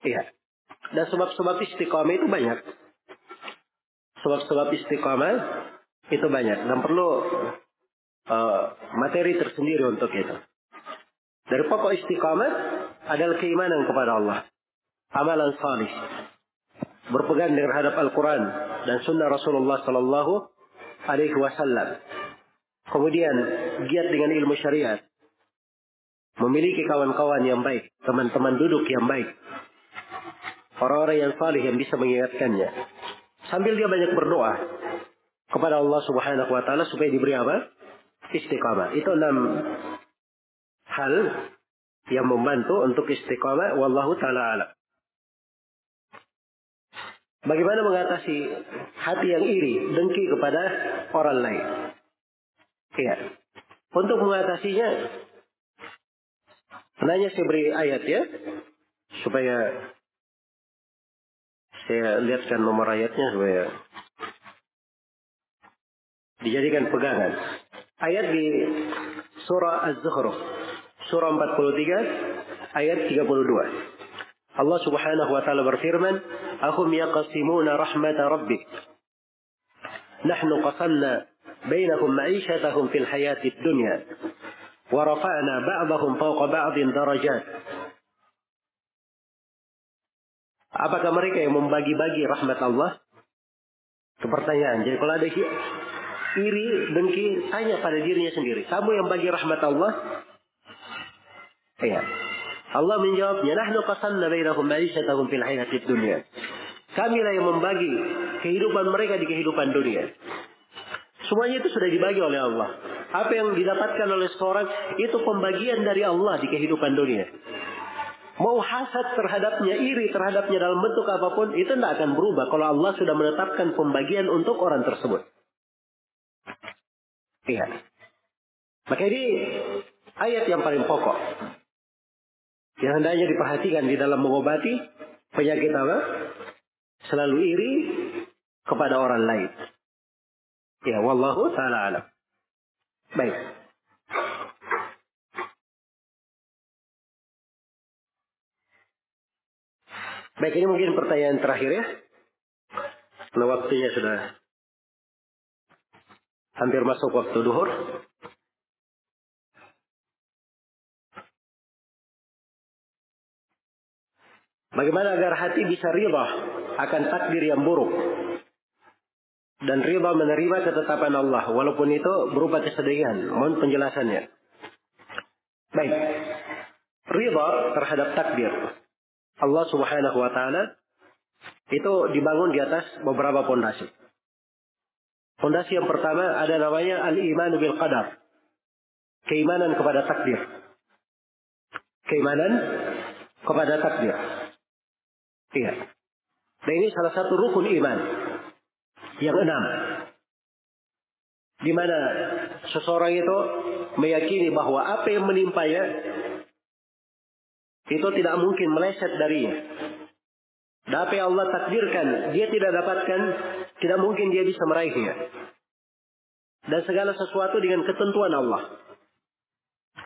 Iya. Dan sebab-sebab istiqamah itu banyak. Sebab-sebab istiqamah itu banyak. Dan perlu uh, materi tersendiri untuk itu. Dari pokok istiqamah adalah keimanan kepada Allah. Amalan salih. Berpegang dengan hadap Al-Quran dan sunnah Rasulullah Sallallahu Alaihi Wasallam. Kemudian giat dengan ilmu syariat. Memiliki kawan-kawan yang baik, teman-teman duduk yang baik. Orang-orang yang salih yang bisa mengingatkannya. Sambil dia banyak berdoa kepada Allah Subhanahu wa taala supaya diberi apa? istiqamah. Itu enam hal yang membantu untuk istiqamah. Wallahu ta'ala alam. Bagaimana mengatasi hati yang iri, dengki kepada orang lain? Iya. Untuk mengatasinya, nanya saya beri ayat ya, supaya saya lihatkan nomor ayatnya supaya dijadikan pegangan ayat di surah Az-Zukhruf. Surah 43 ayat 32. Allah Subhanahu wa taala berfirman, "Ahum yaqsimuna rahmat rabbik." Nahnu qasamna ma'ishatahum fil hayati dunya wa rafa'na ba'dahum fawqa ba'din darajat. Apakah mereka yang membagi-bagi rahmat Allah? Itu pertanyaan. Jadi kalau ada iri, dengki, tanya pada dirinya sendiri. Kamu yang bagi rahmat Allah? Iya. Allah menjawabnya, Nahnu qasamna bainahum ma'isyatahum fil hayatid dunya. Kamilah yang membagi kehidupan mereka di kehidupan dunia. Semuanya itu sudah dibagi oleh Allah. Apa yang didapatkan oleh seorang itu pembagian dari Allah di kehidupan dunia. Mau hasad terhadapnya, iri terhadapnya dalam bentuk apa pun, itu tidak akan berubah kalau Allah sudah menetapkan pembagian untuk orang tersebut. Iya. Maka ini ayat yang paling pokok. Yang hendaknya diperhatikan di dalam mengobati penyakit apa? Selalu iri kepada orang lain. Ya, wallahu ta'ala alam. Baik. Baik, ini mungkin pertanyaan terakhir ya. Karena waktunya sudah hampir masuk waktu duhur. Bagaimana agar hati bisa riba akan takdir yang buruk dan riba menerima ketetapan Allah walaupun itu berupa kesedihan. Mohon penjelasannya. Baik. Riba terhadap takdir. Allah Subhanahu wa taala itu dibangun di atas beberapa pondasi. Pondasi yang pertama ada namanya al-iman bil qadar. Keimanan kepada takdir. Keimanan kepada takdir. Iya. Dan ini salah satu rukun iman yang enam. Di mana seseorang itu meyakini bahwa apa yang menimpanya itu tidak mungkin meleset darinya. Dan apa yang Allah takdirkan, dia tidak dapatkan, tidak mungkin dia bisa meraihnya. Dan segala sesuatu dengan ketentuan Allah.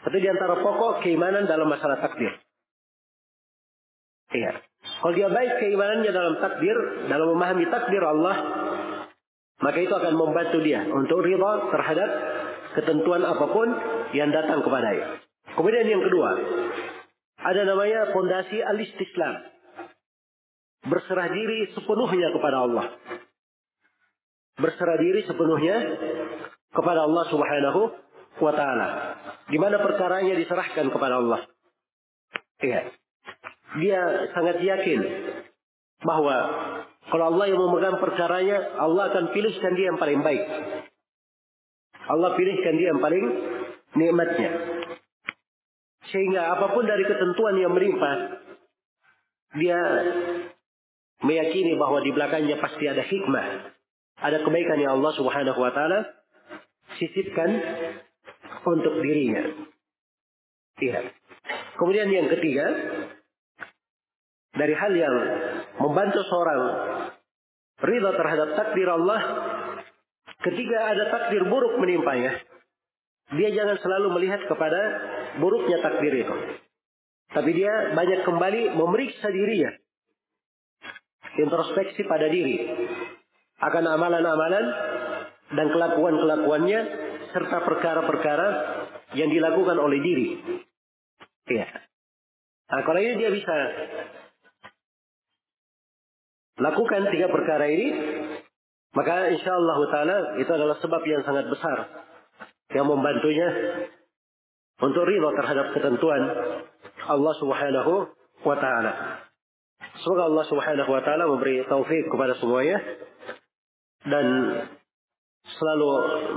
Itu di antara pokok keimanan dalam masalah takdir. Iya. Kalau dia baik keimanannya dalam takdir, dalam memahami takdir Allah, maka itu akan membantu dia untuk riba terhadap ketentuan apa pun yang datang kepadanya. Kemudian yang kedua, ada namanya fondasi al-istislam. Berserah diri sepenuhnya kepada Allah. Berserah diri sepenuhnya kepada Allah Subhanahu wa taala. Di mana perkaranya diserahkan kepada Allah. Iya. Dia sangat yakin bahwa kalau Allah yang memegang perkaranya, Allah akan pilihkan dia yang paling baik. Allah pilihkan dia yang paling nikmatnya. Sehingga apa pun dari ketentuan yang menimpa, dia meyakini bahwa di belakangnya pasti ada hikmah. Ada kebaikan yang Allah subhanahu wa ta'ala sisipkan untuk dirinya. Iya. Kemudian yang ketiga, dari hal yang membantu seorang ridha terhadap takdir Allah ketika ada takdir buruk menimpanya dia jangan selalu melihat kepada buruknya takdir itu tapi dia banyak kembali memeriksa dirinya introspeksi pada diri akan amalan-amalan dan kelakuan-kelakuannya serta perkara-perkara yang dilakukan oleh diri. Iya. Nah, kalau ini dia bisa lakukan tiga perkara ini, maka insya Allah Taala itu adalah sebab yang sangat besar yang membantunya untuk ridho terhadap ketentuan Allah Subhanahu wa taala. Semoga Allah Subhanahu wa taala memberi taufik kepada semuanya dan selalu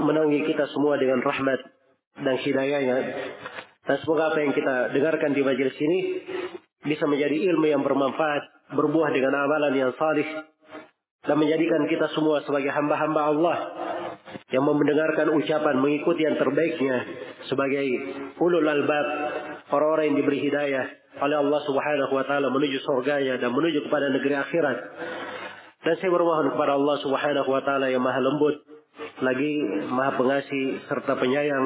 menangi kita semua dengan rahmat dan hidayahnya. Dan semoga apa yang kita dengarkan di majelis ini bisa menjadi ilmu yang bermanfaat berbuah dengan amalan yang salih dan menjadikan kita semua sebagai hamba-hamba Allah yang mendengarkan ucapan mengikuti yang terbaiknya sebagai ulul albab orang-orang yang diberi hidayah oleh Allah Subhanahu wa taala menuju surganya dan menuju kepada negeri akhirat. Dan saya bermohon kepada Allah Subhanahu wa taala yang maha lembut lagi maha pengasih serta penyayang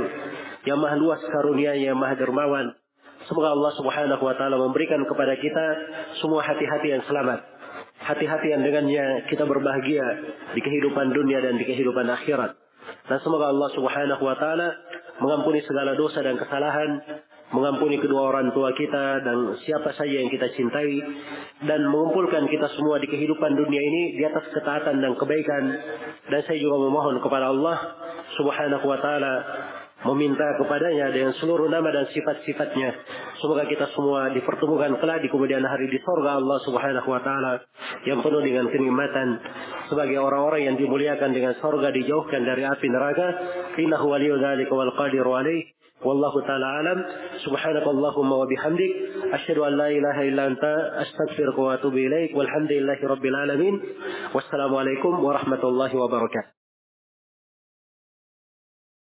yang maha luas karunia yang maha dermawan Semoga Allah Subhanahu wa taala memberikan kepada kita semua hati-hati yang selamat. Hati-hati yang dengannya kita berbahagia di kehidupan dunia dan di kehidupan akhirat. Dan semoga Allah Subhanahu wa taala mengampuni segala dosa dan kesalahan, mengampuni kedua orang tua kita dan siapa saja yang kita cintai dan mengumpulkan kita semua di kehidupan dunia ini di atas ketaatan dan kebaikan. Dan saya juga memohon kepada Allah Subhanahu wa taala meminta kepadanya dengan seluruh nama dan sifat-sifatnya. Semoga kita semua dipertemukan kelak di kemudian hari di sorga Allah Subhanahu wa taala yang penuh dengan kenikmatan sebagai orang-orang yang dimuliakan dengan sorga dijauhkan dari api neraka. Innahu waliyyu dzalika wal qadiru alaih. Wallahu taala alam. Subhanakallahumma wa bihamdik asyhadu an la ilaha illa anta astaghfiruka wa atubu ilaik. Alamin. Wassalamualaikum warahmatullahi wabarakatuh.